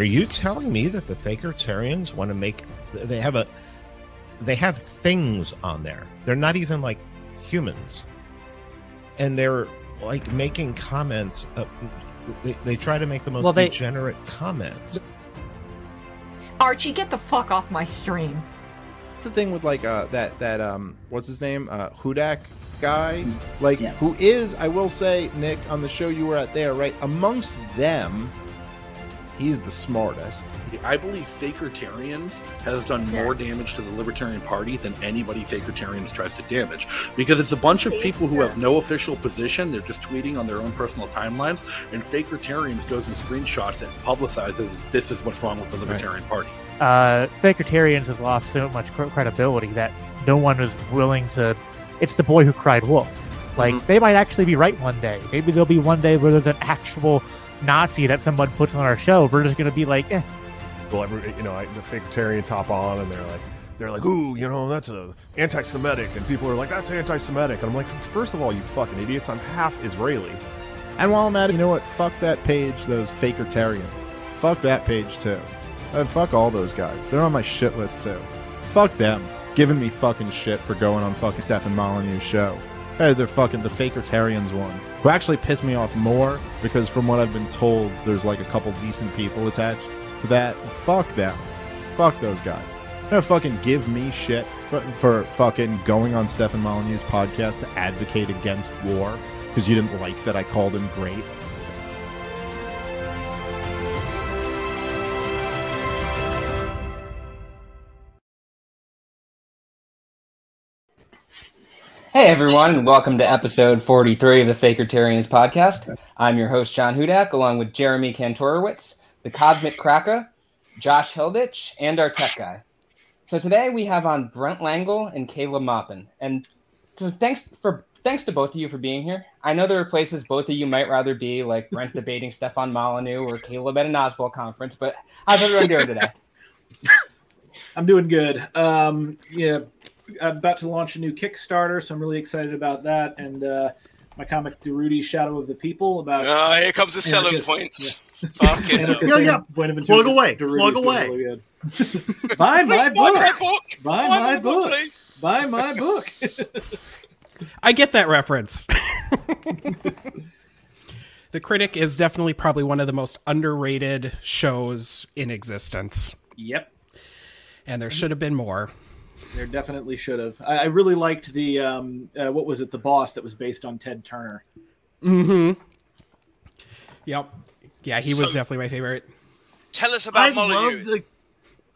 Are you telling me that the Fakertarians want to make? They have a, they have things on there. They're not even like humans, and they're like making comments. Of, they, they try to make the most Well, they- degenerate comments. Archie, get the fuck off my stream. What's the thing with like uh, that that um what's his name uh Hudak guy like who is I will say Nick on the show you were at there right amongst them he's the smartest I believe Fakertarians has done more damage to the Libertarian Party than anybody Fakertarians tries to damage. Because it's a bunch of people who have no official position, they're just tweeting on their own personal timelines, and Fakertarians goes and screenshots it and publicizes this is what's wrong with the Libertarian Party. uh, Fakertarians has lost so much credibility that no one is willing to. It's the boy who cried wolf. Like they might actually be right one day. Maybe there'll be one day where there's an actual Nazi that someone puts on our show. We're just gonna be like, eh. Well, every, you know, I, the Fakertarians hop on and they're like, they're like, ooh, you know, that's a anti-Semitic, and people are like, that's anti-Semitic, and I'm like, first of all, you fucking idiots, I'm half Israeli. and while I'm at it you know what fuck that page those Fakertarians fuck that page too and fuck all those guys they're on my shit list too fuck them giving me fucking shit for going on fucking Stephen Molyneux's show Hey, they're fucking the Fakertarians one, who actually pissed me off more because from what I've been told, there's like a couple decent people attached to that. Fuck them. Fuck those guys. They're fucking give me shit for, for fucking going on Stefan Molyneux's podcast to advocate against war because you didn't like that I called him great. Hey everyone, and welcome to episode 43 of the Fakertarians podcast. I'm your host, John Hudak, along with Jeremy Kantorowicz, the Cosmic Cracker, Josh Hilditch, and our tech guy. So today we have on Brent Langle and Caleb Maupin. And so thanks for thanks to both of you for being here. I know there are places both of you might rather be, like Brent debating Stefan Molyneux or Caleb at an Oswald conference, but how's everyone doing today? I'm doing good. Um, yeah, I'm about to launch a new Kickstarter, so I'm really excited about that. And uh, my comic Derudy Shadow of the People about. Ah, here comes the selling Anarchist- points. yeah. Fucking Anarchist Yeah, yeah. Plug away, Derudy's plug doing away. really good. buy my Please buy book. my book. Buy Buy my my book, book. Buy my book. I get that reference. the Critic is definitely probably one of the most underrated shows in existence. Yep. And there should have been more. There definitely should have. I, I really liked the um, uh, what was it, the boss that was based on Ted Turner. Mm-hmm. Yep. Yeah, he was So- definitely my favorite. Tell us about I Molyneux. love the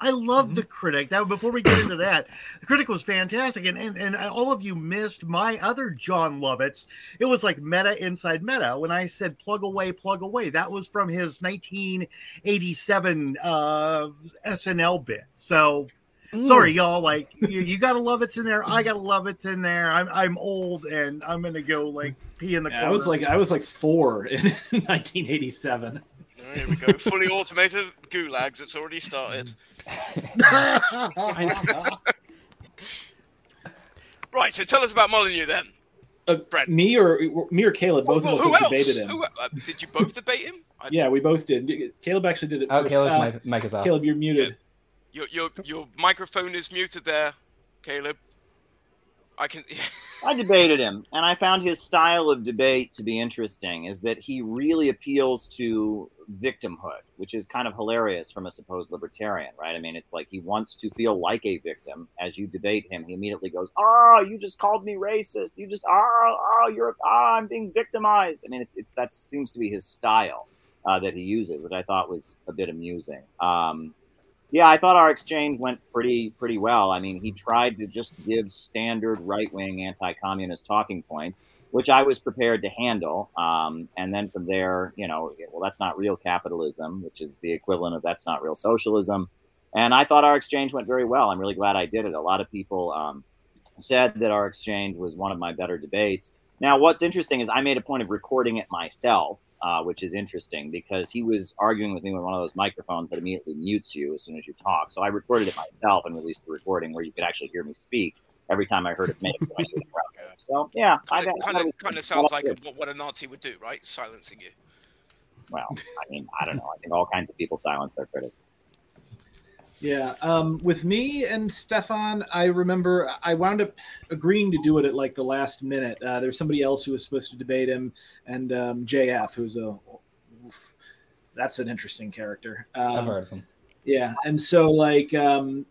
I love the critic. Now, before we get into that, the critic was fantastic, and, and and all of you missed my other Jon Lovitz. It was like meta inside meta. When I said plug away, plug away, that was from his 1987 uh, SNL bit. So. Sorry, y'all. Like you, you gotta love it's in there. I gotta love it's in there. I'm I'm old and I'm gonna go like pee in the Yeah, corner. I was like I was like four in 1987. Oh, here we go. Fully automated gulags. It's already started. right. So tell us about Molyneux then. Uh, me or me or Caleb both Well, of us who have else? debated him. Who, uh, did you both debate him? I- Yeah, we both did. Caleb actually did it. Oh, first. Caleb's Uh, mic- mic is off. Caleb, you're muted. Your your your microphone is muted there, Caleb. I can. I debated him, and I found his style of debate to be interesting. Is that he really appeals to victimhood, which is kind of hilarious from a supposed libertarian, right? I mean, it's like he wants to feel like a victim. As you debate him, he immediately goes, "Oh, you just called me racist. You just, oh, oh, you're, oh, I'm being victimized." I mean, it's it's that seems to be his style uh, that he uses, which I thought was a bit amusing. Um, yeah, I thought our exchange went pretty pretty well. I mean, he tried to just give standard right wing anti communist talking points, which I was prepared to handle. Um, and then from there, you know, well, that's not real capitalism, which is the equivalent of that's not real socialism. And I thought our exchange went very well. I'm really glad I did it. A lot of people um, said that our exchange was one of my better debates. Now, what's interesting is I made a point of recording it myself, uh, which is interesting because he was arguing with me with one of those microphones that immediately mutes you as soon as you talk. So I recorded it myself and released the recording where you could actually hear me speak every time I heard it make a point. he would interrupt. So yeah, I Kind got- of, kind of, kind of sounds like what, what a Nazi would do, right? Silencing you. well, I mean, I don't know. I think all kinds of people silence their critics. Yeah. Um, with me and Stefan, I remember I wound up agreeing to do it at like the last minute. Uh, there's somebody else who was supposed to debate him, and um, JF, who's a that's an interesting character. Um, I've heard of him. Yeah, and so like um,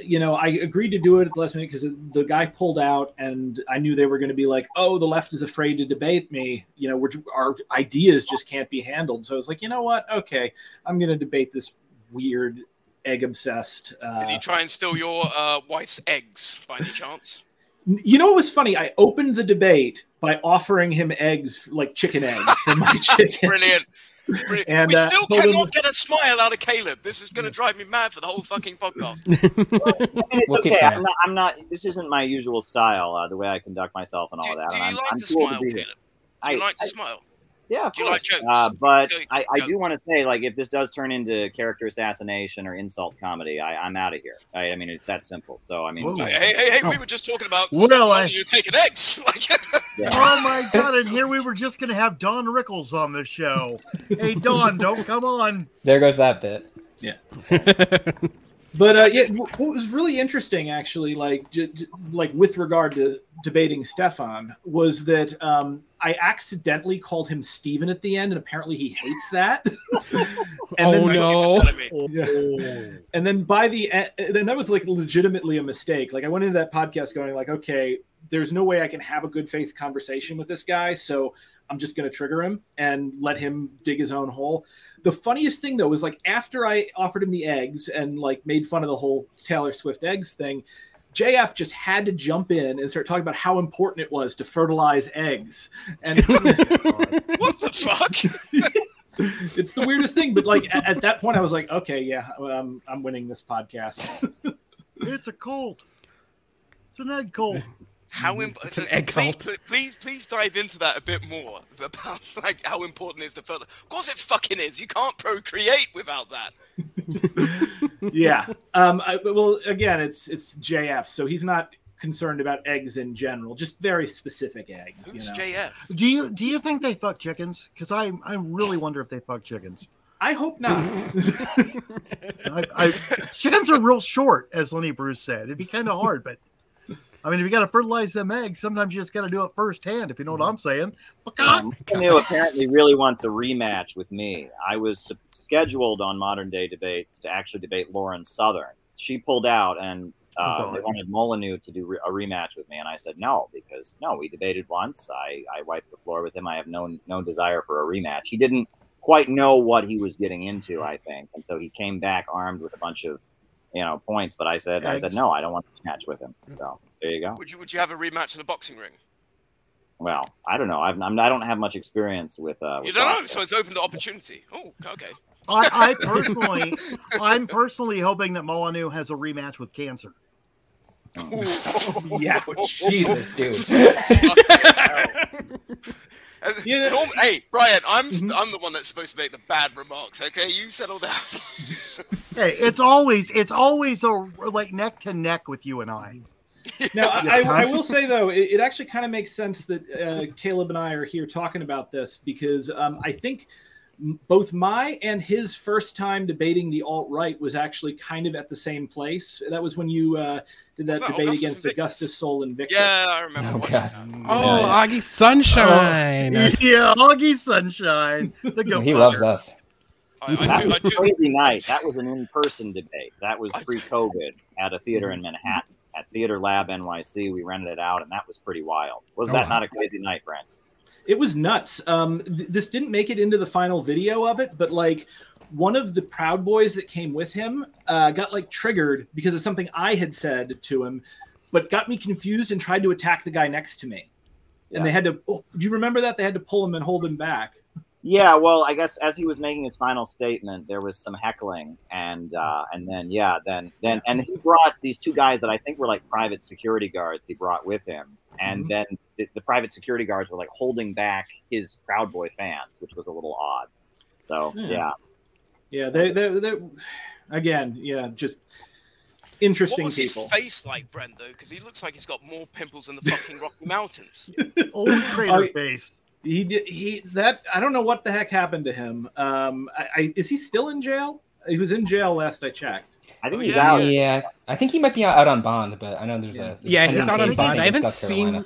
you know, I agreed to do it at the last minute because the guy pulled out, and I knew they were going to be like, "Oh, the left is afraid to debate me." You know, we're, our ideas just can't be handled. So I was like, you know what? Okay, I'm going to debate this weird egg obsessed. Uh, Did he try and steal your uh, wife's eggs by any chance? you know what was funny? I opened the debate by offering him eggs, like chicken eggs, for my chicken. Brilliant. Brilliant. And, we uh, still told him- cannot get a smile out of Caleb. This is going to drive me mad for the whole fucking podcast. I mean, it's We'll okay. I'm not, I'm not. This isn't my usual style. Uh, the way I conduct myself and all that. Do you I'm, like I'm to cool smile, to. Caleb? Do you I- like to I- smile? Yeah, of Do you like jokes? Uh, but Go- I, I do want to say, like, if this does turn into character assassination or insult comedy, I, I'm out of here. I, I mean, it's that simple. So, I mean, Whoa. just- Hey, hey, hey! Oh. We were just talking about Well, Stefan I- and you taking eggs. Like, yeah. Oh my god! And here we were just gonna have Don Rickles on the show. hey Don, don't come on. There goes that bit. But uh, yeah, what was really interesting, actually, like j- j- like with regard to debating Stefan, was that um, I accidentally called him Steven at the end, and apparently he hates that. and oh then, no! Oh. And then by the end, then that was like legitimately a mistake. Like I went into that podcast going like, okay, there's no way I can have a good faith conversation with this guy, so I'm just going to trigger him and let him dig his own hole. The funniest thing though was like after I offered him the eggs and like made fun of the whole Taylor Swift eggs thing, JF just had to jump in and start talking about how important it was to fertilize eggs. And What the fuck? it's the weirdest thing, but like at, at that point I was like, okay, yeah, um, I'm winning this podcast. It's a cult. It's an egg cult. How imp- It's an uh, egg please, cult. pl- Please, please dive into that a bit more about like how important it is to further. Of course, it fucking is. You can't procreate without that. yeah. Um. I, well, again, it's it's JF, so he's not concerned about eggs in general, just very specific eggs. You know? JF? Do you do you think they fuck chickens? Because I I really wonder if they fuck chickens. I hope not. I, I, chickens are real short, as Lenny Bruce said. It'd be kind of hard, but I mean, if you got to fertilize them eggs, sometimes you just got to do it firsthand. If you know what I'm saying. Um, New apparently really wants a rematch with me. I was scheduled on Modern Day Debates to actually debate Lauren Southern. She pulled out, and uh, Oh, they wanted Molyneux to do re- a rematch with me, and I said no because no, we debated once. I, I wiped the floor with him. I have no no desire for a rematch. He didn't quite know what he was getting into, I think, and so he came back armed with a bunch of you know points. But I said I said no, I don't want to match with him. So there you go. Would you Would you have a rematch in the boxing ring? Well, I don't know. I've, I'm, I don't have much experience with. Uh, You don't know, boxing. so it's open to opportunity. Oh, okay. I, I personally, I'm personally hoping that Molyneux has a rematch with cancer. yeah. Jesus, dude. As- Yeah. norm- hey, Brian, I'm Mm-hmm. I'm the one that's supposed to make the bad remarks. Okay, you settle down. Hey, it's always it's always a like neck to neck with you and I. Now, I, I, I will say though, it, it actually kind of makes sense that uh, Caleb and I are here talking about this because um, I think both my and his first time debating the alt right was actually kind of at the same place. That was when you uh, did that debate Augustus against Invictus? Augustus Sol Invictus. yeah, I remember. Oh, watching God. that. Oh, Yeah. Augie Sunshine. Yeah, Augie Sunshine. The he loves us. I, I, That do, was I a crazy night. That was an in-person debate. That was pre-COVID at a theater in Manhattan at Theater Lab NYC. We rented it out, and that was pretty wild. Was Oh, that not a crazy night, Brent? It was nuts. Um, th- this didn't make it into the final video of it, but like one of the Proud Boys that came with him uh, got like triggered because of something I had said to him, but got me confused and tried to attack the guy next to me. And they had to. Oh, do you remember that? They had to pull him and hold him back. Yeah, well, I guess as he was making his final statement, there was some heckling, and uh, and then yeah, then then and he brought these two guys that I think were like private security guards. He brought with him, and Mhm. then the, the private security guards were like holding back his Proud Boy fans, which was a little odd. So Yeah. yeah, Yeah, they they they again, yeah, just interesting what interesting was his people. face like, Brent? Though, because he looks like he's got more pimples than the fucking Rocky Mountains. Old crater face. He did. He that I don't know what the heck happened to him. Um, I, I is he still in jail? He was in jail last I checked. I think he's yeah. Yeah, I think he might be out on bond, but I know there's a there's Yeah, he's out on bond. I haven't seen.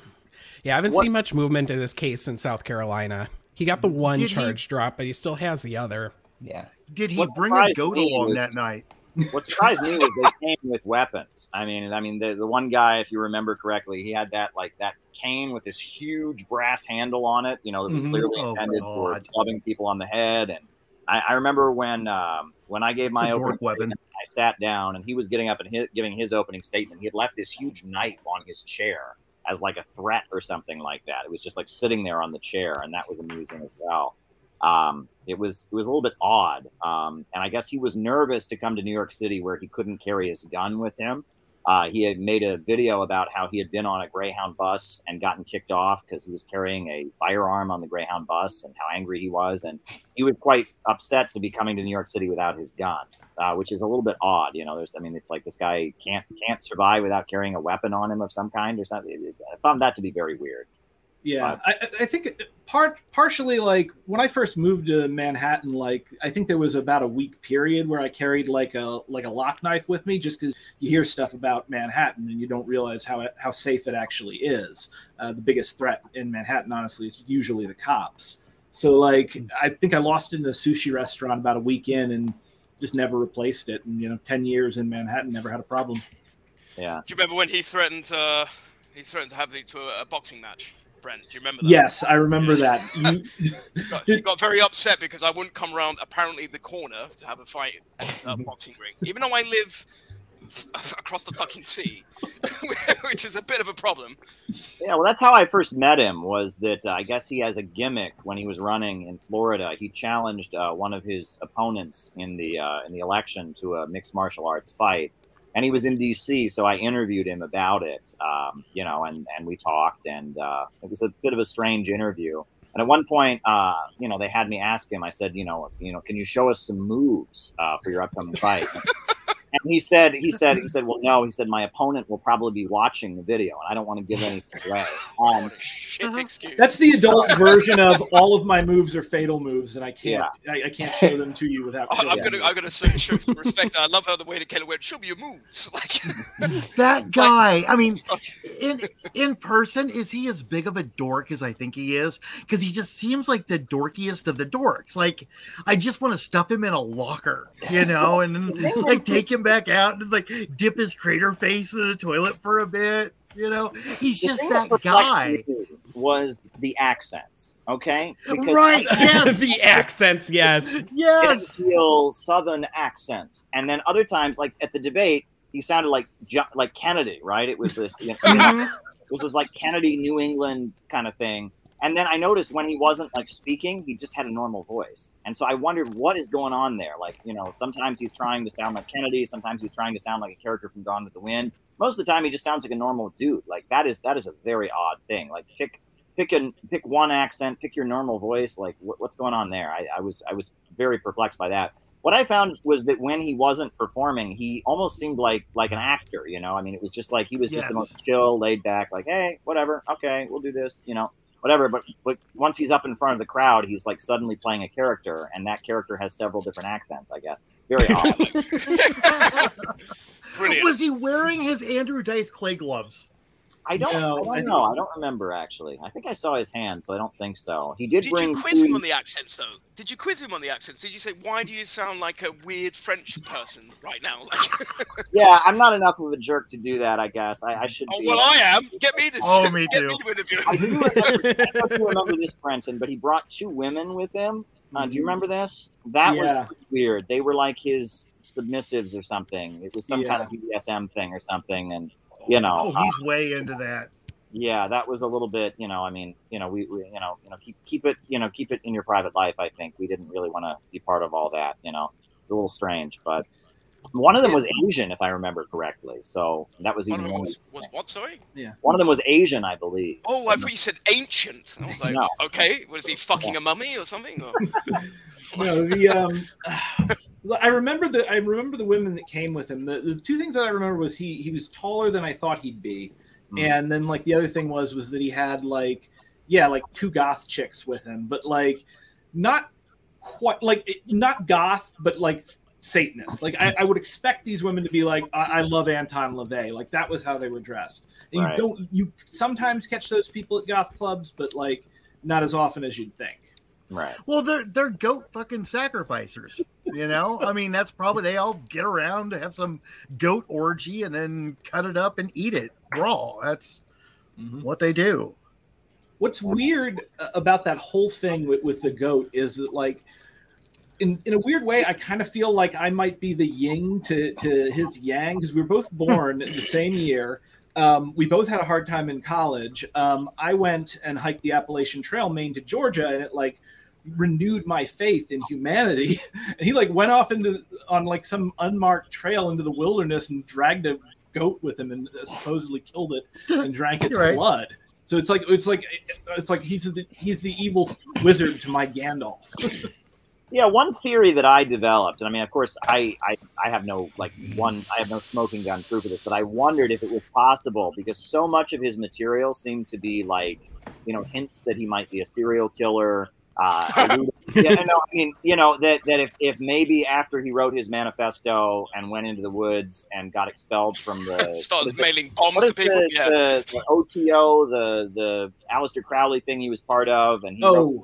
Yeah, I haven't What- seen much movement in his case in South Carolina. He got the one Did he- charge drop, but he still has the other. Yeah. Did he What bring a surprised goat me along was- that night? What surprised me was they came with weapons. I mean, I mean, the, the one guy, if you remember correctly, he had that like that cane with this huge brass handle on it. You know, that was Mhm. clearly Oh, intended for clubbing people on the head. And I, I remember when um, when I gave my opening weapon. statement, I sat down and he was getting up and hi giving his opening statement. He had left this huge knife on his chair as like a threat or something like that. It was just like sitting there on the chair, and that was amusing as well um, it was it was a little bit odd. Um, and I guess he was nervous to come to New York City where he couldn't carry his gun with him. Uh, he had made a video about how he had been on a Greyhound bus and gotten kicked off because he was carrying a firearm on the Greyhound bus and how angry he was. And he was quite upset to be coming to New York City without his gun, uh, which is a little bit odd. You know, there's I mean, it's like this guy can't can't survive without carrying a weapon on him of some kind or something. I found that to be very weird. Yeah, I, I- I think part partially like when I first moved to Manhattan, like I think there was about a week period where I carried like a like a lock knife with me, just because you hear stuff about Manhattan and you don't realize how it, how safe it actually is. Uh, the biggest threat in Manhattan, honestly, is usually the cops. So like I think I lost it in a sushi restaurant about a week in and just never replaced it. And you know, ten years in Manhattan, never had a problem. Yeah. Do you remember when he threatened? Uh, he threatened to have me to a, a boxing match. Brent, do you remember that? Yes, I remember that. You, He got, he got very upset because I wouldn't come around apparently the corner to have a fight at his uh, boxing ring, even though I live f- across the fucking sea, which is a bit of a problem. Yeah, well, that's how I first met him. Was that uh, I guess he has a gimmick when he was running in Florida. He challenged uh, one of his opponents in the uh, in the election to a mixed martial arts fight, and he was in D.C. So I interviewed him about it. Um, you know, and and we talked, and uh, it was a bit of a strange interview. And at one point, uh, you know, they had me ask him. I said, you know, you know, can you show us some moves uh, for your upcoming fight? And he said, he said, he said, well, no. He said, my opponent will probably be watching the video, and I don't want to give anything away. Um, Shit excuse. That's the adult version of all of my moves are fatal moves, and I can't I, I can't show them to you without. I- I'm showing gonna. I'm gonna show, show some respect. I love how the way that Keller went. Show me your moves. Like, That guy, I mean, in in person, is he as big of a dork as I think he is? Because he just seems like the dorkiest of the dorks. Like, I just want to stuff him in a locker, you know, and like take him back out and like dip his crater face in the toilet for a bit. You know, he's the just thing that guy. was the accents. Okay, Right, yes. the accents, yes. Yes. Genteel Southern accent, and then other times, like at the debate, he sounded like like Kennedy, right? It was this, you know, Mhm. it was this like Kennedy New England kind of thing. And then I noticed when he wasn't like speaking, he just had a normal voice. And so I wondered what is going on there. Like, you know, sometimes he's trying to sound like Kennedy, sometimes he's trying to sound like a character from Gone with the Wind. Most of the time he just sounds like a normal dude. Like that is that is a very odd thing. Like pick pick an pick one accent, pick your normal voice. Like what, what's going on there? I, I was I was very perplexed by that. What I found was that when he wasn't performing, he almost seemed like like an actor. You know, I mean, it was just like he was just the most chill, laid back. Like, hey, whatever, okay, we'll do this. You know, whatever. But but once he's up in front of the crowd, he's like suddenly playing a character, and that character has several different accents. I guess very odd. Brilliant. Was he wearing his Andrew Dice Clay gloves? I don't, No, I I don't think- know. I don't remember actually. I think I saw his hand, so I don't think so. He did, Did bring you quiz him on the accents though? Did you quiz him on the accents? Did you say why do you sound like a weird French person right now? Like, Yeah, I'm not enough of a jerk to do that. I guess I, I should. oh be. well, I am. Get me this. Oh, me get too. Me to interview. I do remember, I don't you remember this, Brenton, but he brought two women with him. Uh, do you remember this? That Yeah. was weird. They were like his submissives or something. It was some kind of BDSM thing or something, and you know, Oh, uh, he's way into that. yeah, that was a little bit. You know, I mean, you know, we, we you know, you know, keep keep it, you know, keep it in your private life. I think we didn't really want to be part of all that. You know, it's a little strange, but one of them was Asian, if I remember correctly. So that was even of more. was, was what? Sorry. Yeah. One of them was Asian, I believe. Oh, I thought you said ancient. I was like, No. okay, was he fucking a mummy or something? Or... No, the um, I remember the I remember the women that came with him. The, the two things that I remember was he he was taller than I thought he'd be, Hmm. and then like the other thing was was that he had like yeah, like two goth chicks with him, but like not quite like not goth, but like Satanist. Like I, I would expect these women to be like, I, I love Anton LaVey. Like that was how they were dressed. And Right. you don't you sometimes catch those people at goth clubs, but like not as often as you'd think. Right. Well, they're they're goat fucking sacrificers. You know, I mean, that's probably they all get around, to have some goat orgy, and then cut it up and eat it raw. That's what they do. What's weird uh, about that whole thing with, with the goat is that like in, in a weird way, I kind of feel like I might be the yin to, to his yang because we were both born the same year. Um, we both had a hard time in college. Um, I went and hiked the Appalachian Trail, Maine to Georgia, and it like renewed my faith in humanity. And he like went off into on like some unmarked trail into the wilderness and dragged a goat with him and supposedly killed it and drank its right. blood. So it's like it's like it's like he's the he's the evil wizard to my Gandalf. Yeah, one theory that I developed, and I mean, of course, I, I I have no like one, I have no smoking gun proof of this, but I wondered if it was possible because so much of his material seemed to be like, you know, hints that he might be a serial killer. Uh, yeah, no, I mean, you know, that that if if maybe after he wrote his manifesto and went into the woods and got expelled from the Starts what is mailing bombs to people. The, yeah. the, the OTO, the the Aleister Crowley thing he was part of, and he Oh. wrote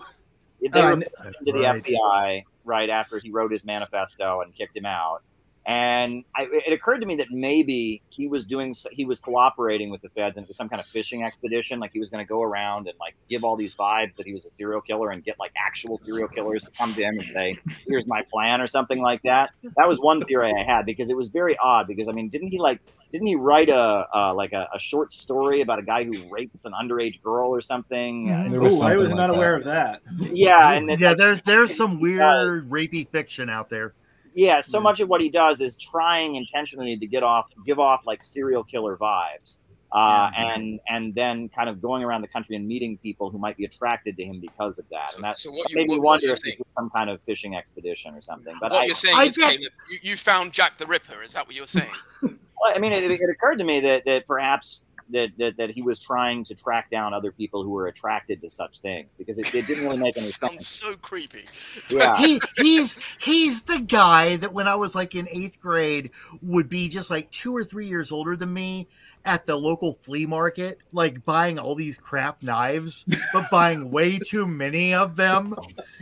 they Uh, reported him to the right. FBI right after he wrote his manifesto and kicked him out. And I, it occurred to me that maybe he was doing, he was cooperating with the feds into some kind of fishing expedition. Like he was going to go around and like give all these vibes that he was a serial killer and get like actual serial killers to come to him and say, "Here's my plan" or something like that. That was one theory I had because it was very odd. Because I mean, didn't he like? Didn't he write a uh, like a, a short story about a guy who rapes an underage girl or something? Uh, There was Oh, I was something not like aware of that. yeah, and yeah, there's there's some weird does. rapey fiction out there. Yeah so much of what he does is trying intentionally to get off give off like serial killer vibes uh, and and then kind of going around the country and meeting people who might be attracted to him because of that So- and that so what you- made me what- what wonder you're if this was some kind of fishing expedition or something but what I, you're saying I is, bet- Caleb, you, you found Jack the Ripper. Is that what you're saying? well, I mean it, it occurred to me that that perhaps that, that that he was trying to track down other people who were attracted to such things because it, it didn't really make any Sounds sense so creepy. yeah he he's he's the guy that when I was like in eighth grade would be just like two or three years older than me at the local flea market, like buying all these crap knives, but buying way too many of them,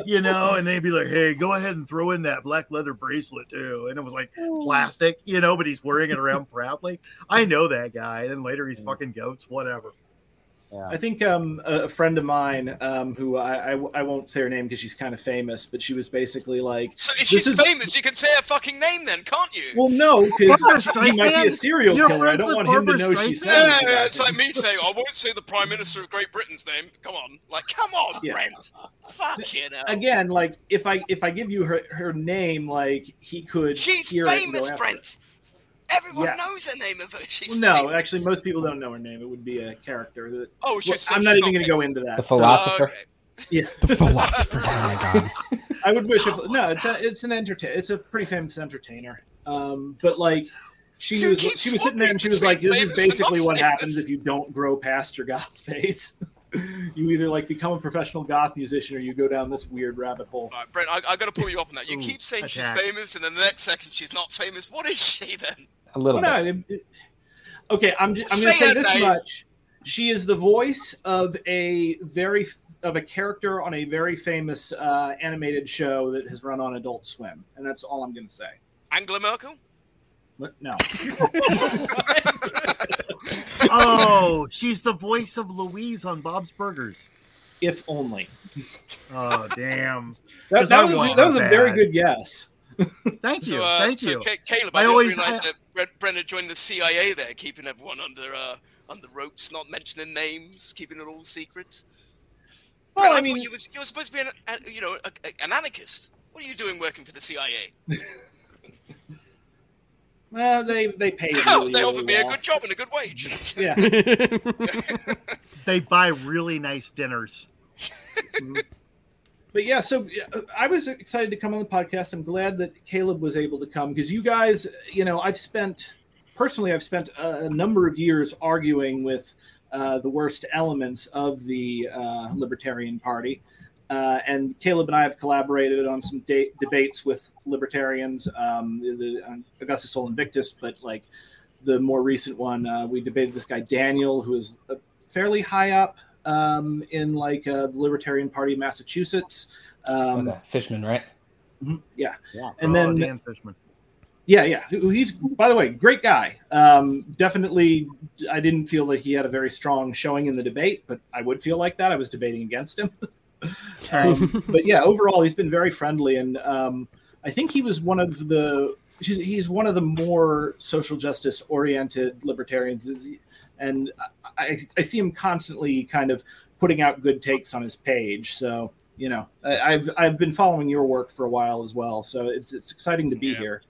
you know, and they'd be like, Hey, go ahead and throw in that black leather bracelet too. And it was like oh. plastic, you know, but he's wearing it around proudly. I know that guy. And then later he's mm. fucking goats, whatever. I think um, a a friend of mine, um, who I, I, I won't say her name because she's kind of famous, but she was basically like, So if she's is- famous, you can say her fucking name then, can't you? "Well, no, because he might be a serial You're killer. I don't with want him to Barbra know she's Streisand? yeah, famous." yeah, it's like me saying, I won't say the Prime Minister of Great Britain's name. Come on. Like, come on, Yeah. Brent. Fuck you know. Again, like if I if I give you her her name, like he could. She's hear it and go famous, after. Brent. Everyone Yes. knows her name of her. She's no, famous. actually, most people don't know her name. It would be a character that. Oh, Well, she's, I'm she's not even going to go into that. The So, philosopher. Yeah, The philosopher. Oh my god. I would wish if no, it's a, it's an entertain. It's a pretty famous entertainer. Um, but like she So was she was sitting there and she was like, "This is between famous and basically what famous." happens if you don't grow past your goth face. you either like become a professional goth musician or you go down this weird rabbit hole." All right, Brent, I, I got to pull you up on that. You Ooh, keep saying attack. she's famous, and then the next second she's not famous. What is she then? A little Well, bit. no, it- it- okay, I'm just, I'm going to Say say this name. much: she is the voice of a very of a character on a very famous uh, animated show that has run on Adult Swim, and that's all I'm going to say. Angela Merkel? But no. Oh, she's the voice of Louise on Bob's Burgers. if only. Oh, damn. That, 'Cause that was, that was a her very good guess. Thank you. So, uh, Thank so you. Ca- Caleb, I I, didn't always- realize I- that Brent, Brent joined the CIA there, keeping everyone under uh, under ropes, not mentioning names, keeping it all secret. Well, Brent, I I, mean- you was you were supposed to be an, a, you know a, a- an anarchist. What are you doing working for the CIA? Well, they they pay. Oh, Really, they really offered me a good job and a good wage. Yeah. They buy really nice dinners. But yeah, so uh, I was excited to come on the podcast. I'm glad that Caleb was able to come because you guys, you know, I've spent personally, I've spent a, a number of years arguing with uh, the worst elements of the uh, Libertarian Party. Uh, and Caleb and I have collaborated on some de- debates with libertarians, um, the um, Augustus Sol Invictus, but like the more recent one, uh, we debated this guy Daniel, who is uh, fairly high up um, in like uh, the Libertarian Party of Massachusetts. Um, Okay, Fishman, right? mhm, yeah. Yeah. And Oh, then Dan Fishman. yeah, yeah. He's by the way, great guy. Um, definitely, I didn't feel that he had a very strong showing in the debate, but I would feel like that. I was debating against him. um, but yeah, overall, he's been very friendly, and um, I think he was one of the. He's, he's one of the more social justice oriented libertarians, is he- and I, I see him constantly kind of putting out good takes on his page. So you know, I, I've I've been following your work for a while as well. So it's it's exciting to be here.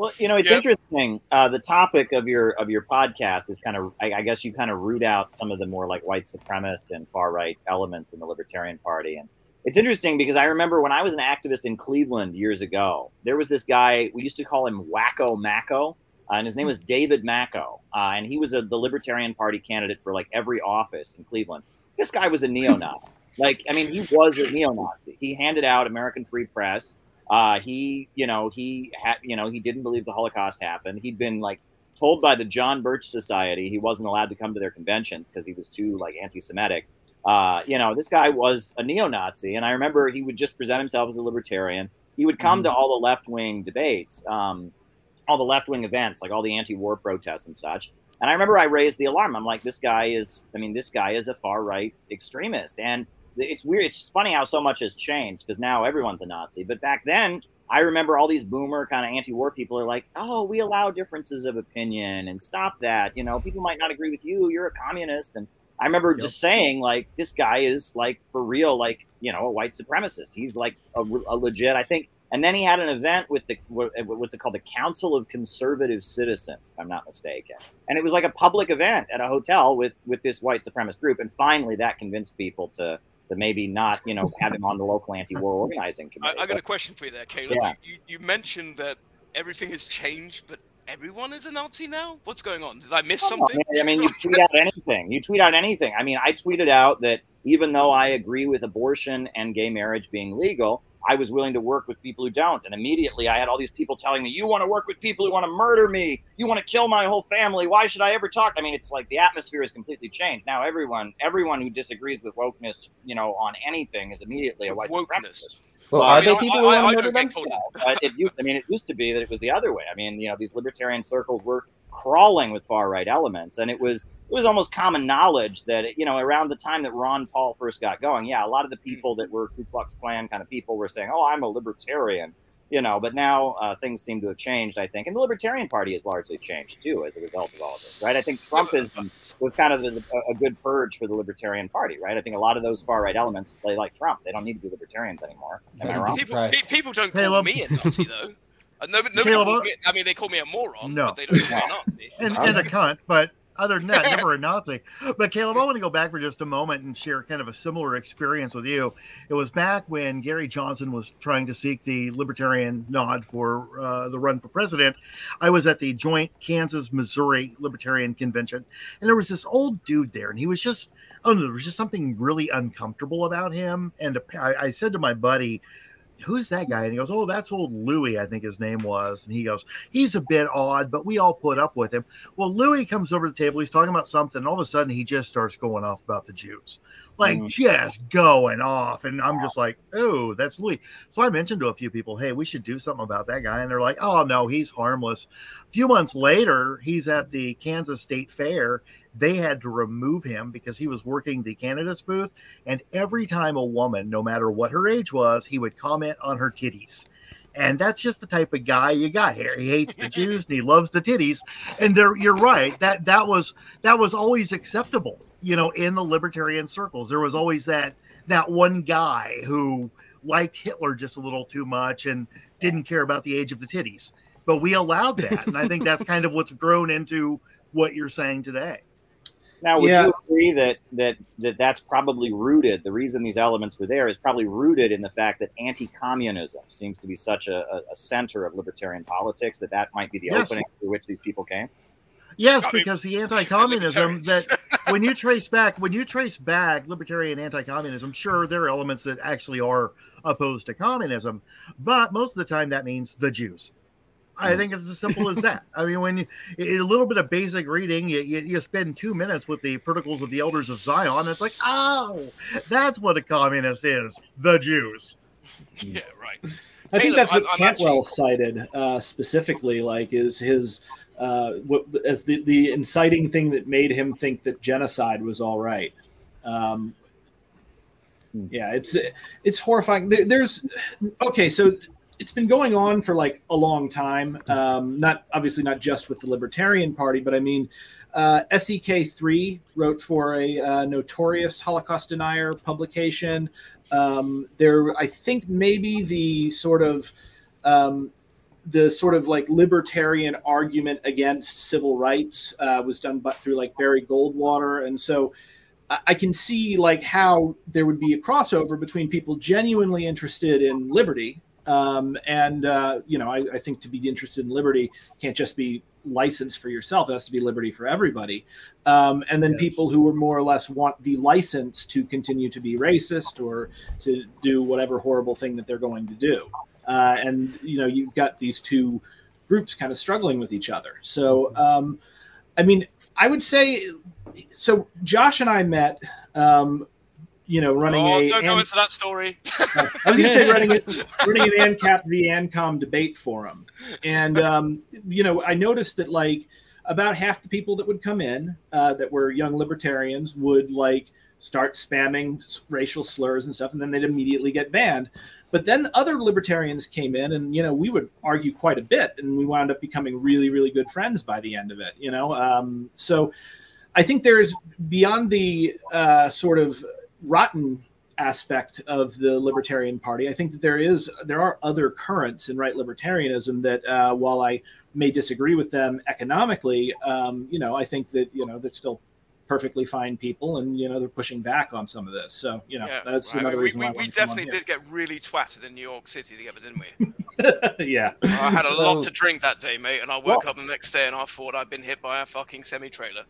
Well, you know, it's Yeah. interesting. Uh, the topic of your of your podcast is kind of, I, I guess, you kind of root out some of the more like white supremacist and far right elements in the Libertarian Party, and it's interesting because I remember when I was an activist in Cleveland years ago, there was this guy we used to call him Wacko Macko, uh, and his name was David Macko, uh, and he was a, the Libertarian Party candidate for like every office in Cleveland. This guy was a neo-Nazi. like, I mean, he was a neo-Nazi. He handed out American Free Press. Uh, he, you know, he had, you know, he didn't believe the Holocaust happened. He'd been like told by the John Birch Society he wasn't allowed to come to their conventions because he was too like anti-Semitic. Uh, you know, this guy was a neo-Nazi, and I remember he would just present himself as a libertarian. He would come to all the left-wing debates, um, all the left-wing events, like all the anti-war protests and such. And I remember I raised the alarm. I'm like, this guy is, I mean, this guy is a far-right extremist, and it's weird. It's funny how so much has changed because now everyone's a Nazi. But back then, I remember all these boomer kind of anti-war people are like, "Oh, we allow differences of opinion and stop that." You know, people might not agree with you. You're a communist, and I remember just saying like, "This guy is like for real, like you know, a white supremacist. He's like a, a legit." I think. And then he had an event with the uh, what- what's it called, the Council of Conservative Citizens, if I'm not mistaken. And it was like a public event at a hotel with with this white supremacist group. And finally, that convinced people to to maybe not, you know, have him on the local anti-war organizing I, committee. I got a question for you there, Caleb. Yeah. You, you mentioned that everything has changed, but everyone is a Nazi now. What's going on? Did I miss something? I mean, you tweet out anything. You tweet out anything. I mean, I tweeted out that even though I agree with abortion and gay marriage being legal, I was willing to work with people who don't. And immediately I had all these people telling me, You want to work with people who want to murder me. You want to kill my whole family. Why should I ever talk? I mean, it's like the atmosphere has completely changed. Now everyone everyone who disagrees with wokeness, you know, on anything is immediately a white supremacist. Well, I are mean, they people I- who I want to murder them? but it used, I mean, it used to be that it was the other way. I mean, you know, these libertarian circles were crawling with far right elements, and it was it was almost common knowledge that you know around the time that Ron Paul first got going, yeah, a lot of the people that were Ku Klux Klan kind of people were saying, "Oh, I'm a libertarian," you know. But now uh, things seem to have changed, I think, and the Libertarian Party has largely changed too as a result of all of this, right? I think Trumpism was kind of a, a good purge for the Libertarian Party, right? I think a lot of those far right elements they like Trump; they don't need to be libertarians anymore. Am I wrong? People, pe- people don't call Caleb. me a Nazi though. Uh, no, nobody Caleb, calls me. I mean, they call me a moron, No. but they don't call me a Nazi. and, and a cunt, but other than that, never a Nazi. But Caleb, I want to go back for just a moment and share kind of a similar experience with you. It was back when Gary Johnson was trying to seek the libertarian nod for uh, the run for president. I was at the joint Kansas Missouri Libertarian Convention, and there was this old dude there, and he was just. Oh no, there was just something really uncomfortable about him. And I, I said to my buddy, who's that guy? And he goes, Oh, that's old Louis, I think his name was. And he goes, He's a bit odd, but we all put up with him. Well, Louis comes over to the table, he's talking about something, and all of a sudden he just starts going off about the Jews. Like Mhm. just going off. And I'm just like, Oh, that's Louis. So I mentioned to a few people, Hey, we should do something about that guy. And they're like, Oh no, he's harmless. A few months later, he's at the Kansas State Fair. They had to remove him because he was working the candidates booth. And every time a woman, no matter what her age was, he would comment on her titties. And that's just the type of guy you got here. He hates the Jews and he loves the titties. And there, you're right. That that was that was always acceptable. You know, in the libertarian circles, there was always that that one guy who liked Hitler just a little too much and didn't care about the age of the titties. But we allowed that, and I think that's kind of what's grown into what you're saying today. Now, would Yeah. you agree that, that that that's probably rooted? The reason these elements were there is probably rooted in the fact that anti-communism seems to be such a, a, a center of libertarian politics that that might be the Yes. opening through which these people came. Yes, I mean, because the anti-communism that when you trace back when you trace back libertarian anti-communism, sure there are elements that actually are opposed to communism, but most of the time that means the Jews. I think it's as simple as that. I mean, when you, a little bit of basic reading, you, you, you spend two minutes with the Protocols of the Elders of Zion, it's like, oh, that's what a communist is: the Jews. Yeah, right. I think Caleb, that's what I'm- I'm Cantwell cited uh, specifically, like is his uh, what, as the the inciting thing that made him think that genocide was all right. Um, yeah, it's it's horrifying. There, there's okay, so it's been going on for like a long time. Um, not obviously not just with the Libertarian Party, but I mean. Uh, SEK3 wrote for a uh, notorious Holocaust denier publication. Um, there, I think maybe the sort of um, the sort of like libertarian argument against civil rights uh, was done but through like Barry Goldwater, and so I can see like how there would be a crossover between people genuinely interested in liberty. Um, and uh, you know, I, I think to be interested in liberty can't just be license for yourself; it has to be liberty for everybody. Um, and then people who are more or less want the license to continue to be racist or to do whatever horrible thing that they're going to do. Uh, and you know, you've got these two groups kind of struggling with each other. So, um, I mean, I would say, so Josh and I met, um, you know, running Oh, a. don't go an- into that story. I was going to say running, a, running an ANCAP v ANCOM debate forum, and um, you know, I noticed that like about half the people that would come in uh, that were young libertarians would like start spamming racial slurs and stuff, and then they'd immediately get banned. But then other libertarians came in, and you know, we would argue quite a bit, and we wound up becoming really, really good friends by the end of it. You know, um, so I think there's beyond the uh, sort of rotten aspect of the libertarian party i think that there is there are other currents in right libertarianism that uh, while i may disagree with them economically um, you know i think that you know they're still perfectly fine people and you know they're pushing back on some of this so you know Yeah, that's right. I another mean, reason we, why we, we to come on definitely did get really twatted in New York City together, didn't we? yeah I had a lot to drink that day, mate, and I woke up the next day and I thought I'd been hit by a fucking semi trailer.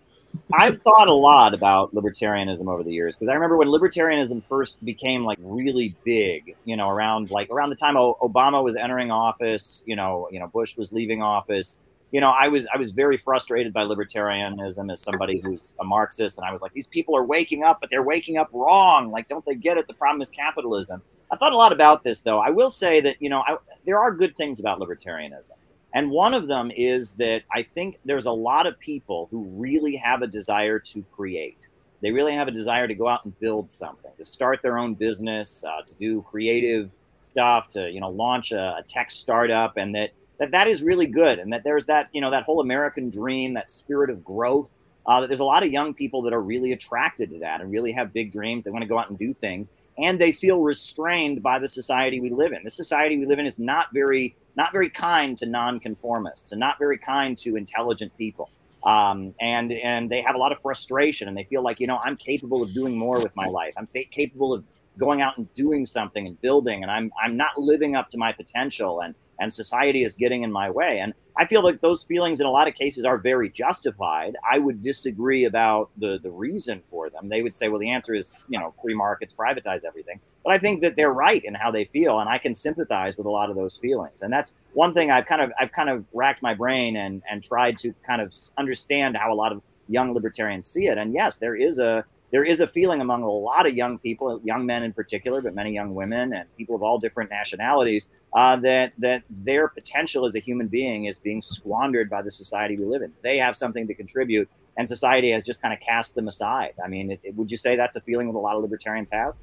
I've thought a lot about libertarianism over the years because I remember when libertarianism first became like really big, you know, around like around the time Obama was entering office, you know, you know, Bush was leaving office. You know, I was I was very frustrated by libertarianism as somebody who's a Marxist, and I was like, these people are waking up, but they're waking up wrong. Like, don't they get it? The problem is capitalism. I thought a lot about this, though. I will say that you know I, there are good things about libertarianism. And one of them is that I think there's a lot of people who really have a desire to create. They really have a desire to go out and build something, to start their own business, uh, to do creative stuff, to you know launch a, a tech startup, and that that that is really good, and that there's that you know that whole American dream, that spirit of growth. Uh, that there's a lot of young people that are really attracted to that and really have big dreams. They want to go out and do things, and they feel restrained by the society we live in. The society we live in is not very not very kind to nonconformists and not very kind to intelligent people. Um, and and they have a lot of frustration and they feel like you know I'm capable of doing more with my life. I'm fa- capable of going out and doing something and building, and I'm I'm not living up to my potential, and and society is getting in my way. And I feel like those feelings in a lot of cases are very justified. I would disagree about the the reason for them. They would say, well, the answer is you know free markets, privatize everything. But I think that they're right in how they feel, and I can sympathize with a lot of those feelings. And that's one thing I've kind of I've kind of racked my brain and and tried to kind of understand how a lot of young libertarians see it. And yes, there is a there is a feeling among a lot of young people, young men in particular, but many young women and people of all different nationalities, uh, that that their potential as a human being is being squandered by the society we live in. They have something to contribute, and society has just kind of cast them aside. I mean, it, it- would you say that's a feeling that a lot of libertarians have?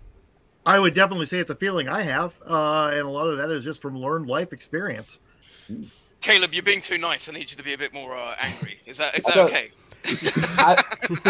I would definitely say it's a feeling I have, uh, and a lot of that is just from learned life experience. Caleb, you're being too nice. I need you to be a bit more uh, angry. Is that is that So- okay? I,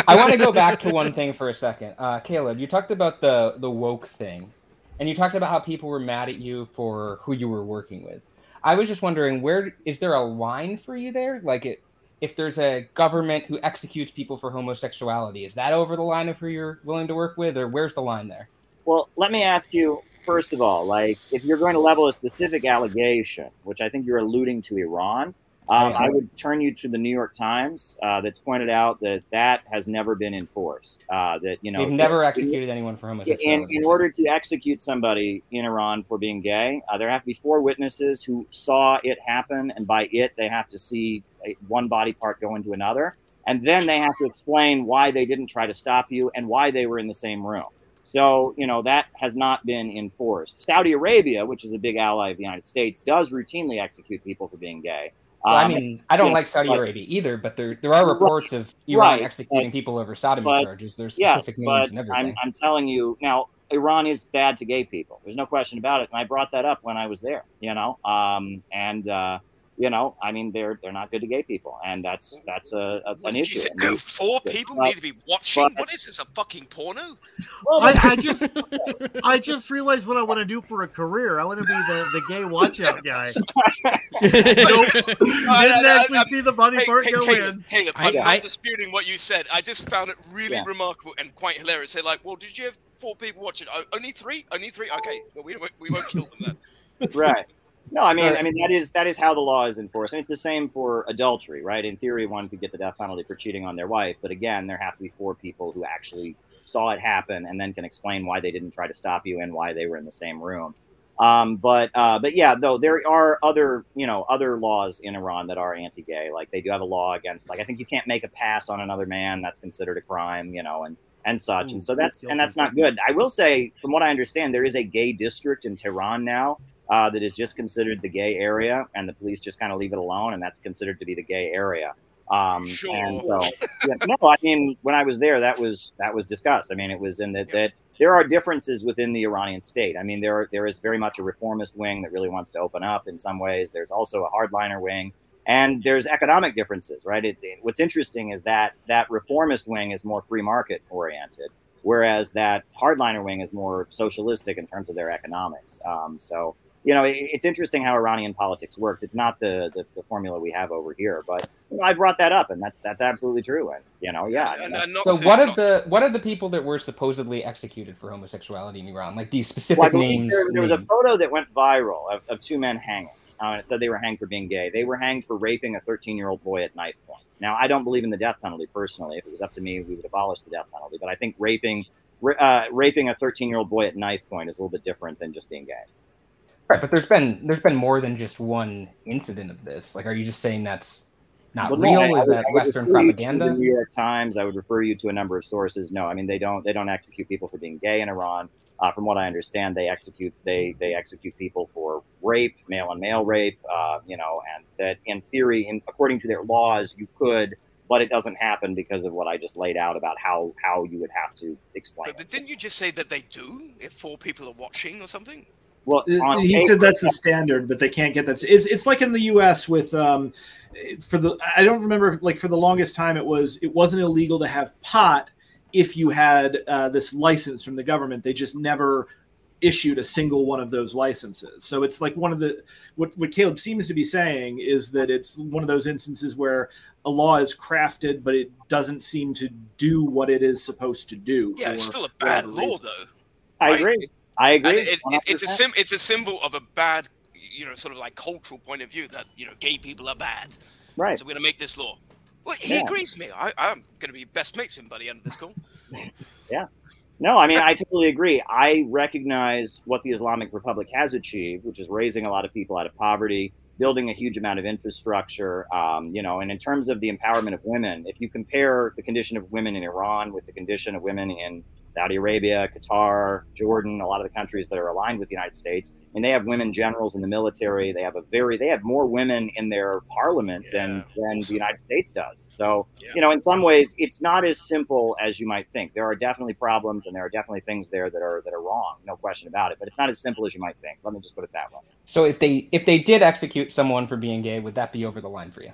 I want to go back to one thing for a second. Uh, Caleb, you talked about the the woke thing, and you talked about how people were mad at you for who you were working with. I was just wondering, where is there a line for you there? Like, it, if there's a government who executes people for homosexuality, is that over the line of who you're willing to work with, or where's the line there? Well, let me ask you first of all, like if you're going to level a specific allegation, which I think you're alluding to Iran, Um, I would turn you to the New York Times uh, that's pointed out that that has never been enforced. Uh, that you know They've never in- executed anyone for in, homosexuality. in order to execute somebody in Iran for being gay, uh, there have to be four witnesses who saw it happen, and by it, they have to see a, one body part go into another, and then they have to explain why they didn't try to stop you and why they were in the same room. So, you know, that has not been enforced. Saudi Arabia, which is a big ally of the United States, does routinely execute people for being gay. Well, I Um, mean, I don't yeah, like Saudi but- Arabia either, but there there are Right, reports of Iran right, executing but- people over sodomy but- charges. There's yes, specific but names and everything. I'm, I'm telling you now, Iran is bad to gay people. There's no question about it, and I brought that up when I was there. You know, um, and uh, you know, I mean, they're they're not good to gay people, and that's that's a, a, an You issue. said, I mean, four but- people but- need to be watching. but- what is this? A fucking porno? Well, I, I just I just realized what I want to do for a career. I want to be the, the gay watch out guy. Nope. Didn't actually see the body Hey, part hey, go Caleb, in. Caleb, I- I'm not I- disputing what you said. I just found it really Yeah. remarkable and quite hilarious. They're like, well, did you have four people watching? Oh, only three? Only three? Okay, well, we, won't- we won't kill them then. right. No, I mean, I mean that is that is how the law is enforced, and it's the same for adultery, right? In theory, one could get the death penalty for cheating on their wife, but again, there have to be four people who actually saw it happen and then can explain why they didn't try to stop you and why they were in the same room. Um, but uh, but yeah, though there are other you know other laws in Iran that are anti-gay. Like they do have a law against like I think you can't make a pass on another man. That's considered a crime, you know, and and such. and so that's and that's not good. I will say, from what I understand, there is a gay district in Tehran now uh, that is just considered the gay area, and the police just kind of leave it alone, and that's considered to be the gay area. Um, And so, yeah, no, I mean, when I was there, that was that was discussed. I mean, it was in that that there are differences within the Iranian state. I mean, there there is very much a reformist wing that really wants to open up in some ways. There's also a hardliner wing, and there's economic differences, right? It, it- what's interesting is that that reformist wing is more free market oriented, whereas that hardliner wing is more socialistic in terms of their economics. Um, so, you know, it, it's interesting how Iranian politics works. It's not the, the, the formula we have over here, but you know, I brought that up, and that's that's absolutely true. And you know, yeah. I mean, that's- so what of the what of the people that were supposedly executed for homosexuality in Iran? Like these specific Well, I names. There, there was a photo that went viral of, of two men hanging. Uh, and it said they were hanged for being gay. They were hanged for raping a 13 year old boy at knife point. Now, I don't believe in the death penalty personally. If it was up to me, we would abolish the death penalty. But I think raping uh, raping a 13 year old boy at knife point is a little bit different than just being gay. Right, but there's been there's been more than just one incident of this. Like, are you just saying that's not Well, no, real? I- I Is would- that I Western refer you propaganda? The New York Times. I would refer you to a number of sources. No, I mean they don't. They don't execute people for being gay in Iran. Uh, from what I understand, they execute they they execute people for rape, male on male rape. Uh, you know, and that in theory, in, according to their laws, you could, but it doesn't happen because of what I just laid out about how how you would have to explain. But didn't you just say that they do if four people are watching or something? Well, on he paper- said that's the standard, but they can't get that. It's it's like in the U.S. with um, for the I don't remember like for the longest time it was it wasn't illegal to have pot if you had uh, this license from the government. They just never issued a single one of those licenses. So it's like one of the what what Caleb seems to be saying is that it's one of those instances where a law is crafted, but it doesn't seem to do what it is supposed to do. Yeah, it's still a bad law, reason. though. I right? agree. I agree. It, it, it's a sim, it's a symbol of a bad, you know, sort of like cultural point of view that you know gay people are bad. Right. So we're gonna make this law. Well, he Yeah. agrees with me. I, I'm gonna be best mates with him by the end of this call. Yeah. No, I mean, I totally agree. I recognize what the Islamic Republic has achieved, which is raising a lot of people out of poverty, building a huge amount of infrastructure. Um, you know, and in terms of the empowerment of women, if you compare the condition of women in Iran with the condition of women in Saudi Arabia, Qatar, Jordan, a lot of the countries that are aligned with the United States, and they have women generals in the military. They have a very, they have more women in their parliament than than the United States does. So, you know, in some ways, it's not as simple as you might think. There are definitely problems, and there are definitely things there that are that are wrong, no question about it. But it's not as simple as you might think. Let me just put it that way. So if they if they did execute someone for being gay, would that be over the line for you?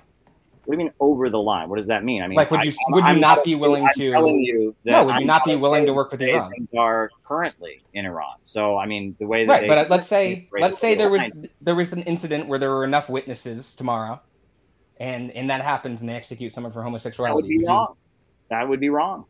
What do you mean over the line? What does that mean? I mean, Like, would I- you- I'm- would you I'm not telling be you- willing I'm to- telling you that No, would you I'm not be willing to work with Iran? Things are currently in Iran. So, I mean, the way that Right, they, but let's say let's say there was there was an incident where there were enough witnesses tomorrow, and and that happens and they execute someone for homosexuality. that would be would you- wrong. That would be wrong.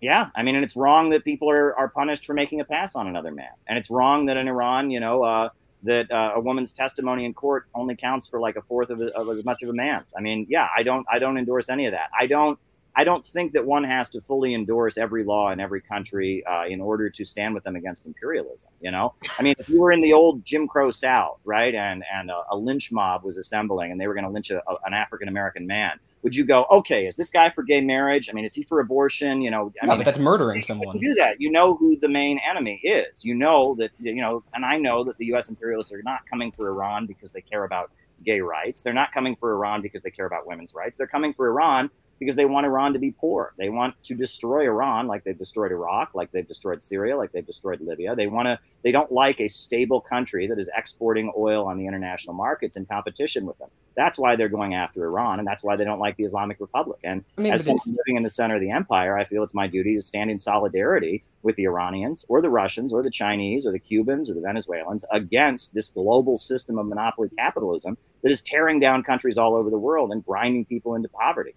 Yeah, I mean, and it's wrong that people are, are punished for making a pass on another man, and it's wrong that in Iran, you know, uh, that uh, a woman's testimony in court only counts for like a fourth of, of as much of a man's. I mean, yeah, I don't I don't endorse any of that. I don't I don't think that one has to fully endorse every law in every country uh, in order to stand with them against imperialism. You know, I mean, if you were in the old Jim Crow South, right, and and a, a lynch mob was assembling, and they were going to lynch a, a, an African American man, would you go, okay, is this guy for gay marriage? I mean, is he for abortion? You know, I no, mean, but that's murdering you someone. do that. You know who the main enemy is. You know that you know, and I know that the U.S. imperialists are not coming for Iran because they care about gay rights. They're not coming for Iran because they care about women's rights. They're coming for Iran because they want Iran to be poor. They want to destroy Iran like they've destroyed Iraq, like they've destroyed Syria, like they've destroyed Libya. They want to they don't like a stable country that is exporting oil on the international markets in competition with them. That's why they're going after Iran and that's why they don't like the Islamic Republic. And I mean, as someone living in the center of the empire, I feel it's my duty to stand in solidarity with the Iranians or the Russians or the Chinese or the Cubans or the Venezuelans against this global system of monopoly capitalism that is tearing down countries all over the world and grinding people into poverty.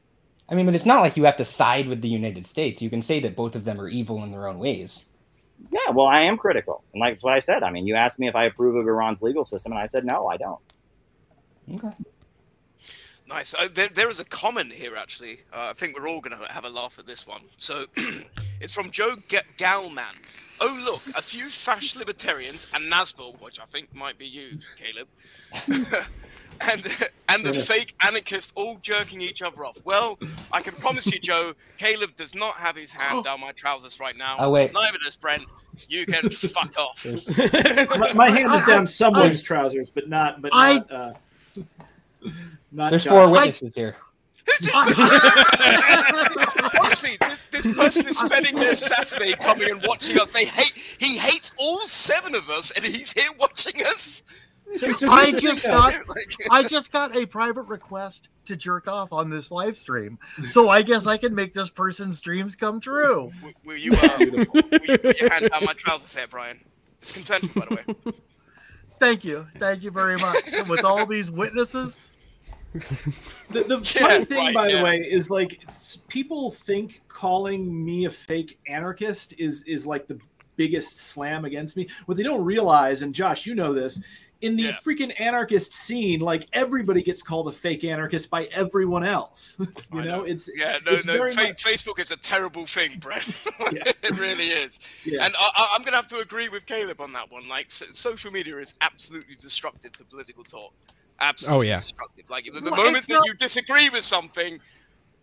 I mean, but it's not like you have to side with the United States. You can say that both of them are evil in their own ways. Yeah, well, I am critical. And like what I said, I mean, you asked me if I approve of Iran's legal system, and I said, no, I don't. Okay. Nice. Uh, there, there is a comment here, actually. Uh, I think we're all going to have a laugh at this one. So it's from Joe G- Galman. Oh, look, a few fash libertarians and Nazville, which I think might be you, Caleb, and and the fake anarchist all jerking each other off. Well, I can promise you, Joe, Caleb does not have his hand down my trousers right now. Oh, wait. Neither does Brent. You can fuck off. my, my hand is down someone's trousers, but not. But I- not. Uh, not There's Josh. four witnesses here. Honestly, this, this person is spending their Saturday coming and watching us. They hate. He hates all seven of us, and he's here watching us. So- so I just got I just got a private request to jerk off on this live stream, so I guess I can make this person's dreams come true. Will, will you, uh, will you put your hand down my trousers there, Brian? It's consensual, by the way. Thank you, thank you very much. And with all these witnesses, The, the Yeah, funny thing, right, by yeah. the way, is like people think calling me a fake anarchist is is like the biggest slam against me. What they don't realize, and Josh, you know this, in the Yeah. freaking anarchist scene, like everybody gets called a fake anarchist by everyone else. you know? know. it's Yeah, no, it's no. Fa- much- Facebook is a terrible thing, Brent. Yeah. it really is. Yeah. And I, I, I'm going to have to agree with Caleb on that one. Like, so, social media is absolutely destructive to political talk. Absolutely Oh, yeah. destructive. Like, the, the Well, moment that not- you disagree with something,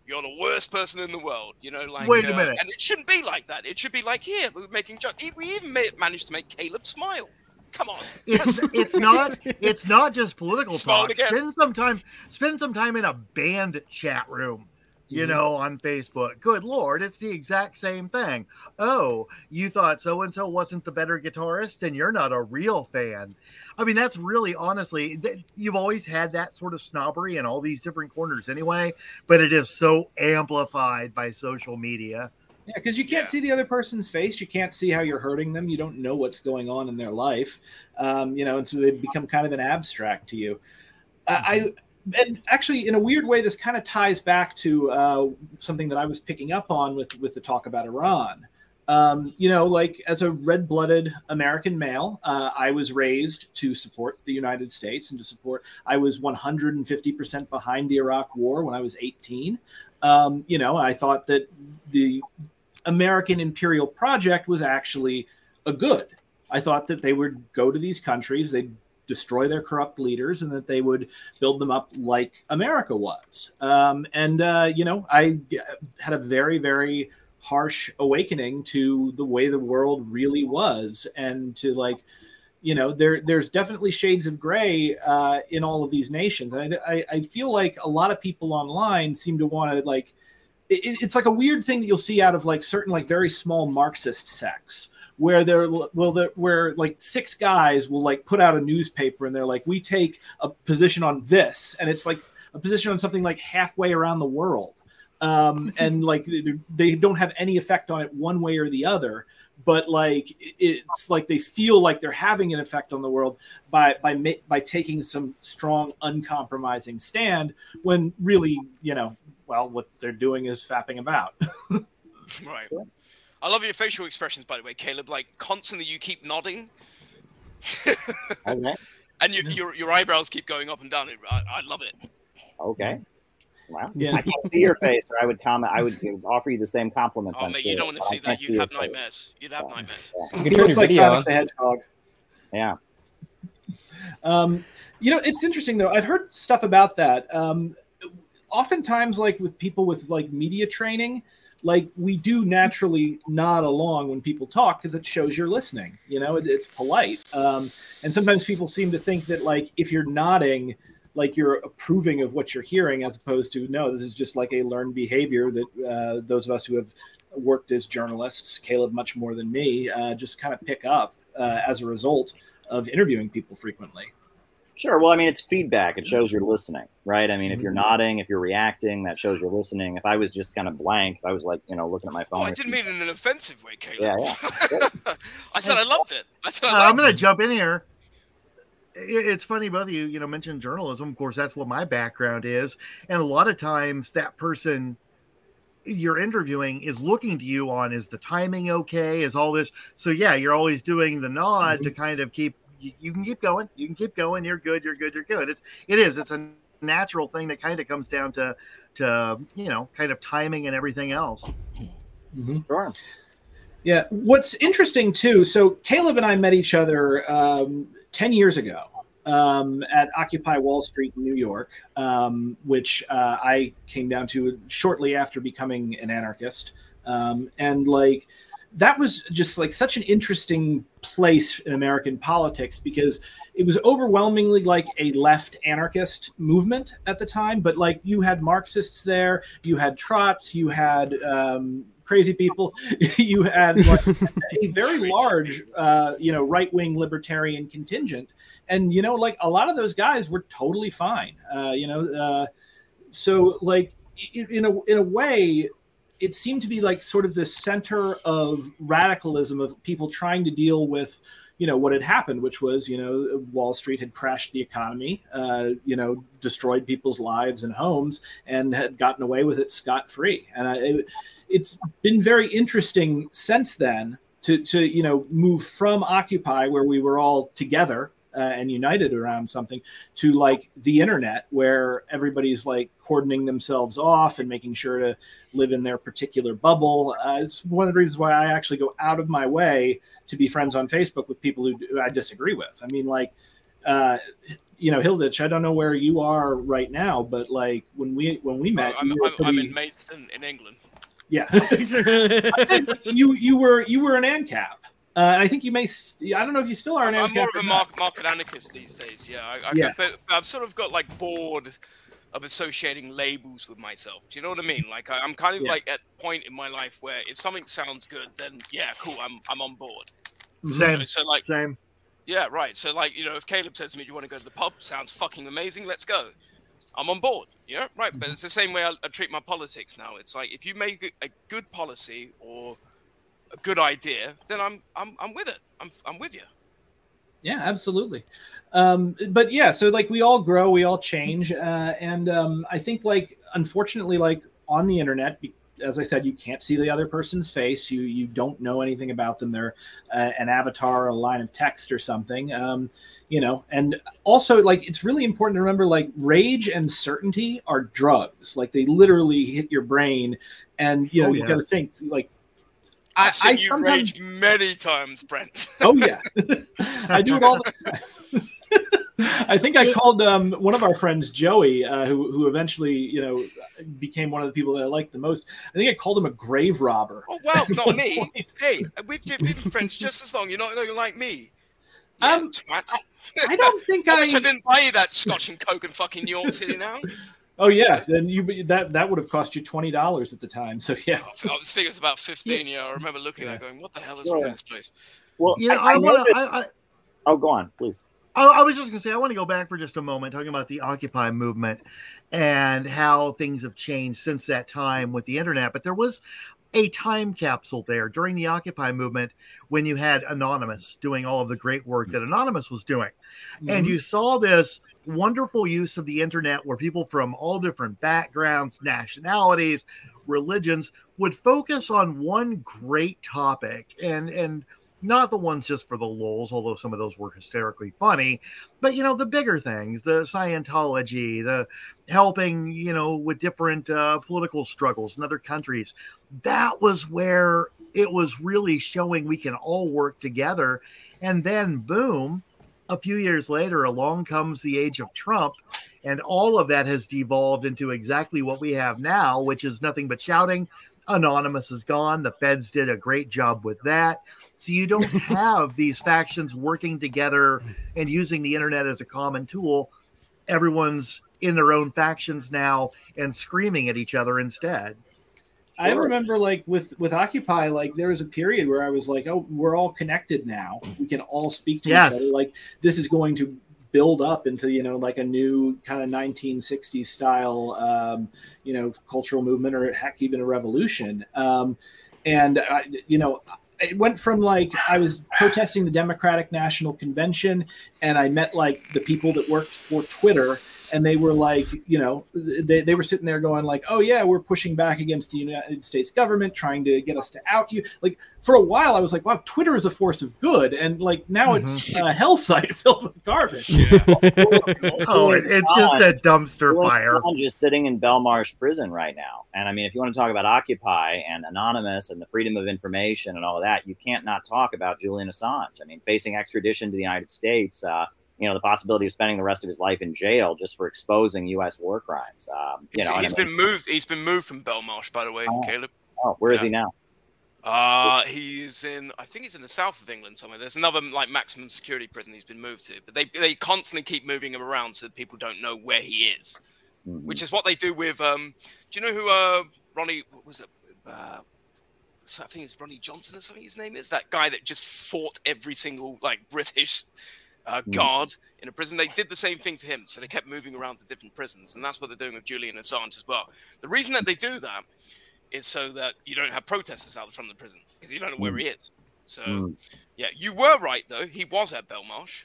you're the worst person in the world. You know, like. Wait a uh, minute. And it shouldn't be like that. It should be like, here, we're making jokes. We even ma- managed to make Caleb smile. Come on. it's it's not it's not just political Smile talk. again. Spend some time spend some time in a band chat room. You Mhm. know, on Facebook. Good lord, it's the exact same thing. Oh, you thought so and so wasn't the better guitarist, and you're not a real fan. I mean, that's really honestly, th- you've always had that sort of snobbery in all these different corners anyway, but it is so amplified by social media. Yeah, because you can't Yeah. see the other person's face. You can't see how you're hurting them. You don't know what's going on in their life. Um, you know, and so they become kind of an abstract to you. I, I and actually, in a weird way, this kind of ties back to uh, something that I was picking up on with with the talk about Iran. Um, you know, like as a red-blooded American male, uh, I was raised to support the United States and to support. I was 150 percent behind the Iraq War when I was 18. Um, you know, I thought that the American imperial project was actually a good. I thought that they would go to these countries, they'd destroy their corrupt leaders, and that they would build them up like America was. Um, and uh, you know, I had a very, very harsh awakening to the way the world really was, and to like. You know, there there's definitely shades of gray uh, in all of these nations. I, I, I feel like a lot of people online seem to want to like it, it's like a weird thing that you'll see out of like certain like very small Marxist sects where they're well they're, where like six guys will like put out a newspaper and they're like we take a position on this and it's like a position on something like halfway around the world. Um and like they- they don't have any effect on it one way or the other but like it's like they feel like they're having an effect on the world by by by taking some strong uncompromising stand when really you know well what they're doing is fapping about Right. I love your facial expressions, by the way, Caleb. Like, constantly you keep nodding. Okay. And you, your your eyebrows keep going up and down. I, I love it. Okay. Wow. Yeah. I can't see your face, or I would comment. I would offer you the same compliments. Oh I'm mate, sure, you don't want to see that. You'd your have face. nightmares. You'd have nightmares. Yeah. You He can turn looks your like video Sonic on. the Hedgehog. Yeah. Um, you know, it's interesting though. I've heard stuff about that. Um, oftentimes, like with people with like media training, like we do naturally nod along when people talk because it shows you're listening. You know, it, it's polite. Um, and sometimes people seem to think that like if you're nodding, like you're approving of what you're hearing, as opposed to no, this is just like a learned behavior that uh, those of us who have worked as journalists, Caleb much more than me, uh, just kind of pick up uh, as a result of interviewing people frequently. Sure. Well, I mean, it's feedback. It shows you're listening, right? I mean, if you're Mhm. nodding, if you're reacting, that shows you're listening. If I was just kind of blank, if I was like, you know, looking at my phone. Oh, I didn't mean in an offensive way, Caleb. Yeah, yeah. I said I loved it. I said Uh, I I'm going to jump in here. It's funny, both of you, you know, mentioned journalism. Of course, that's what my background is, and a lot of times that person you're interviewing is looking to you on is the timing okay? Is all this? So yeah, you're always doing the nod to kind of keep. You, you can keep going. You can keep going. You're good. You're good. You're good. It's it is. It's a natural thing that kind of comes down to to you know kind of timing and everything else. Sure. Yeah. What's interesting too. So Caleb and I met each other um, ten years ago um, at Occupy Wall Street in New York, um, which uh, I came down to shortly after becoming an anarchist, um, and like that was just like such an interesting place in American politics because it was overwhelmingly like a left anarchist movement at the time, but like you had Marxists there, you had Trots, you had um, crazy people, you had like, a very large, uh, you know, right wing libertarian contingent, and you know, like a lot of those guys were totally fine, uh, you know, uh, so like in a in a way it seemed to be like sort of the center of radicalism of people trying to deal with you know what had happened which was you know wall street had crashed the economy uh, you know destroyed people's lives and homes and had gotten away with it scot-free. And I, it, it's been very interesting since then to, to you know move from occupy where we were all together uh, and united around something to like the internet where everybody's like cordoning themselves off and making sure to live in their particular bubble uh, it's one of the reasons why i actually go out of my way to be friends on facebook with people who, who i disagree with i mean like uh, you know hilditch i don't know where you are right now but like when we when we met I'm, I'm, I'm in Maidstone in England. yeah you you were you were an ANCAP. Uh, and I think you may. st- I don't know if you still are an I'm more of a market, market anarchist these days. Yeah, I, I, Yeah. But I've sort of got like bored of associating labels with myself. Do you know what I mean? Like I, I'm kind of Yeah. like at the point in my life where if something sounds good, then yeah, cool, I'm I'm on board. Same. So, so like Same. yeah, right. So like you know, if Caleb says to me, "Do you want to go to the pub?" Sounds fucking amazing. Let's go. I'm on board. Yeah, right. But it's the same way I, I treat my politics now. It's like if you make a good policy or a good idea, then I'm I'm I'm with it. I'm I'm with you. Yeah, absolutely. Um, but yeah, so like we all grow, we all change, uh, and um, I think like unfortunately, like on the internet, as I said, you can't see the other person's face. You you don't know anything about them. They're uh, an avatar, a line of text, or something. Um, you know, and also like it's really important to remember like rage and certainty are drugs. Like they literally hit your brain, and you know Oh, you yeah. got to think like. I, I've seen I you sometimes rage many times, Brent. Oh yeah, I do it all. I think I called um, one of our friends Joey, uh, who who eventually you know became one of the people that I liked the most. I think I called him a grave robber. Oh wow, not me. point. Hey, we've, been friends just as long. You're not you're like me. Um, twat. I don't think I wish I I- didn't buy you that Scotch and Coke in fucking York City now. Oh yeah, then you that that would have cost you twenty dollars at the time. So yeah, I was thinking it was about 15. Yeah, I remember looking at it going, what the hell is Yeah. with this place? Well, You know, I, I, I want to. I, I, Oh, go on, please. I, I was just going to say, I want to go back for just a moment, talking about the Occupy movement and how things have changed since that time with the internet. But there was a time capsule there during the Occupy movement when you had Anonymous doing all of the great work that Anonymous was doing. And Mhm. you saw this wonderful use of the internet where people from all different backgrounds, nationalities, religions would focus on one great topic and and not the ones just for the lulz, although some of those were hysterically funny, but you know, the bigger things, the Scientology, the helping, you know, with different uh, political struggles in other countries. That was where it was really showing we can all work together. And then, boom, a few years later, along comes the age of Trump, and all of that has devolved into exactly what we have now, which is nothing but shouting. Anonymous is gone. The feds did a great job with that. So you don't have these factions working together and using the internet as a common tool. Everyone's in their own factions now and screaming at each other instead. I remember like with with Occupy, like there was a period where I was like, "Oh, we're all connected now. We can all speak to Yes. each other. Like this is going to build up into you know like a new kind of 1960s style, um, you know, cultural movement or heck, even a revolution." Um, and I, you know, it went from like I was protesting the Democratic National Convention, and I met like the people that worked for Twitter, and they were like, you know, they, they were sitting there going like, oh yeah, we're pushing back against the United States government, trying to get us to out you. Like for a while, I was like, wow, Twitter is a force of good, and like now it's a hell site filled with garbage. Oh, it- it's just a dumpster Julian fire. Assange is sitting in Belmarsh prison right now. And I mean, if you want to talk about Occupy and Anonymous and the freedom of information and all of that, you can't not talk about Julian Assange. I mean, facing extradition to the United States, uh, you know, the possibility of spending the rest of his life in jail just for exposing U.S. war crimes. Um, you He's, know, he's mean- been moved. He's been moved from Belmarsh, by the way, Oh. Caleb. oh, where is he now? Uh, he's in. I think he's in the south of England somewhere. There's another like maximum security prison he's been moved to, but they they constantly keep moving him around so that people don't know where he is. Mm-hmm. Which is what they do with. Um, do you know who uh Ronnie what was it? Uh, so I think it's Ronnie Johnson or something. His name is that guy that just fought every single like British uh, Mm. guard in a prison. They did the same thing to him, so they kept moving around to different prisons, and that's what they're doing with Julian Assange as well. The reason that they do that is so that you don't have protesters out from the prison because you don't know where Mm. he is. So Mm. yeah, you were right though. He was at Belmarsh.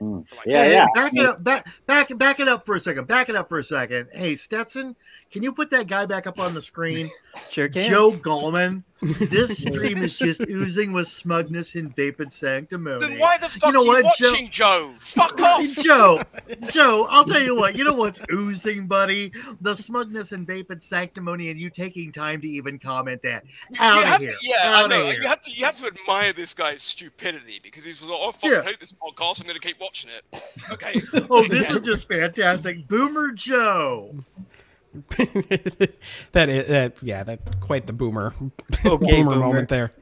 Mm. Like- Yeah, Hey, yeah. Back it up. Back, back, back it up for a second. Back it up for a second. Hey, Stetson, can you put that guy back up on the screen? Sure can. Joe Gallman. This stream is just oozing with smugness and vapid sanctimony. Then why the fuck you know are you what, Joe- watching, Joe? Fuck off. Joe, Joe, I'll tell you what. You know what's oozing, buddy? The smugness and vapid sanctimony, and you taking time to even comment that. You Out of here. To, yeah, I Out know. of here. You have to you have to admire this guy's stupidity because he's like, oh, I fucking Yeah. hate this podcast. I'm going to keep watching it. Okay. Oh, this is just fantastic. Boomer Joe. that is that yeah that quite the boomer Okay, boomer, boomer. moment there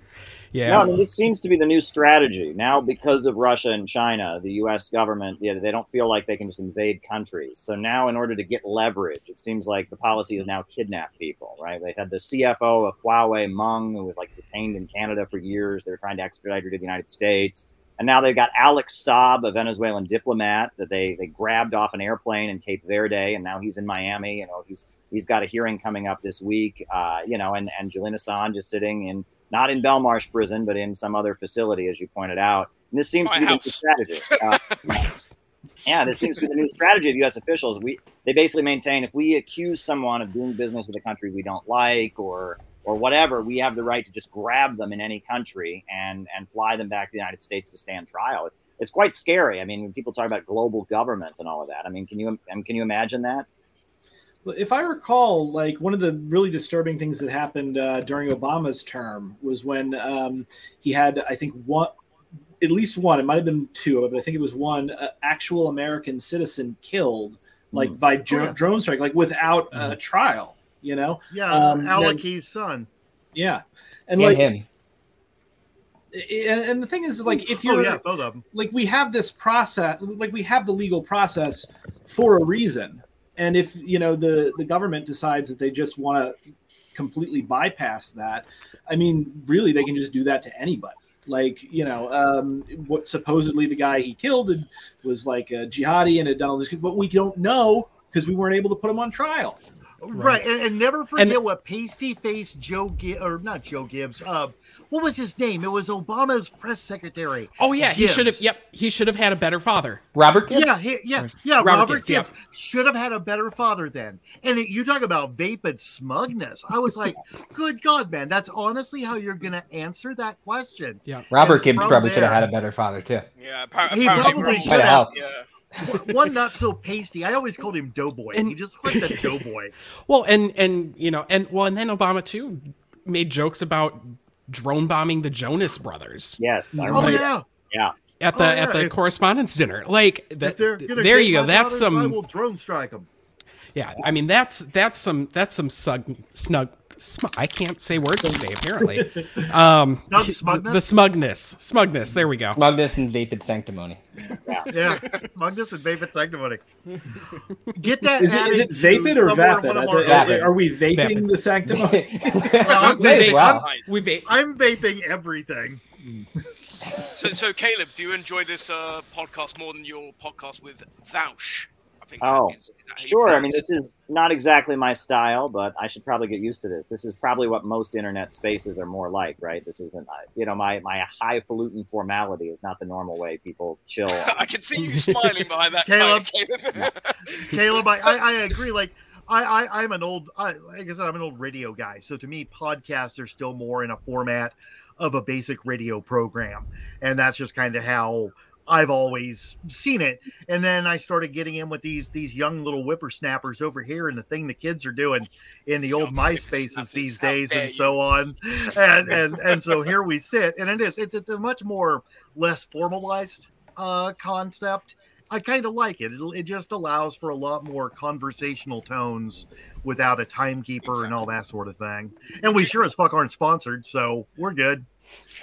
yeah No, I mean, this seems to be the new strategy now because of Russia and China. The U.S. government, yeah, they don't feel like they can just invade countries. So now, in order to get leverage, it seems like the policy is now kidnap people. Right? They had the CFO of Huawei, Meng, who was like detained in Canada for years. They were trying to extradite her to the United States, and now they've got Alex Saab, a Venezuelan diplomat that they they grabbed off an airplane in Cape Verde, and now he's in Miami. You know, he's he's got a hearing coming up this week. Uh, you know, and and Julian Assange is sitting in not in Belmarsh prison, but in some other facility, as you pointed out. And this seems My to be the new strategy. Uh, yeah, this seems to be the new strategy of U.S. officials. We they basically maintain if we accuse someone of doing business with a country we don't like or or whatever, we have the right to just grab them in any country and and fly them back to the United States to stand trial. It's quite scary. I mean, when people talk about global government and all of that, I mean, can you I mean, can you imagine that? Well, If I recall, like one of the really disturbing things that happened uh, during Obama's term was when um, he had, I think, one, at least one, it might have been two, but I think it was one uh, actual American citizen killed, like Mm. by Oh, yeah. drone strike, like without a trial. You know? Yeah, Um, Alec son. Yeah, and And like him. and, and the thing is like if Oh, you're oh, yeah, both of them. like we have this process like we have the legal process for a reason and if you know the the government decides that they just want to completely bypass that i mean really they can just do that to anybody like you know um what supposedly the guy he killed had- was like a jihadi and had done all this but we don't know because we weren't able to put him on trial Right, and, and never forget And- what pasty faced Joe Gibbs, or not Joe Gibbs, uh, what was his name? It was Obama's press secretary. Oh yeah, he should have. Yep, he should have had a better father. Robert Gibbs. Yeah, he, yeah, yeah. Robert Robert, Gibbs, yep. Should have had a better father then. And it, you talk about vapid smugness. I was like, good God, man, that's honestly how you're going to answer that question. Yeah, Robert And Gibbs from probably should have had a better father too. Yeah, appar- He apparently probably should have have. Yeah. One not so pasty. I always called him Doughboy. And- he just looked like a Doughboy. Well, and and you know, and well, and then Obama too made jokes about drone bombing the Jonas Brothers Yes, I Oh yeah. Yeah. at the Oh, at the if- correspondence dinner. Like that, there you go. my That's daughters, I some. will drone strike them. Yeah, I mean that's that's some that's some snug snug. Sm- I can't say words today. Apparently, um, the- smugness? the smugness, smugness. There we go. Smugness and vapid sanctimony. Yeah, Magnus and vapid sanctimony. Get that. Is it, is it vapid or vapid? Are, our- Vapid. are we vaping Vapid. the sanctimony? I'm, May as vaping, well. We vape. I'm vaping everything. So, so Caleb, do you enjoy this uh, podcast more than your podcast with Vouch? I think. Oh, is- is that Sure. I mean, this is not exactly my style, but I should probably get used to this. This is probably what most internet spaces are more like, right? This isn't, uh, you know, my my highfalutin formality is not the normal way people chill. I can see you smiling behind that. Caleb. Caleb. Caleb, I, I, I agree. Like, I, I, I'm an old, I, like I said, I'm an old radio guy. So to me, podcasts are still more in a format of a basic radio program, and that's just kind of how I've always seen it. And then I started getting in with these these young little whippersnappers over here, and the thing the kids are doing in the old MySpaces these days, and so on. And and and so here we sit, and it is it's it's a much more less formalized uh concept. I kind of like it. it. It just allows for a lot more conversational tones without a timekeeper and all that sort of thing. And we sure as fuck aren't sponsored, so we're good.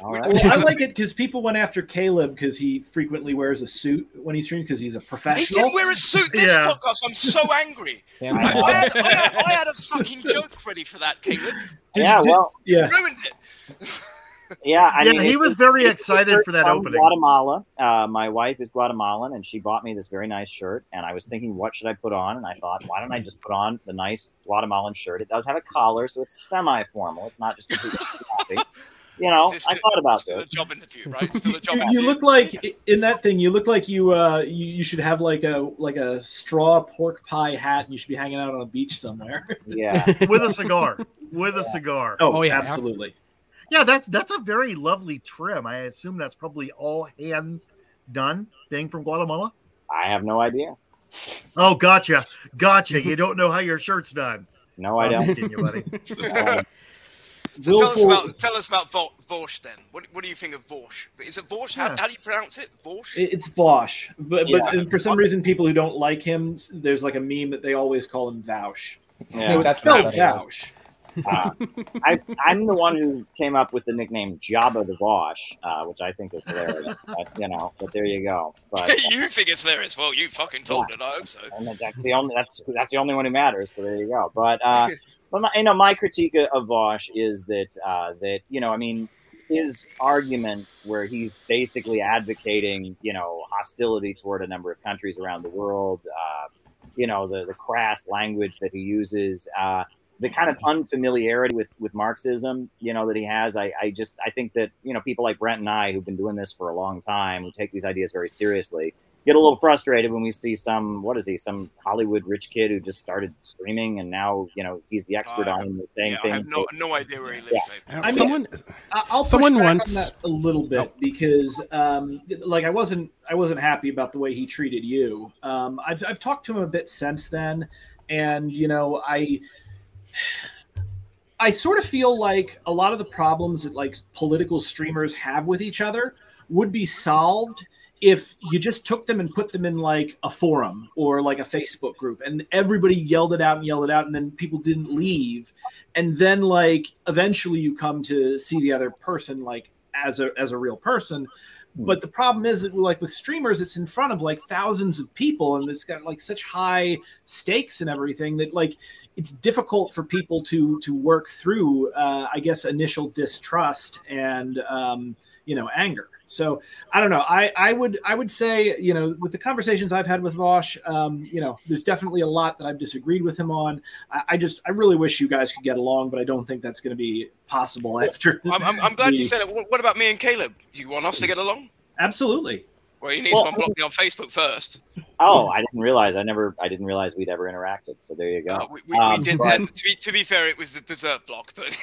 All right. well, I like it because people went after Caleb because he frequently wears a suit when he streams because he's a professional. He didn't wear a suit this Yeah. podcast. I'm so angry. Yeah, I, I, had, I, had, I had a fucking joke ready for that, Caleb. yeah, did- well, yeah. Ruined it. yeah. I Yeah, mean, he was very excited for that from opening. Guatemala. Uh, my wife is Guatemalan, and she bought me this very nice shirt. And I was thinking, what should I put on? And I thought, why don't I just put on the nice Guatemalan shirt? It does have a collar, so it's semi-formal. It's not just completely sloppy. You know, Is I still- thought about Still this. a job interview, right? Still a job You, interview. you look like in that thing. You look like you uh you, you should have like a like a straw pork pie hat, and you should be hanging out on a beach somewhere. Yeah. With a cigar. With a cigar. Oh, Oh, yeah, absolutely. Yeah, that's that's a very lovely trim. I assume that's probably all hand done, being from Guatemala. I have no idea. Oh, gotcha, gotcha. You don't know how your shirt's done. No, I I'm don't. kidding you, buddy. Um, So tell us about tell us about Vo- Vorsh then. What, what do you think of Vorsh? Is it Vorsh? How, Yeah. how do you pronounce it? Vorsh? It- It's Vosh, but but for some reason, people who don't like him, there's like a meme that they always call him Vouch. yeah. So it's that's spelled what. Vouch. Uh, I, I'm the one who came up with the nickname Jabba the Vosh, uh, which I think is hilarious. but, you know, but there you go. But you think it's there as well. You fucking told it. I hope so. and that's the only that's that's the only one who matters. So there you go. But uh, but my, you know, my critique of Vosh is that uh, that you know, I mean, his arguments where he's basically advocating you know hostility toward a number of countries around the world. Uh, you know, the the crass language that he uses. Uh, the kind of unfamiliarity with with Marxism, you know, that he has, I, I just I think that you know people like Brent and I who've been doing this for a long time, who take these ideas very seriously, get a little frustrated when we see some what is he, some Hollywood rich kid who just started streaming and now you know he's the expert Uh, on the saying Yeah, I have no that- no idea where he lives, Yeah. mate. I mean- someone, I- I'll push Someone back once- on that a little bit because, um, like, I wasn't I wasn't happy about the way he treated you. Um, I've I've talked to him a bit since then, and you know, I I sort of feel like a lot of the problems that like political streamers have with each other would be solved if you just took them and put them in like a forum or like a Facebook group and everybody yelled it out and yelled it out and then people didn't leave. And then like eventually you come to see the other person like as a as a real person. Hmm. But the problem is that like with streamers it's in front of like thousands of people and it's got like such high stakes and everything that like it's difficult for people to to work through uh, i guess initial distrust and um, you know anger So I don't know. I, I would I would say you know with the conversations I've had with Vosh, um, you know, there's definitely a lot that I've disagreed with him on. I, I just I really wish you guys could get along, but I don't think that's going to be possible after. I'm, I'm, I'm glad the- you said it. What what about me and Caleb? You want us to get along? Absolutely. Well, you need Well, to unblock me on Facebook first. Oh, I didn't realize. I never. I didn't realize we'd ever interacted. So there you go. Uh, we, we, we Um, did but- To be, to be fair, it was a dessert block, but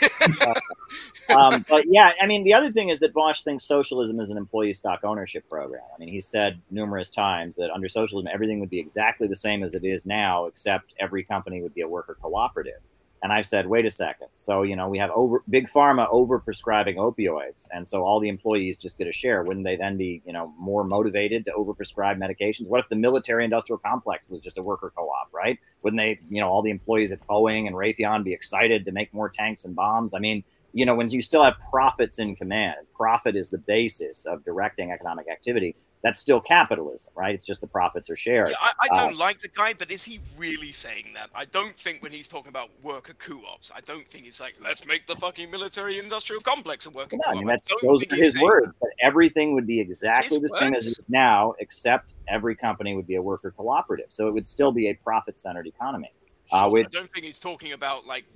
um, but yeah, I mean, the other thing is that Vosh thinks socialism is an employee stock ownership program. I mean, he said numerous times that under socialism, everything would be exactly the same as it is now, except every company would be a worker cooperative. And I've said, wait a second. So you know, we have over big pharma over prescribing opioids, and so all the employees just get a share. Wouldn't they then be, you know, more motivated to over prescribe medications? What if the military-industrial complex was just a worker co-op, right? Wouldn't they, you know, all the employees at Boeing and Raytheon be excited to make more tanks and bombs? I mean, you know, when you still have profits in command, profit is the basis of directing economic activity. That's still capitalism, right? It's just the profits are shared. I, I Uh, don't like the guy. But is he really saying that? I don't think when he's talking about worker co-ops, I don't think he's like, let's make the fucking military-industrial complex a worker No, I mean that's those are his words. But everything would be exactly the same as it is now, except every company would be a worker cooperative. So it would still be a profit-centered economy. Uh, which, I don't think he's talking about like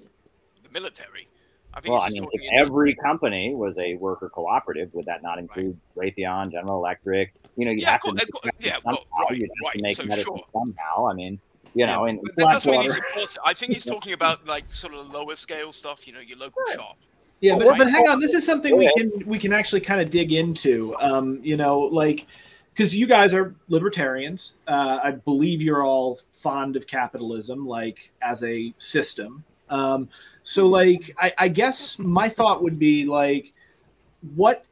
the military. I think well, I he's just mean, if in- every company was a worker cooperative, would that not include Raytheon, General Electric? You know, you Yeah, have of to make course, yeah, somehow. well, right, You'd have to make so medicine sure. somehow. I mean, you know, and But that doesn't mean he's Blackwater- important. I think he's talking about like sort of lower scale stuff. You know, your local shop. Yeah, Well, but, but hang on. This is something we can we can actually kind of dig into. Um, you know, like because you guys are libertarians. Uh, I believe you're all fond of capitalism, like as a system. Um, so, like, I, I guess my thought would be like, what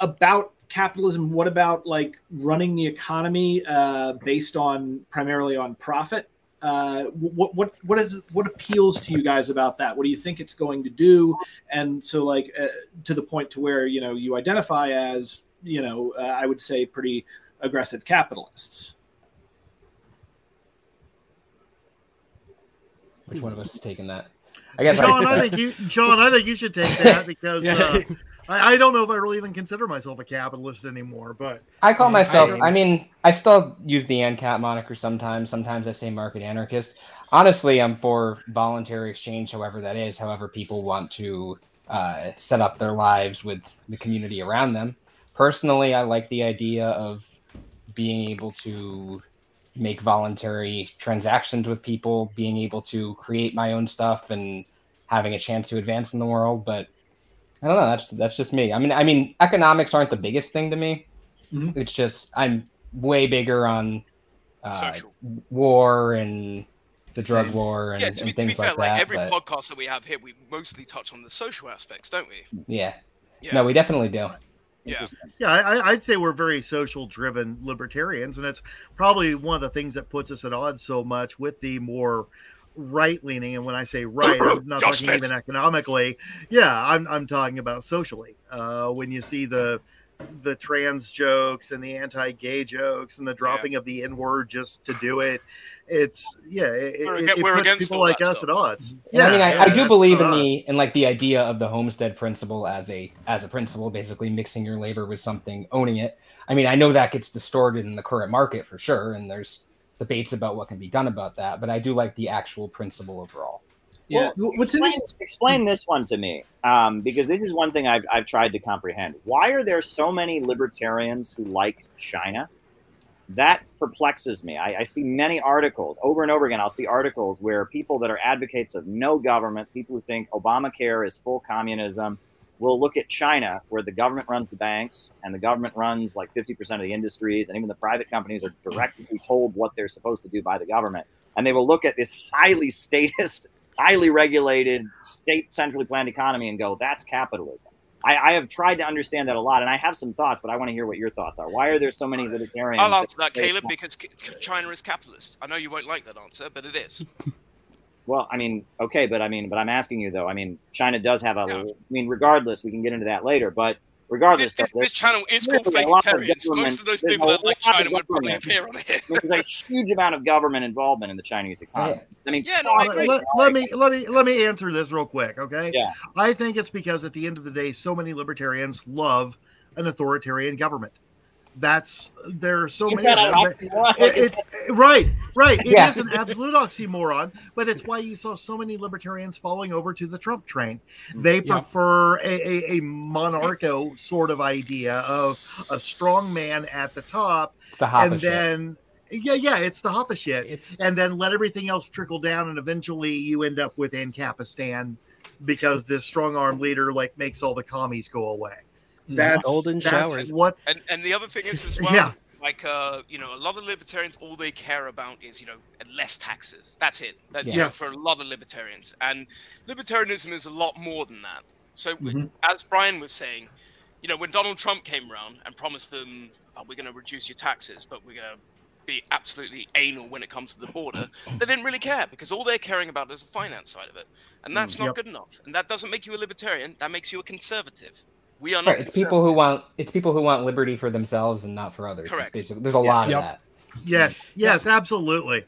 about capitalism? What about like running the economy uh, based on primarily on profit? Uh, what what what is what appeals to you guys about that? What do you think it's going to do? And so, like, uh, to the point to where you know you identify as you know, uh, I would say pretty aggressive capitalists. Which one of us is taking that? I guess John, I think you, John, I think you should take that because Yeah. uh, I, I don't know if I really even consider myself a capitalist anymore. But I call myself. don't- I, mean, I still use the ANCAP moniker sometimes. Sometimes I say market anarchist. Honestly, I'm for voluntary exchange, however that is, however people want to uh, set up their lives with the community around them. Personally, I like the idea of being able to make voluntary transactions with people, being able to create my own stuff, and having a chance to advance in the world. But I don't know. That's that's just me. I mean, I mean, economics aren't the biggest thing to me. Mhm. It's just I'm way bigger on uh, Social. war and the drug war and, yeah, to be, and to be things fair, like like, that. every but podcast that we have here, we mostly touch on the social aspects, don't we? yeah. Yeah. no, we definitely do. Yeah. yeah, I, I'd say we're very social-driven libertarians, and it's probably one of the things that puts us at odds so much with the more right-leaning. And when I say right, I'm not Josh talking even economically. Yeah, I'm I'm talking about socially. Uh, when you see the the trans jokes and the anti-gay jokes and the dropping of the N-word just to do it, it's yeah, it, We're it, it we're puts against people like that us stuff. at odds. Yeah, I mean, I, I do believe in at the in like the idea of the homestead principle as a as a principle, basically mixing your labor with something, owning it. I mean, I know that gets distorted in the current market for sure, and there's debates about what can be done about that. But I do like the actual principle overall. Yeah. Well, What's explain, explain this one to me, um, because this is one thing I've, I've tried to comprehend. Why are there so many libertarians who like China? That perplexes me. I, I see many articles over and over again. I'll see articles where people that are advocates of no government, people who think Obamacare is full communism, will look at China, where the government runs the banks and the government runs like 50% of the industries, and even the private companies are directly told what they're supposed to do by the government. And they will look at this highly statist, highly regulated, state centrally planned economy and go, that's capitalism. I, I have tried to understand that a lot, and I have some thoughts, but I want to hear what your thoughts are. Why are there so many libertarians? I'll answer that, say- Caleb, because China is capitalist. I know you won't like that answer, but it is. Well, I mean, okay, but I mean, but I'm asking you though. I mean, China does have a. I mean, regardless, we can get into that later. But regardless, This, though, this channel is called there's a lot. Most of those people a that like China would probably appear on here. there's a huge amount of government involvement in the Chinese economy. I mean, Yeah, no, I fuck, agree. let, let me let me let me answer this real quick, okay? Yeah. I think it's because at the end of the day, so many libertarians love an authoritarian government. That's there are so Is many. that an oxymoron? it- it- right, right. It is Yeah. an absolute oxymoron, but it's why you saw so many libertarians falling over to the Trump train. They Yeah. prefer a, a, a monarcho sort of idea of a strong man at the top, It's the Hoppe and shit. then yeah, yeah, it's the Hoppe shit, It's and then let everything else trickle down, and eventually you end up with Ancapistan because this strong arm leader like makes all the commies go away. That's Golden that's showers. What And and the other thing is as well, Yeah. like uh, you know, a lot of libertarians, all they care about is you know less taxes. That's it. That, you know, for a lot of libertarians, and libertarianism is a lot more than that. So Mhm. as Brian was saying, you know, when Donald Trump came around and promised them, oh, we're going to reduce your taxes, but we're going to be absolutely anal when it comes to the border, they didn't really care because all they're caring about is the finance side of it, and that's not Yep. good enough. And that doesn't make you a libertarian. That makes you a conservative. We are not. Right, it's people who want it's people who want liberty for themselves and not for others. It's Correct. basically- there's a lot Yep. of that. Yes, yes, absolutely.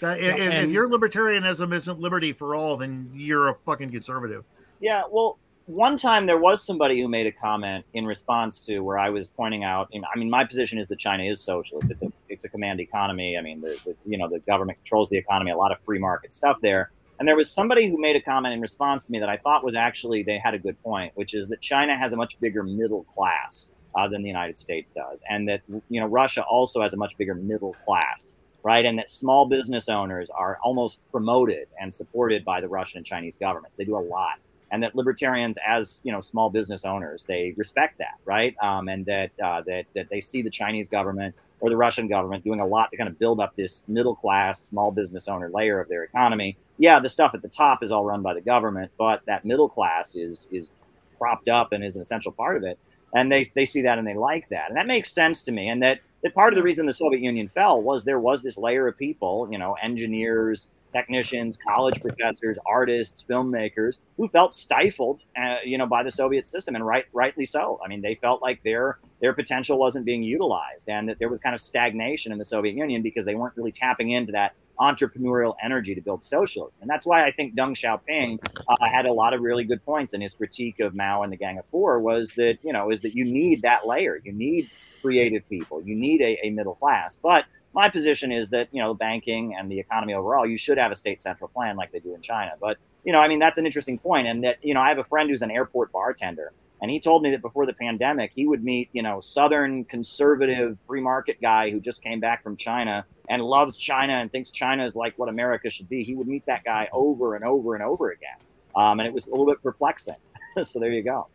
That, if, if and- your libertarianism isn't liberty for all, then you're a fucking conservative. Yeah, well, one time there was somebody who made a comment in response to where I was pointing out. You know, I mean, my position is that China is socialist. It's a it's a command economy. I mean, the, the you know the government controls the economy. A lot of free market stuff there. And there was somebody who made a comment in response to me that I thought was actually they had a good point, which is that China has a much bigger middle class uh, than the United States does, and that you know Russia also has a much bigger middle class, right? And that small business owners are almost promoted and supported by the Russian and Chinese governments. They do a lot, and that libertarians, as you know, small business owners, they respect that, right? Um, and that uh, that that they see the Chinese government or the Russian government doing a lot to kind of build up this middle class small business owner layer of their economy. Yeah, the stuff at the top is all run by the government, but that middle class is is propped up and is an essential part of it. And they they see that and they like that, and that makes sense to me. And that that part of the reason the Soviet Union fell was there was this layer of people, you know, engineers, technicians, college professors, artists, filmmakers who felt stifled, uh, you know, by the Soviet system, and right, rightly so. I mean, they felt like their their potential wasn't being utilized, and that there was kind of stagnation in the Soviet Union because they weren't really tapping into that entrepreneurial energy to build socialism. And that's why I think Deng Xiaoping uh, had a lot of really good points in his critique of Mao and the Gang of Four. Was that you know is that you need that layer, you need creative people, you need a, a middle class, but my position is that you know banking and the economy overall you should have a state central plan like they do in china. But you know i mean that's an interesting point and that you know i have a friend who's an airport bartender and he told me that before the pandemic he would meet you know southern conservative free market guy who just came back from china and loves china and thinks china is like what america should be. He would meet that guy over and over and over again. Um, and it was a little bit perplexing. So there you go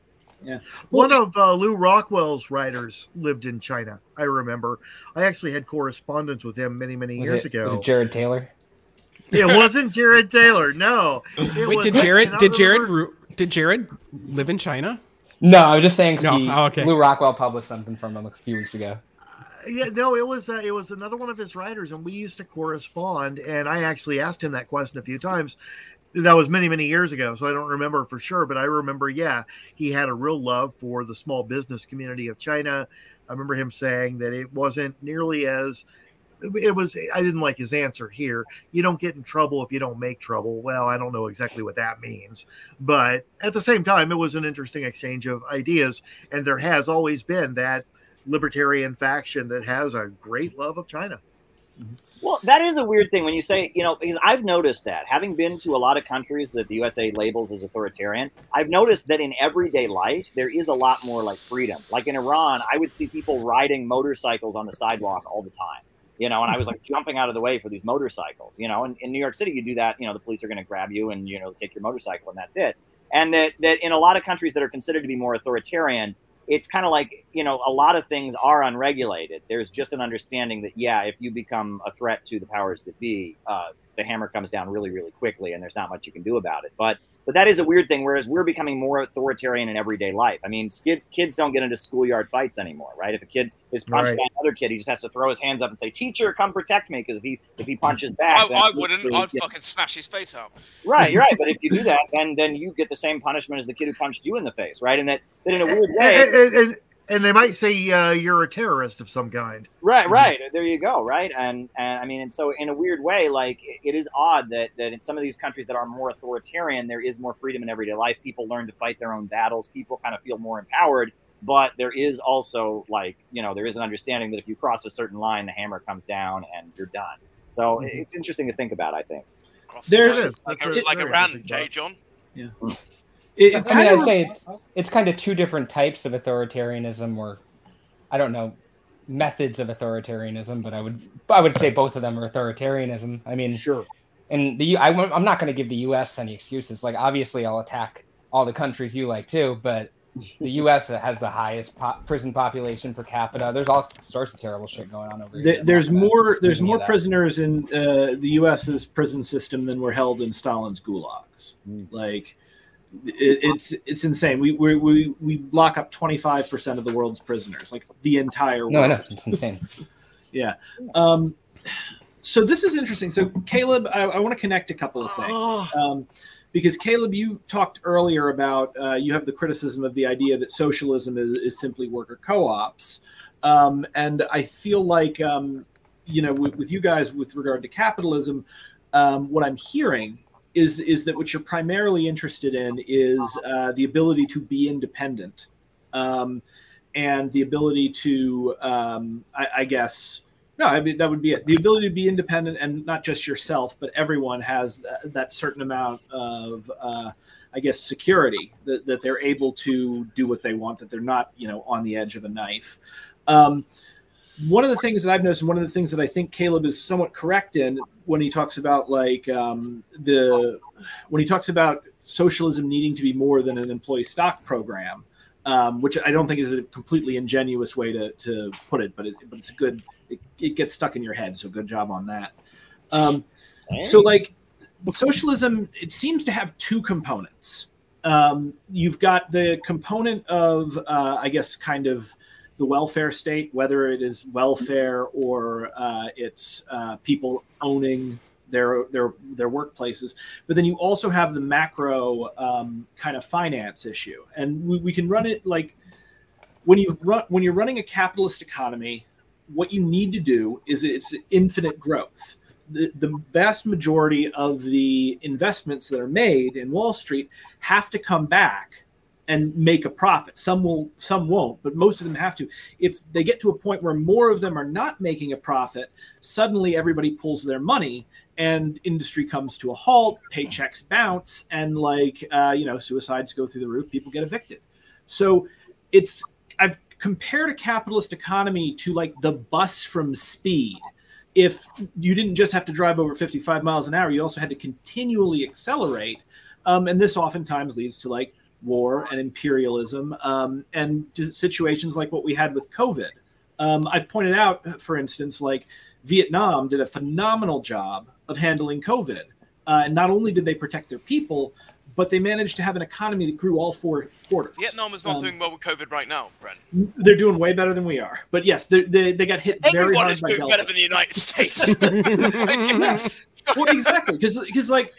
yeah One of uh, Lew Rockwell's writers lived in China. I remember. I actually had correspondence with him many, many Was years it, ago. was it Jared Taylor? It wasn't Jared Taylor. No. It Wait, was- did Jared did Jared remember- did Jared live in China? No, I was just saying No, he, oh, okay. Lou Rockwell published something from him a few weeks ago. Yeah, no, it was uh, it was another one of his writers, and we used to correspond. And I actually asked him that question a few times. That was many, many years ago, so I don't remember for sure. But I remember, yeah, he had a real love for the small business community of China. I remember him saying that it wasn't nearly as it was. I didn't like his answer here. You don't get in trouble if you don't make trouble. Well, I don't know exactly what that means, but at the same time, it was an interesting exchange of ideas, and there has always been that libertarian faction that has a great love of China. Mm-hmm. Well, that is a weird thing when you say, you know, because I've noticed that having been to a lot of countries that the USA labels as authoritarian, I've noticed that in everyday life, there is a lot more like freedom. Like in Iran, I would see people riding motorcycles on the sidewalk all the time, you know, and I was like jumping out of the way for these motorcycles, you know, and in New York City, you do that, you know, the police are going to grab you and, you know, take your motorcycle and that's it. And that, that in a lot of countries that are considered to be more authoritarian, it's kind of like you know a lot of things are unregulated. There's just an understanding that yeah if you become a threat to the powers that be uh, the hammer comes down really really quickly and there's not much you can do about it but but that is a weird thing whereas we're becoming more authoritarian in everyday life i mean skid, kids don't get into schoolyard fights anymore right if a kid is punched Right. by another kid he just has to throw his hands up and say teacher come protect me because if he if he punches back I, I wouldn't. I'd yeah. fucking smash his face out. Right, you're right. But if you do that, then then you get the same punishment as the kid who punched you in the face, right? And that, that in a weird way, And, and, and, and they might say uh, you're a terrorist of some kind. Right, right. There you go. Right, and and I mean, and so in a weird way, like it is odd that that in some of these countries that are more authoritarian, there is more freedom in everyday life. People learn to fight their own battles. People kind of feel more empowered. but there is also like you know there is an understanding that if you cross a certain line, the hammer comes down and you're done. So Mhm. it's interesting to think about. I think. There's like, a, like very Iran, interesting, Jay John. Yeah. I It, mean, kind I'd say it's it's kind of two different types of authoritarianism, or I don't know methods of authoritarianism, but I would I would say both of them are authoritarianism. I mean, sure. And the I, am not going to give the U.S. any excuses. Like, obviously, I'll attack all the countries you like too, but the U.S. has the highest po- prison population per capita. There's all sorts of terrible shit going on over here. There- there's more there's more prisoners in uh, the U.S.'s prison system than were held in Stalin's gulags. Like it, it's it's insane. We we we, we lock up 25 percent of the world's prisoners, like the entire world. No, I know it's insane. yeah. Um, so this is interesting. So Caleb, I, I want to connect a couple of things. Um, because Caleb, you talked earlier about uh, you have the criticism of the idea that socialism is, is simply worker co-ops, um, and I feel like um, you know with, with you guys with regard to capitalism, um, what I'm hearing is is that what you're primarily interested in is uh, the ability to be independent, um, and the ability to, um, I, I guess, no, I mean that would be it. The ability to be independent and not just yourself, but everyone has that, that certain amount of, uh, I guess, security that, that they're able to do what they want, that they're not, you know, on the edge of a knife. Um, one of the things that I've noticed, and one of the things that I think Caleb is somewhat correct in when he talks about like um, the when he talks about socialism needing to be more than an employee stock program, um, which I don't think is a completely ingenuous way to, to put it, but it, but it's a good. It, it gets stuck in your head, so good job on that. Um, so like socialism, it seems to have two components. Um, you've got the component of, uh, I guess, kind of the welfare state, whether it is welfare or uh, it's uh, people owning their their their workplaces. But then you also have the macro um, kind of finance issue, and we, we can run it like when you run when you're running a capitalist economy. What you need to do is it's infinite growth. The, the vast majority of the investments that are made in Wall Street have to come back and make a profit. Some will, some won't, but most of them have to. If they get to a point where more of them are not making a profit, suddenly everybody pulls their money and industry comes to a halt, paychecks bounce, and like uh, you know, suicides go through the roof, people get evicted. So it's I've compared a capitalist economy to like the bus from speed. If you didn't just have to drive over 55 miles an hour, you also had to continually accelerate. Um, and this oftentimes leads to like war and imperialism um, and situations like what we had with COVID. Um, I've pointed out, for instance, like Vietnam did a phenomenal job of handling COVID. Uh, and not only did they protect their people, but they managed to have an economy that grew all four quarters. Vietnam is not Um, doing well with COVID right now, Brent. They're doing way better than we are. But yes, they, they, they got hit very hard. Everyone is doing better than the United States. Well, exactly, because like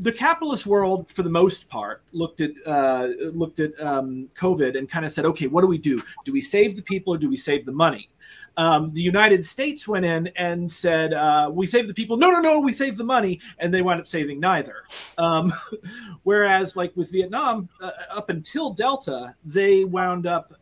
the capitalist world, for the most part, looked at uh, looked at um, COVID and kind of said, okay, what do we do? Do we save the people or do we save the money? Um, the United States went in and said, uh, "We save the people." No, no, no, we save the money, and they wound up saving neither. Um, whereas, like with Vietnam, uh, up until Delta, they wound up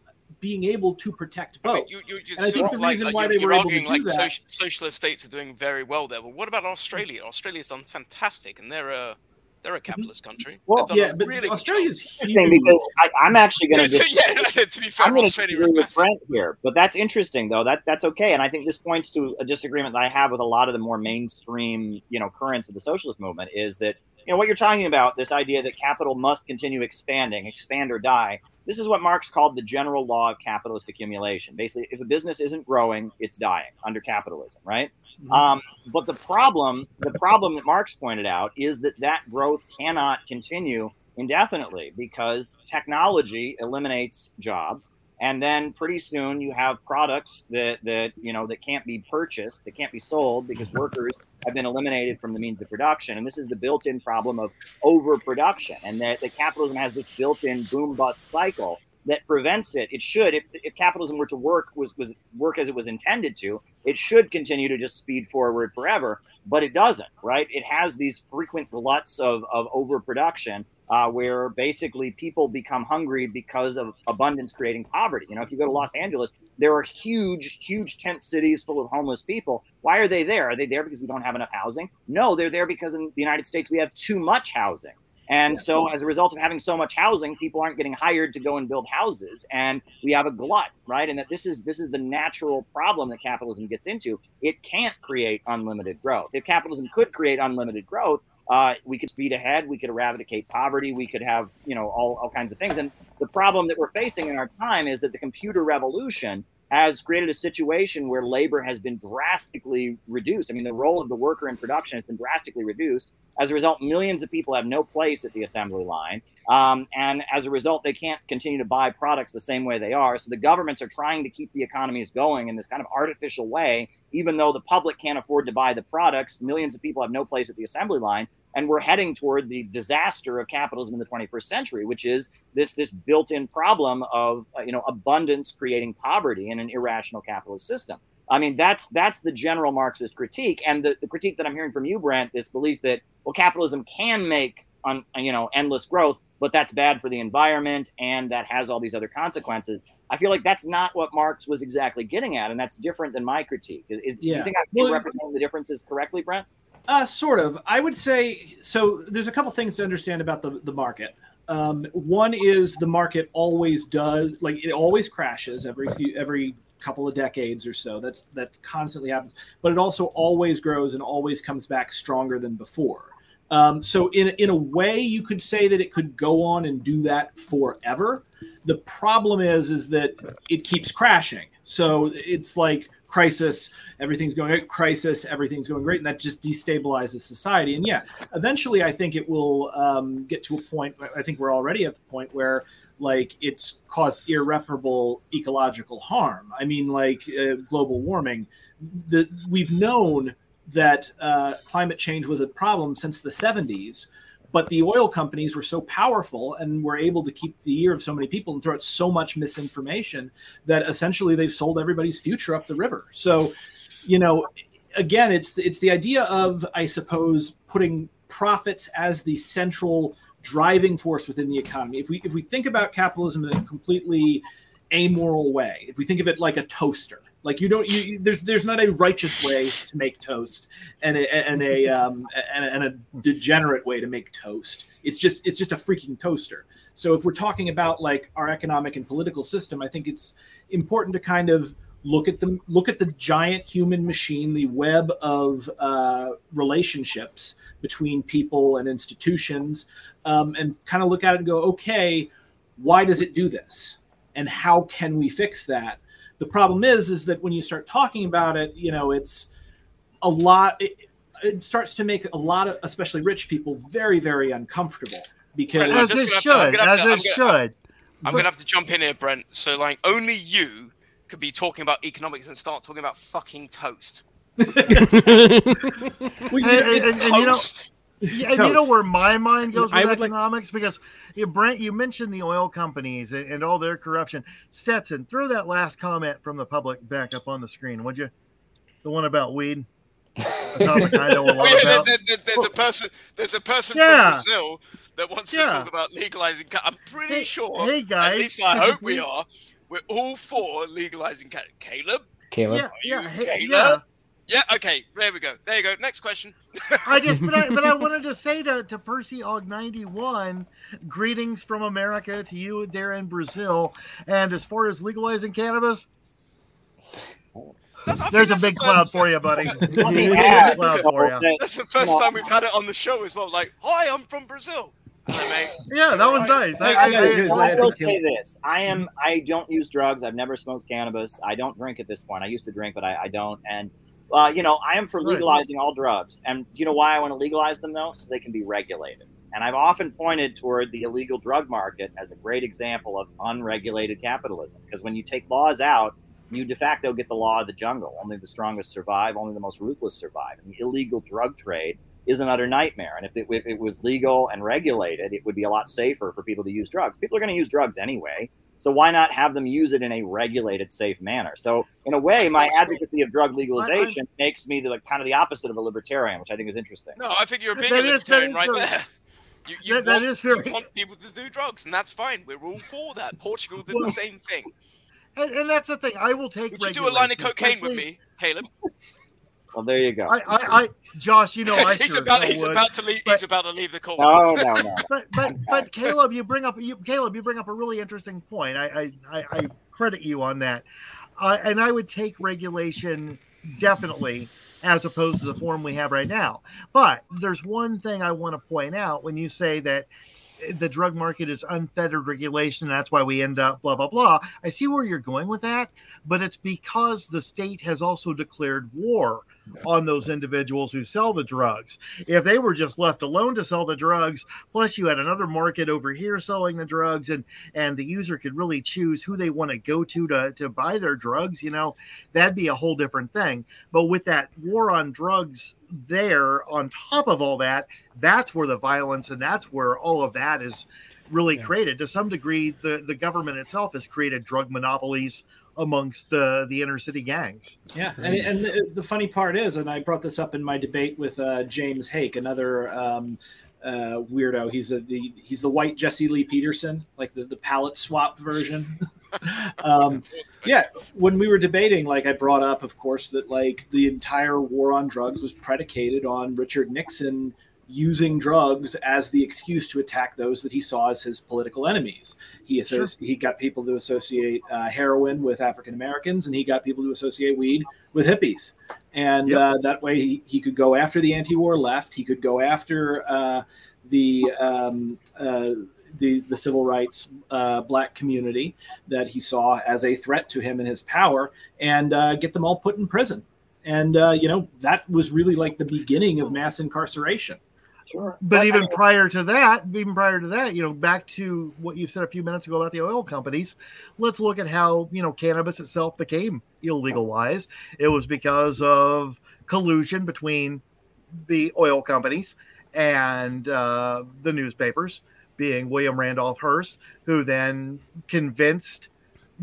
being able to protect both. You, you, you're And I think the reason like, why you're, they you're were able to arguing do like that soci- socialist states are doing very well there. But what about Australia? Australia's done fantastic, and they're a they're a mm-hmm. capitalist country. Well, yeah, but really Australia's Interesting because I, I'm actually going to yeah, to be fair, I'm going to Australia agree is with massive. Brent here, but that's interesting though. That that's okay, and I think this points to a disagreement that I have with a lot of the more mainstream, you know, currents of the socialist movement. Is that you know what you're talking about? This idea that capital must continue expanding, expand or die. This is what Marx called the general law of capitalist accumulation. Basically, if a business isn't growing, it's dying under capitalism, right? Um, but the problem, the problem that Marx pointed out is that that growth cannot continue indefinitely because technology eliminates jobs, and then pretty soon you have products that that you know that can't be purchased, that can't be sold because workers have been eliminated from the means of production, and this is the built-in problem of overproduction, and that, that capitalism has this built-in boom bust cycle that prevents it. It should, if, if capitalism were to work was, was work as it was intended to, it should continue to just speed forward forever, but it doesn't, right? It has these frequent gluts of, of overproduction uh, where basically people become hungry because of abundance creating poverty. You know, if you go to Los Angeles, there are huge, huge tent cities full of homeless people. Why are they there? Are they there because we don't have enough housing? No, they're there because in the United States we have too much housing. And so, as a result of having so much housing, people aren't getting hired to go and build houses, and we have a glut, right? And that this is this is the natural problem that capitalism gets into. It can't create unlimited growth. If capitalism could create unlimited growth, uh, we could speed ahead. We could eradicate poverty. We could have, you know, all, all kinds of things. And the problem that we're facing in our time is that the computer revolution has created a situation where labor has been drastically reduced. I mean, the role of the worker in production has been drastically reduced. As a result, millions of people have no place at the assembly line. Um, and as a result, they can't continue to buy products the same way they are. So the governments are trying to keep the economies going in this kind of artificial way, even though the public can't afford to buy the products. Millions of people have no place at the assembly line and we're heading toward the disaster of capitalism in the 21st century, which is this this built-in problem of uh, you know abundance creating poverty in an irrational capitalist system. I mean, that's that's the general Marxist critique, and the, the critique that I'm hearing from you, Brent, this belief that well, capitalism can make on you know endless growth, but that's bad for the environment and that has all these other consequences. I feel like that's not what Marx was exactly getting at, and that's different than my critique. Is, Yeah. do you think I'm Well- representing the differences correctly, Brent? Uh, sort of. I would say so. There's a couple things to understand about the the market. Um, one is the market always does like it always crashes every few every couple of decades or so. That's that constantly happens. But it also always grows and always comes back stronger than before. Um, so in in a way, you could say that it could go on and do that forever. The problem is is that it keeps crashing. So it's like crisis, everything's going crisis, everything's going great, and that just destabilizes society. And yeah, eventually, I think it will um, get to a point. I think we're already at the point where like it's caused irreparable ecological harm. I mean, like uh, global warming. The we've known that uh, climate change was a problem since the 70s but the oil companies were so powerful and were able to keep the ear of so many people and throw out so much misinformation that essentially they've sold everybody's future up the river. So, you know, again, it's it's the idea of I suppose putting profits as the central driving force within the economy. If we if we think about capitalism in a completely amoral way, if we think of it like a toaster, like you don't you, you there's there's not a righteous way to make toast and a and a um and and a degenerate way to make toast. It's just it's just a freaking toaster. So if we're talking about like our economic and political system, I think it's important to kind of look at the look at the giant human machine, the web of uh, relationships between people and institutions, um, and kind of look at it and go, okay, why does it do this, and how can we fix that? The problem is, is that when you start talking about it, you know, it's a lot. It, it starts to make a lot of, especially rich people, very, very uncomfortable because Brent, As it gonna to- I'm should, gonna as to- it I'm gonna- should. I'm gonna have to jump in here, Brent. So like only you could be talking about economics and start talking about fucking toast. And, and- and- and you know, Toast. Yeah, and you know where my mind goes I with would like- economics because you, Brent, you mentioned the oil companies and, and all their corruption. Stetson, throw that last comment from the public back up on the screen, would you? The one about weed. A I know a Oh, yeah, about. there- there- there's a person. There's a person Yeah. from Brazil that wants Yeah. to talk about legalizing. I'm pretty Hey- sure. hey, guys, At least I hope we are. We're all for legalizing. Caleb. Caleb. Yeah, yeah, you hey, Caleb? Yeah. Yeah. Okay. There we go. There you go. Next question. I just, but I, but I wanted to say to, to Percy Og ninety one, greetings from America to you there in Brazil. And as far as legalizing cannabis, That's, there's a that's the big cloud for you, buddy. Let me There's a big cloud for you. That's the first time we've had it on the show as well. Like, hi, I'm from Brazil. Hello. Yeah, that was nice. I, I, I, I- I will say this: I am. I don't use drugs. I've never smoked cannabis. I don't drink at this point. I used to drink, but I, I don't. And uh, you know, I am for legalizing all drugs. And you know why I want to legalize them though? So they can be regulated. And I've often pointed toward the illegal drug market as a great example of unregulated capitalism. Because when you take laws out, you de facto get the law of the jungle. Only the strongest survive. Only the most ruthless survive. And the illegal drug trade is an utter nightmare. And if it, if it was legal and regulated, it would be a lot safer for people to use drugs. People are going to use drugs anyway. So why not have them use it in a regulated, safe manner? So in a way, my advocacy of drug legalization makes me the like, kind of the opposite of a libertarian, which I think is interesting. No, I think you're being That a is- that libertarian is right very- there. You, you, That- that want, is very- you want people to do drugs, and that's fine. We're all for that. Portugal did Well, the same thing. And, and that's the thing. I will take. Would you do a line of regulation, cocaine with me, Caleb? Well, there you go. I, I, I, Josh, you know, I he's sure about he's would. about to leave. he's about to leave the call. No, no, no. but but but Caleb, you bring up you Caleb, you bring up a really interesting point. I I, I, I credit you on that, uh, and I would take regulation definitely as opposed to the form we have right now. But there's one thing I want to point out when you say that the drug market is unfettered regulation. That's why we end up blah blah blah. I see where you're going with that, but it's because the state has also declared war on those individuals who sell the drugs. If they were just left alone to sell the drugs, plus you had another market over here selling the drugs, and and the user could really choose who they want to go to to to buy their drugs, you know, that'd be a whole different thing. But with that war on drugs there on top of all that, that's where the violence and that's where all of that is really created. To some degree, the the government itself has created drug monopolies amongst the the inner city gangs. Yeah, and, and the, the funny part is, and I brought this up in my debate with uh, James Hake, another um, uh, weirdo. He's a, the he's the white Jesse Lee Peterson, like the, the palette swap version. um, yeah, when we were debating, like I brought up, of course, that like the entire war on drugs was predicated on Richard Nixon using drugs as the excuse to attack those that he saw as his political enemies. He associ- he got people to associate uh, heroin with African Americans, and he got people to associate weed with hippies. And uh, that way, he, he could go after the anti-war left. He could go after uh, the um, uh, the the civil rights uh, black community that he saw as a threat to him and his power, and uh, get them all put in prison. And uh, you know that was really like the beginning of mass incarceration. Sure. But even prior to that, even prior to that, you know, back to what you said a few minutes ago about the oil companies, let's look at how, you know, cannabis itself became illegalized. It was because of collusion between the oil companies and uh, the newspapers, being William Randolph Hearst, who then convinced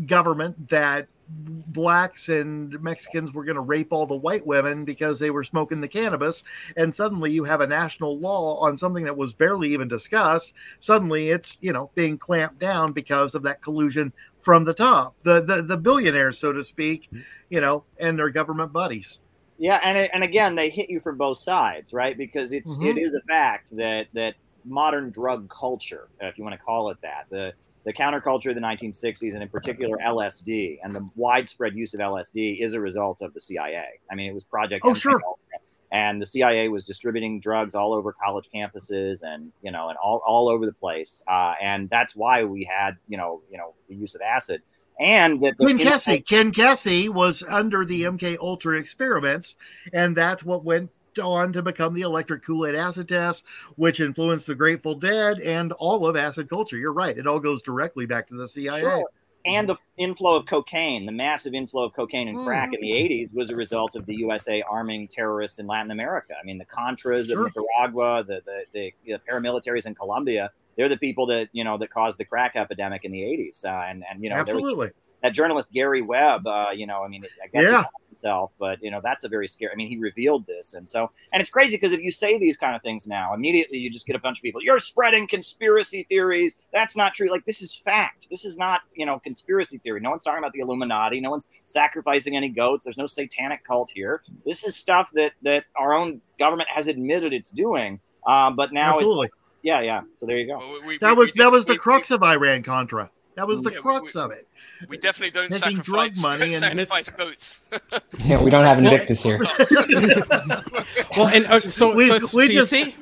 government that blacks and Mexicans were going to rape all the white women because they were smoking the cannabis. And suddenly you have a national law on something that was barely even discussed. Suddenly it's, you know, being clamped down because of that collusion from the top, the, the, the billionaires, so to speak, you know, and their government buddies. Yeah, and and again, they hit you from both sides, right? Because it's Mhm. it is a fact that that modern drug culture, if you want to call it that, the the counterculture of the 1960s, and in particular LSD, and the widespread use of LSD, is a result of the CIA. I mean, it was Project. Oh, MK sure. Ultra, And the CIA was distributing drugs all over college campuses, and you know, and all, all over the place. Uh, and that's why we had, you know, you know, the use of acid, and that the Ken Kesey, Ken Kesey was under the MK Ultra experiments, and that's what went on to become the electric Kool-Aid acid test, which influenced the Grateful Dead and all of acid culture. You're right; it all goes directly back to the CIA. Sure. And the inflow of cocaine, the massive inflow of cocaine and crack in the Mhm. 80s was a result of the USA arming terrorists in Latin America. I mean, the Contras Sure. of Nicaragua, the, the, the, the paramilitaries in Colombia, they're the people that, you know, that caused the crack epidemic in the 80s. Uh, and, and, you know, there was- Absolutely. That journalist Gary Webb, uh, you know, I mean, I guess Yeah. called himself, but you know, that's a very scary. I mean, he revealed this, and so, and it's crazy because if you say these kind of things now, immediately you just get a bunch of people. You're spreading conspiracy theories. That's not true. Like this is fact. This is not, you know, conspiracy theory. No one's talking about the Illuminati. No one's sacrificing any goats. There's no satanic cult here. This is stuff that that our own government has admitted it's doing. Um, but now Absolutely. it's yeah, yeah. So there you go. That was that was the crux of Iran Contra. That was the Yeah, we- crux of it. We definitely don't Taking drug sacrifice, money and- sacrifice goats. Yeah, we don't have Invictus here. Well, and uh, so, We- so, it's, we so you just- see,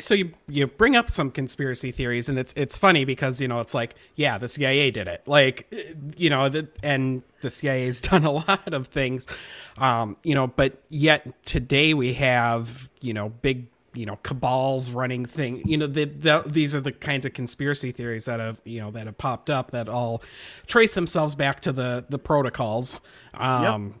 so you you bring up some conspiracy theories, and it's it's funny because you know it's like yeah, the CIA did it, like you know, the, and the CIA's done a lot of things, um, you know, but yet today we have you know big you know cabals running thing you know the, the, these are the kinds of conspiracy theories that have you know that have popped up that all trace themselves back to the the protocols um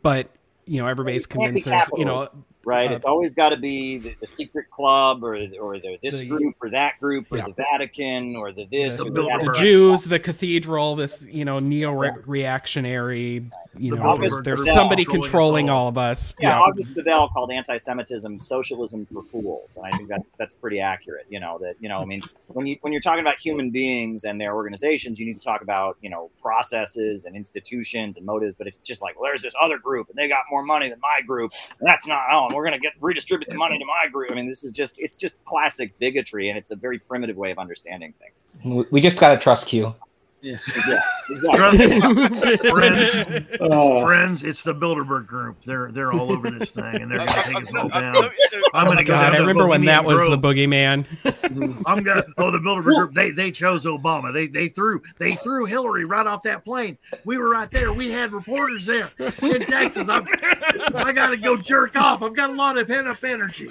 but you know everybody's Well, you can't be convinced there's you know. Right? Uh, it's always got to be the, the secret club or or the, this The- group or that group or Yeah. the Vatican or the this the, or the- that. the Jews, the cathedral, this you know neo-reactionary, you The know, August there's, there's Bebel somebody controlling all. all of us. Yeah, August Bebel called anti-Semitism socialism for fools, and I think that's that's pretty accurate. You know that you know I mean when you when you're talking about human beings and their organizations, you need to talk about you know processes and institutions and motives. But it's just like well, there's this other group and they got more money than my group, and that's not oh, and we're gonna get redistribute the money to my group. I mean, this is just it's just classic bigotry, and it's a very primitive way of understanding things. We- We just gotta trust Q. Yeah, Trust me. exactly. Friends, Oh. friends, it's the Bilderberg group. They're they're all over this thing, and they're gonna take us all down. oh I'm gonna my go god, I remember when that Bohemian was the boogeyman. I'm gonna. Oh, the Bilderberg group. They they chose Obama. They they threw they threw Hillary right off that plane. We were right there. We had reporters there in Texas. I'm, I gotta go jerk off. I've got a lot of pent up energy.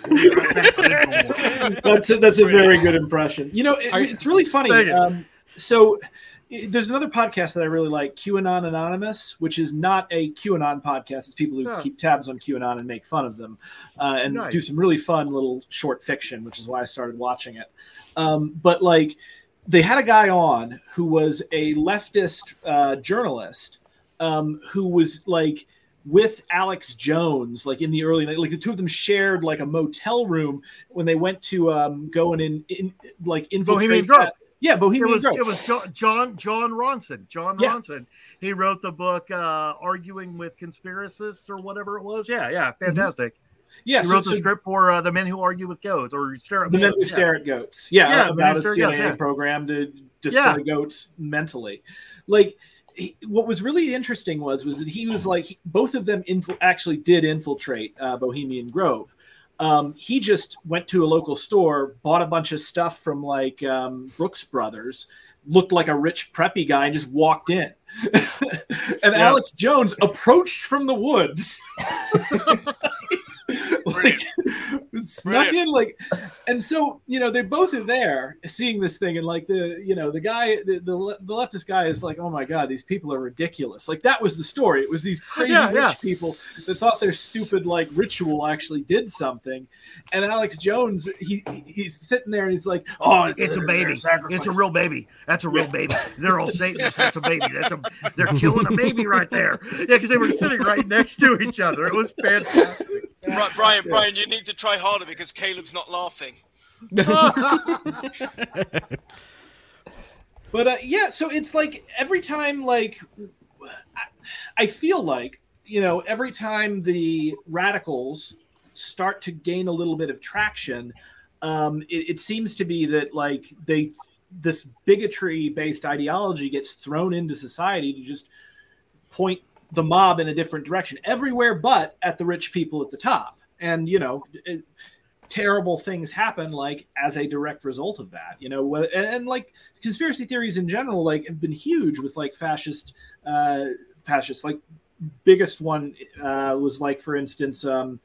that's a, that's a very good impression. You know, it, it's really funny. Um, so i- there's another podcast that I really like, QAnon Anonymous, which is not a QAnon podcast. It's people who Huh. keep tabs on QAnon and make fun of them, uh, and Nice. do some really fun little short fiction, which is why I started watching it. Um, but like, they had a guy on who was a leftist uh, journalist um, who was like with Alex Jones, like in the early night, like the two of them shared like a motel room when they went to um, go and in, in like infiltrate. Bohemian Grove. That- Yeah, Bohemian it was, Grove. It was John John, Jon Ronson. John Yeah. Ronson. He wrote the book uh, "Arguing with Conspiracists" or whatever it was. Yeah, yeah, fantastic. Mm-hmm. Yeah, he so- wrote the so- script for uh, the men who argue with goats or stare at the men who yeah. stare at goats. Yeah, Yeah, about who a CIA goats, yeah. program to destroy Yeah. goats mentally. Like he- what was really interesting was was that he was like he- both of them infil- actually did infiltrate uh, Bohemian Grove. Um, he just went to a local store, bought a bunch of stuff from like um, Brooks Brothers, looked like a rich preppy guy, and just walked in. and Yeah. Alex Jones approached from the woods. like snuck in like and so you know they both are there seeing this thing and like the you know the guy the, the, the leftist guy is like oh my god these people are ridiculous like that was the story it was these crazy Yeah, rich yeah. people that thought their stupid like ritual actually did something and alex jones he he's sitting there and he's like oh it's, It's a they're- baby. It's a real baby. That's a real Yeah. baby. They're all Satanists. That's a baby. That's a. They're killing a baby right there. Yeah, because they were sitting right next to each other. It was fantastic. Bri- Brian, Brian, you need to try harder because Caleb's not laughing. But uh, yeah, so it's like every time, like I, I feel like you know, every time the radicals start to gain a little bit of traction, um, it, it seems to be that like they this bigotry based ideology gets thrown into society to just point the mob in a different direction. Everywhere but at the rich people at the top. And you know it- terrible things happen like as a direct result of that you know and, and like conspiracy theories in general like have been huge with like fascist uh fascists. Like biggest one uh was like for instance um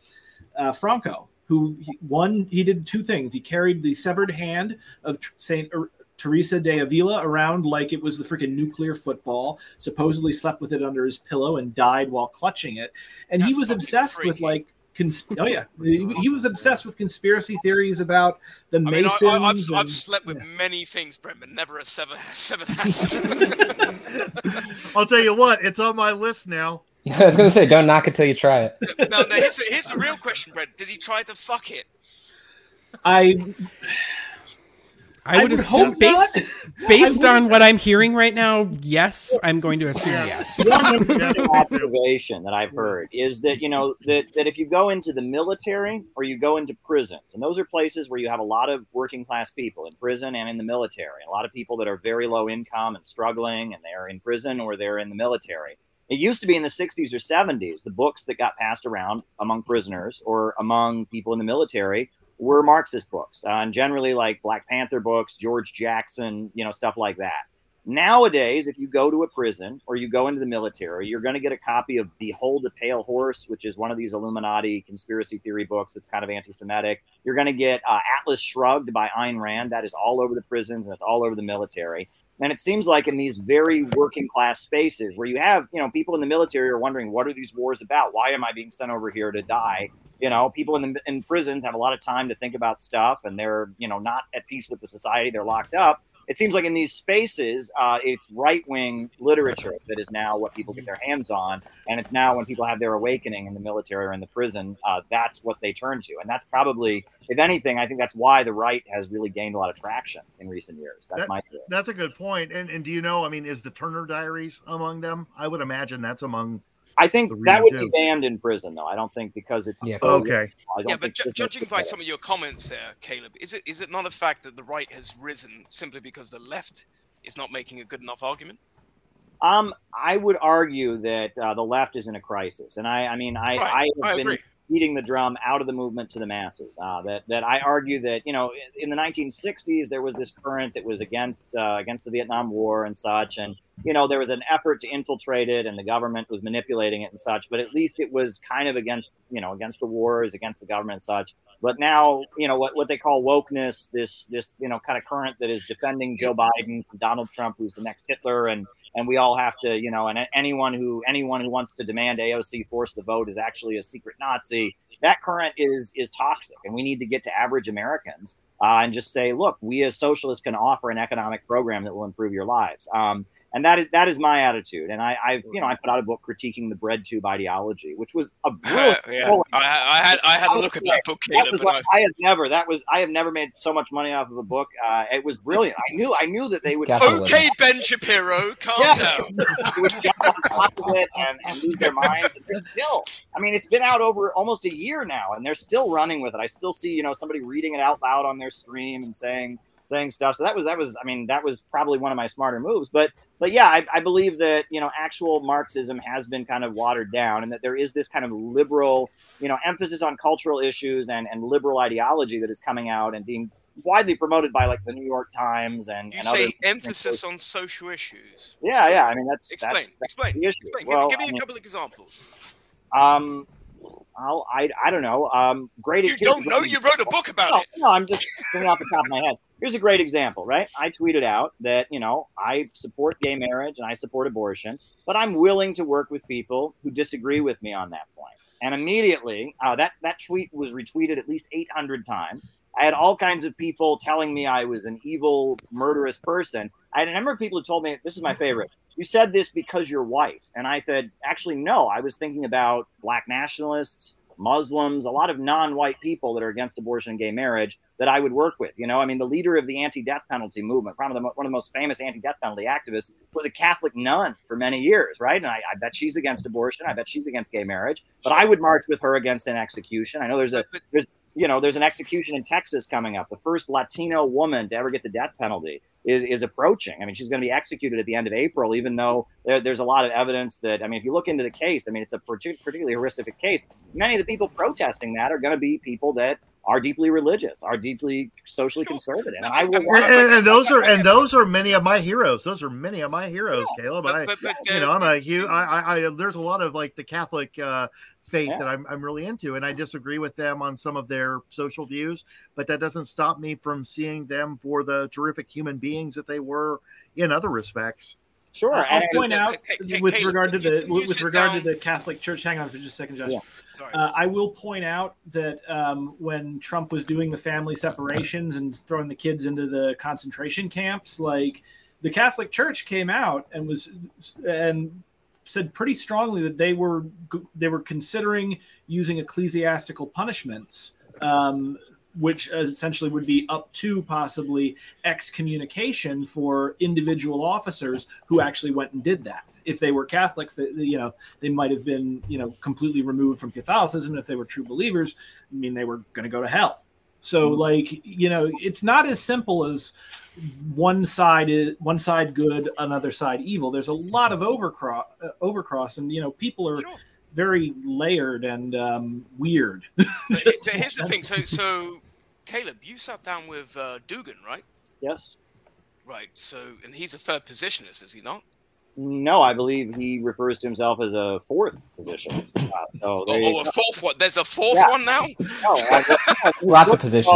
uh franco who he, one he did two things. He carried the severed hand of saint Teresa de Avila around like it was the freaking nuclear football. Supposedly slept with it under his pillow and died while clutching it. And he was obsessed with like cons- oh yeah, he, he was obsessed with conspiracy theories about the I mean, I, Masons. I, I've, I've and- slept with many things, Brendan, never a sever, severed hand. I'll tell you what. It's on my list now. I was gonna say, don't knock it till you try it. no, no, here's the, here's the real question, Brendan. Did he try to fuck it? I I would would assume hope based based I on what I'm hearing right now, yes, I'm going to assume yes. observation that I've heard is that you know that, that if you go into the military or you go into prisons, and those are places where you have a lot of working class people in prison and in the military, a lot of people that are very low income and struggling, and they're in prison or they're in the military. It used to be in the 60s or 70s, the books that got passed around among prisoners or among people in the military were Marxist books, uh, and generally like Black Panther books, George Jackson, you know, stuff like that. Nowadays, if you go to a prison or you go into the military, you're going to get a copy of Behold a Pale Horse, which is one of these Illuminati conspiracy theory books that's kind of anti Semitic. You're going to get uh, Atlas Shrugged by Ayn Rand. That is all over the prisons and it's all over the military. And it seems like in these very working class spaces where you have, you know, people in the military are wondering, what are these wars about? Why am I being sent over here to die? You know, people in the in prisons have a lot of time to think about stuff, and they're you know not at peace with the society. They're locked up. It seems like in these spaces, uh, it's right wing literature that is now what people get their hands on, and it's now when people have their awakening in the military or in the prison, uh, that's what they turn to, and that's probably, if anything, I think that's why the right has really gained a lot of traction in recent years. That's That- my theory. That's a good point. And and do you know? I mean, is the Turner Diaries among them? I would imagine that's among. I think the that would reading be banned in prison, though. I don't think because it's Yeah. so- Okay. I don't Yeah, but ju- judging by some of your comments there, Caleb, is it is it not a fact that the right has risen simply because the left is not making a good enough argument? Um, I would argue that uh, the left is in a crisis, and I, I mean, I, Right, I have I been agree. Beating the drum out of the movement to the masses. Uh, that that I argue that you know, in- the 1960s there was this current that was against uh, against the Vietnam War and such, and you know there was an effort to infiltrate it, and the government was manipulating it and such. But at least it was kind of against you know against the wars, against the government and such. But now, you know, what, what they call wokeness, this this you know kind of current that is defending Joe Biden from Donald Trump, who's the next Hitler, and and we all have to, you know, and anyone who anyone who wants to demand AOC force the vote is actually a secret Nazi. That current is is toxic, and we need to get to average Americans uh, and just say, look, we as socialists can offer an economic program that will improve your lives. Um, and that is that is my attitude. And I, I've you know I put out a book critiquing the BreadTube ideology, which was a brilliant. yeah, I, I had I had a look at that book, That was like, I have never. That was I have never made so much money off of a book. Uh, it was brilliant. I knew I knew that they would. I, okay, Ben Shapiro, calm Yeah. down. They would on top of it and, and lose their minds. And they're still. I mean, it's been out over almost a year now, and they're still running with it. I still see you know somebody reading it out loud on their stream and saying saying stuff. So that was that was. I mean, that was probably one of my smarter moves. But but yeah, I, I believe that you know actual Marxism has been kind of watered down, and that there is this kind of liberal, you know, emphasis on cultural issues and and liberal ideology that is coming out and being widely promoted by like the New York Times and, You and say other emphasis on social issues. Yeah, yeah. I mean that's Explain, that's, that's explain, the issue. explain. Well, give me, give me mean, a couple of examples. um, I'll, I I don't know. Um, great. You don't know? You wrote a book about no, it. No, I'm just thinking off the top of my head. Here's a great example, right? I tweeted out that you know I support gay marriage and I support abortion, but I'm willing to work with people who disagree with me on that point. And immediately, uh, that that tweet was retweeted at least 800 times. I had all kinds of people telling me I was an evil, murderous person. I had a number of people who told me this is my favorite. You said this because you're white, and I said actually no. I was thinking about black nationalists, Muslims, a lot of non-white people that are against abortion and gay marriage that I would work with. You know, I mean, the leader of the anti-death penalty movement, probably the, one of the most famous anti-death penalty activists, was a Catholic nun for many years, right? And I, I bet she's against abortion. I bet she's against gay marriage. But I would march with her against an execution. I know there's a there's you know there's an execution in Texas coming up. The first Latino woman to ever get the death penalty is is approaching. I mean, she's going to be executed at the end of April, even though there, there's a lot of evidence that I mean, if you look into the case, I mean, it's a partic- particularly horrific case. Many of the people protesting that are going to be people that are deeply religious, are deeply socially conservative, and I will. And, and- and those are and those are many of my heroes. Those are many of my heroes, Caleb. I, you know, I'm a huge. I, I, I, there's a lot of like the Catholic uh, faith that I'm, I'm really into, and I disagree with them on some of their social views, but that doesn't stop me from seeing them for the terrific human beings that they were in other respects. Sure, I'll and- point out Hey, with Caleb, regard to can you- the you with regard down? to the Catholic Church. Hang on for just a second, Josh. Yeah. Uh, I will point out that um, when Trump was doing the family separations and throwing the kids into the concentration camps, like the Catholic Church came out and was and said pretty strongly that they were they were considering using ecclesiastical punishments. Um, which essentially would be up to possibly excommunication for individual officers who actually went and did that. If they were Catholics, that you know they might have been you know completely removed from Catholicism. If they were true believers, I mean they were going to go to hell. So like you know it's not as simple as one side is one side good, another side evil. There's a lot of overcross, uh, overcross, and you know people are very layered and um, weird. But he- so here's the thing. So, so Caleb, you sat down with uh, Dugin, right? Yes. Right. So, and he's a third positionist, is he not? No, I believe he refers to himself as a fourth positionist. Uh, so Oh, oh, a fourth one. There's a fourth Yeah. one now. No, I- Lots of the book is positions.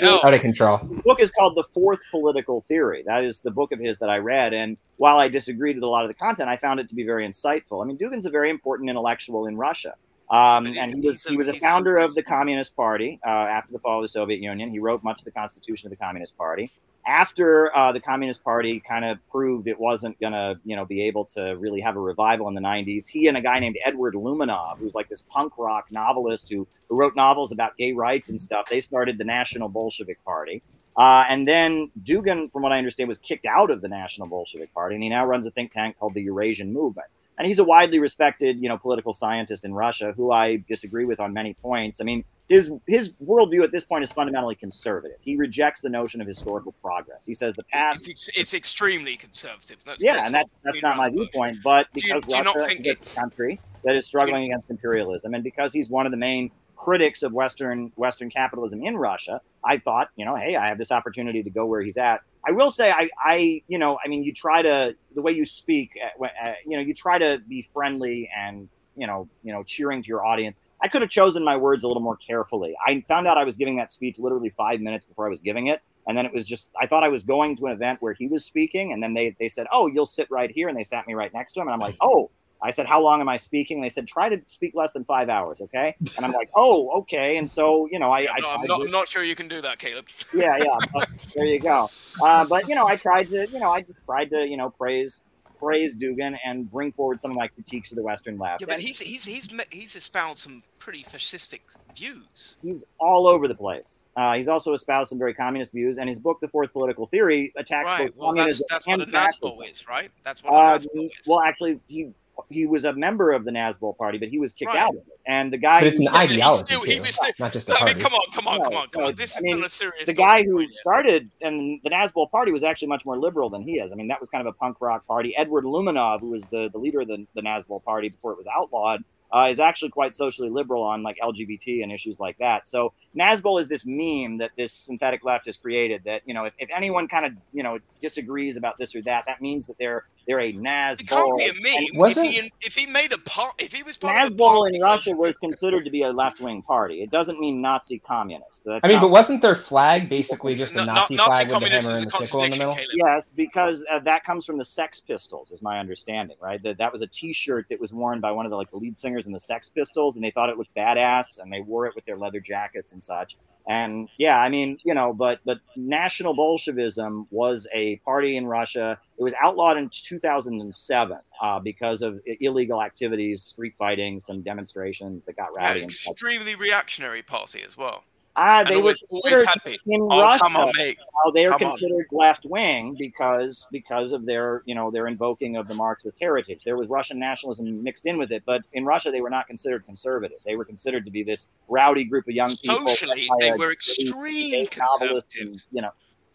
called- Out of control. The book is called The Fourth Political Theory. That is the book of his that I read. And while I disagreed with a lot of the content, I found it to be very insightful. I mean, Dugin's a very important intellectual in Russia. Um, But and he was a- he was a founder a- of the Communist Party uh, after the fall of the Soviet Union. He wrote much of the Constitution of the Communist Party. After uh, the Communist Party kind of proved it wasn't going to, you know, be able to really have a revival in the 90s, he and a guy named Edward Limonov, who's like this punk rock novelist who, who wrote novels about gay rights and stuff, they started the National Bolshevik Party. Uh, and then Dugin, from what I understand, was kicked out of the National Bolshevik Party, and he now runs a think tank called the Eurasian Movement. And he's a widely respected, you know, political scientist in Russia who I disagree with on many points. I mean, his his worldview at this point is fundamentally conservative. He rejects the notion of historical progress. He says the past It's, it's extremely conservative. Let's- yeah, let's and that's not that's not my around the bush. viewpoint. But Do because do you not Russia think is a country that is struggling against imperialism, and because he's one of the main critics of Western Western capitalism in Russia, I thought, you know, hey, I have this opportunity to go where he's at. I will say, I, I, you know, I mean, you try to the way you speak, uh, uh, you know, you try to be friendly and you know, you know, cheering to your audience. I could have chosen my words a little more carefully. I found out I was giving that speech literally five minutes before I was giving it. And then it was just, I thought I was going to an event where he was speaking. And then they, they said, Oh, you'll sit right here. And they sat me right next to him. And I'm like, Oh, I said, How long am I speaking? And they said, Try to speak less than five hours. Okay. And I'm like, Oh, okay. And so, you know, I, I No, I'm tried not, to- not sure you can do that, Caleb. yeah, yeah. There you go. Uh, but you know, I tried to, you know, I just tried to, you know, praise praise Dugin and bring forward some of my critiques of the Western left. Yeah, but he's he's he's he's espoused some pretty fascistic views. he's all over the place. Uh, he's also espoused some very communist views, and his book, The Fourth Political Theory, attacks Right. both Well, that's communism that's what a and fascism. Is, right? That's what a Uh, is. well, actually, he he was a member of the Nazbol Party, but he was kicked Right. out of it. And the guy, But it's an who- Yeah, but he's ideology still- he too, was still- not just a I mean, party. come on, come on, come on, come no, on. This I is mean, not a serious. the guy who point here. started and the Nazbol Party was actually much more liberal than he is. I mean, that was kind of a punk rock party. Edward Limonov, who was the, the leader of the, the Nazbol Party before it was outlawed, uh, is actually quite socially liberal on like LGBT and issues like that. So Nazbol is this meme that this synthetic left has created. That you know, if, if anyone kind of you know disagrees about this or that, that means that they're they're a Nazbol. It can't be a And meme if wasn't- he if he made a part if he was part of a in Russia was considered to be a left wing party. It doesn't mean Nazi communist. That's I mean, but wasn't their flag basically just a Nazi Nazi flag with a hammer and a a sickle in the middle? Caleb. Yes, because uh, that comes from the Sex Pistols, is my understanding. Right, that that was a T-shirt that was worn by one of the like the lead singers in the Sex Pistols, and they thought it looked badass, and they wore it with their leather jackets and such. And yeah, I mean, you know, but but National Bolshevism was a party in Russia. It was outlawed in 2007 uh, because of illegal activities, street fighting, some demonstrations that got rowdy. extremely reactionary party as well. Ah, they were always considered had been. in Oh, Russia. come on, mate. how they are Come considered left wing because because of their you know their invoking of the Marxist heritage. There was Russian nationalism mixed in with it, but in Russia they were not considered conservative. They were considered to be this rowdy group of young people. Socially, they were extreme conservative. and, you know,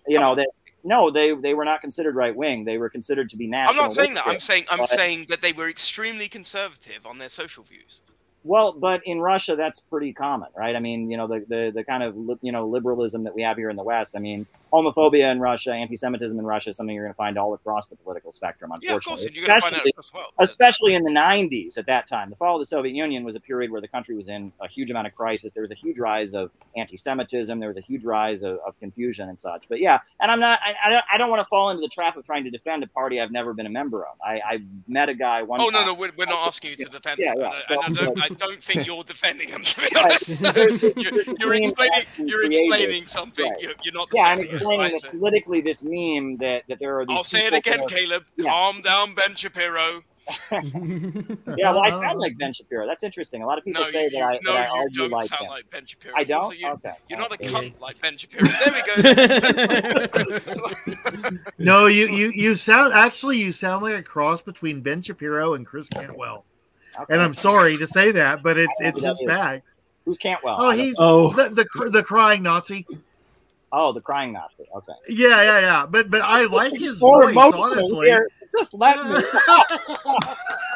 you know they no they they were not considered right wing. They were considered to be national. I'm not saying that. I'm saying I'm saying that they were extremely conservative on their social views. Well, but in Russia, that's pretty common, right? I mean, you know, the, the, the kind of you know liberalism that we have here in the West. I mean, homophobia in Russia, anti-Semitism in Russia is something you're going to find all across the political spectrum. Yeah, of course, Unfortunately, and you're going to find out especially as well. especially in the 90s at that time. The fall of the Soviet Union was a period where the country was in a huge amount of crisis. There was a huge rise of anti-Semitism. There was a huge rise of, of confusion and such. But yeah, and I'm not. I, I don't. I don't want to fall into the trap of trying to defend a party I've never been a member of. I, I met a guy one Oh no, time. no, we're, we're not asking you to defend Yeah, yeah, so- I don't, I don't think you're defending him. To be honest, you're, you're explaining, you're explaining something. Right. You're, you're not. Yeah, I'm defending them, explaining right? that politically this meme that, that there are these I'll say it again, are- Caleb. Yeah. Calm down, Ben Shapiro. Yeah, well, I sound like Ben Shapiro. That's interesting. A lot of people No, say you, that I, no, that I you argue don't like sound him. like Ben Shapiro. I don't. Also, you, okay. You're not a Okay. cunt like Ben Shapiro. There we go. No, you you you sound actually you sound like a cross between Ben Shapiro and Chris Cantwell. And I'm sorry to say that, but it's I know it's just is. fact. Who's Cantwell? Oh, he's Oh. the, the the crying Nazi. Oh, the crying Nazi. Okay. Yeah, yeah, yeah. But but I like his More voice. Honestly, here. Just let me.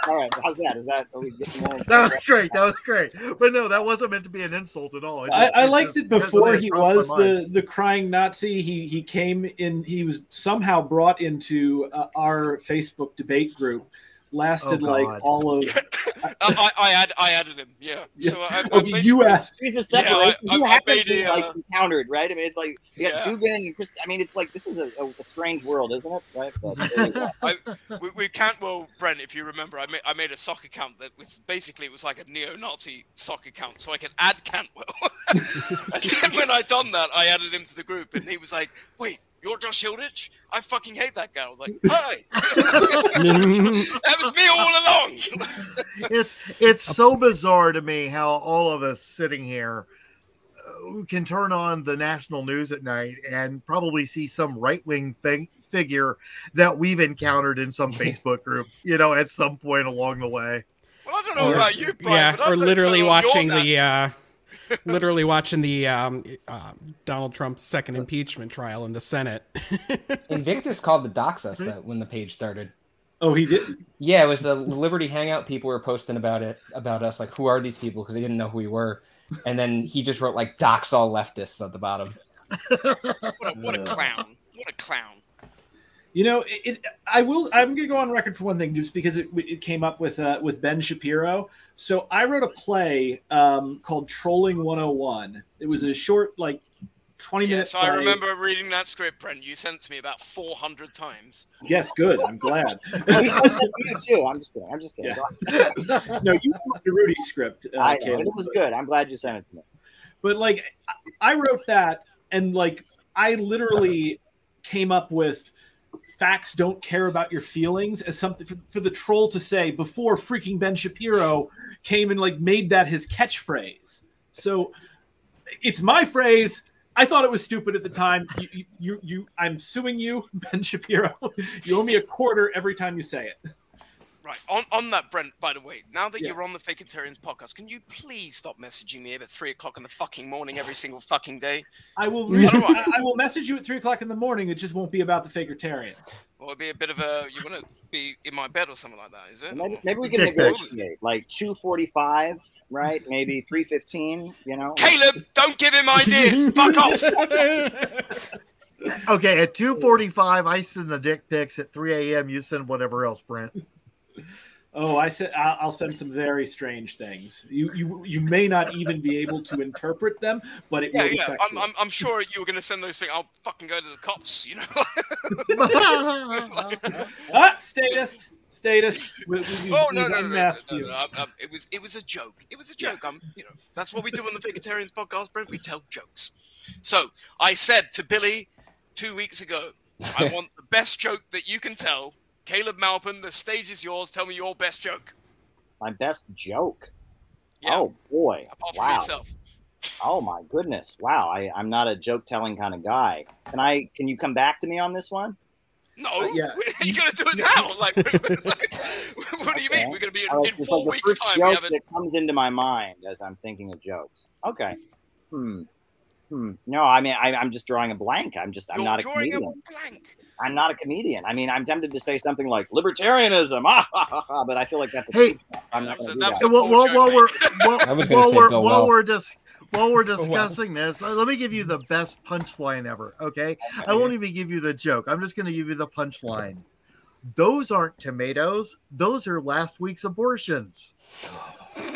All right. How's that? Is that? Are we getting more? that was great. That was great. But no, that wasn't meant to be an insult at all. It I, I liked just it before he was the the crying Nazi. He he came in. He was somehow brought into uh, our Facebook debate group lasted Oh, like all of. I, I, I, add, I added him. Yeah. So I, I Oh, you basically- add- Degrees of Yeah, separation. I- you have to made be like uh, encountered, right? I mean, it's like you got Yeah. Dugin and Chris. I mean, it's like this is a, a, a strange world, isn't it? Right? But there. I, we, we can't. Well, Brent, if you remember, I made I made a sock account that was basically it was like a neo-Nazi sock account, so I could add Cantwell. and then when I done that, I added him to the group, and he was like, "Wait, you're Josh Hilditch? I fucking hate that guy." I was like, "Hi, that was me all along." it's it's so bizarre to me how all of us sitting here uh, can turn on the national news at night and probably see some right wing thing figure that we've encountered in some Facebook group, you know, at some point along the way. well, I don't know about you, Brian, yeah, but I or literally turn on your watching the uh, literally watching the um, uh, Donald Trump's second impeachment trial in the Senate. Invictus called the dox us that when the page started. Oh, he did. Yeah, it was the Liberty Hangout. People were posting about it about us, like who are these people because they didn't know who we were. And then he just wrote like dox all leftists at the bottom. What a, what a clown! What a clown! You know, it, it. I will. I'm going to go on record for one thing, just because it, it came up with uh, with Ben Shapiro. So I wrote a play um, called Trolling 101. It was a short, like, 20 minute. Yes, I play. remember reading that script, Brent. You sent it to me about 400 times. Yes, good. I'm glad. you too. I'm just kidding. I'm just kidding. Yeah. no, you wrote the Rudy script. Uh, I know, Caleb, and it was but- good. I'm glad you sent it to me. But like, I I wrote that, and like, I literally came up with facts don't care about your feelings as something for, for the troll to say before freaking Ben Shapiro came and like made that his catchphrase. So it's my phrase. I thought it was stupid at the time. You, you, you, you I'm suing you, Ben Shapiro. you owe me a quarter every time you say it. Right. On on that, Brent. By the way, now that Yeah. you're on the Fakertarians podcast, can you please stop messaging me at three o'clock in the fucking morning every single fucking day? I will. Is that all right? I, I will message you at three o'clock in the morning. It just won't be about the Fakertarians. Or it'd be a bit of a you want to be in my bed or something like that, is it? Maybe, maybe we can Dick negotiate like 245, right? Maybe 315, you know? Caleb, don't give him ideas. Fuck off. Okay, at 245, I send the dick pics. At 3 a.m., you send whatever else, Brent. Oh, I said I'll I'll send some very strange things. You you you may not even be able to interpret them, but it Yeah, will be yeah. sexual. I'm, I'm, I'm sure you were going to send those things. I'll fucking go to the cops, you know? ah, statist, statist. We, we, oh we no, no, no, no, unmasked no, you. no, It was it was a joke. It was a joke. I'm you know that's what we do on the Vegetarians podcast, Brent. We tell jokes. So I said to Billy two weeks ago, I want the best joke that you can tell. Caleb Maupin, the stage is yours. Tell me your best joke. My best joke. Yeah. Oh, boy. Apart Wow. yourself. Oh, my goodness. Wow. I, I'm not a joke telling kind of guy. Can I? Can you come back to me on this one? No, yeah. you're gonna do it now. Like, like, what do you mean? We're gonna be in, All right, in four like the weeks' first time. We joke haven't. that comes into my mind as I'm thinking of jokes. Okay. Hmm. Hmm. No, I mean, I, I'm just drawing a blank. I'm just, I'm You're not a drawing a comedian. blank. I'm not a comedian. I mean, I'm tempted to say something like libertarianism, ah, ha, ha, ha, but I feel like that's a Hey. cheap. I'm not going to do that that. was a while, poor while, while joke, we're while, I was gonna while say we're go while well. we're just while we're well. discussing this, let me give you the best punchline ever. Okay, I won't even give you the joke. I'm just going to give you the punchline. Those aren't tomatoes. Those are last week's abortions.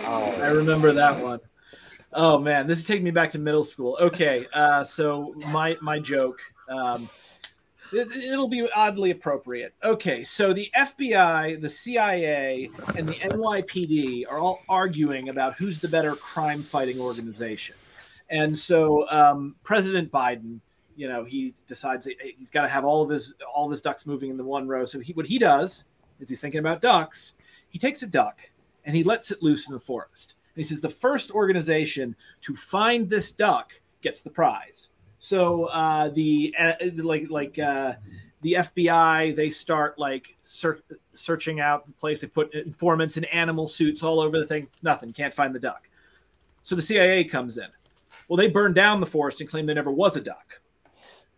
Oh, I remember that one. Oh man, this is taking me back to middle school. Okay, uh, so my my joke. Um, it, it'll be oddly appropriate. Okay, so the FBI, the CIA, and the NYPD are all arguing about who's the better crime-fighting organization, and so um, President Biden, you know, he decides he's got to have all of his all of his ducks moving in the one row. So he, what he does is he's thinking about ducks. He takes a duck and he lets it loose in the forest. He says the first organization to find this duck gets the prize. So uh, the uh, like like uh, the FBI they start like ser- searching out the place. They put informants in animal suits all over the thing. Nothing. Can't find the duck. So the CIA comes in. Well, they burn down the forest and claim there never was a duck.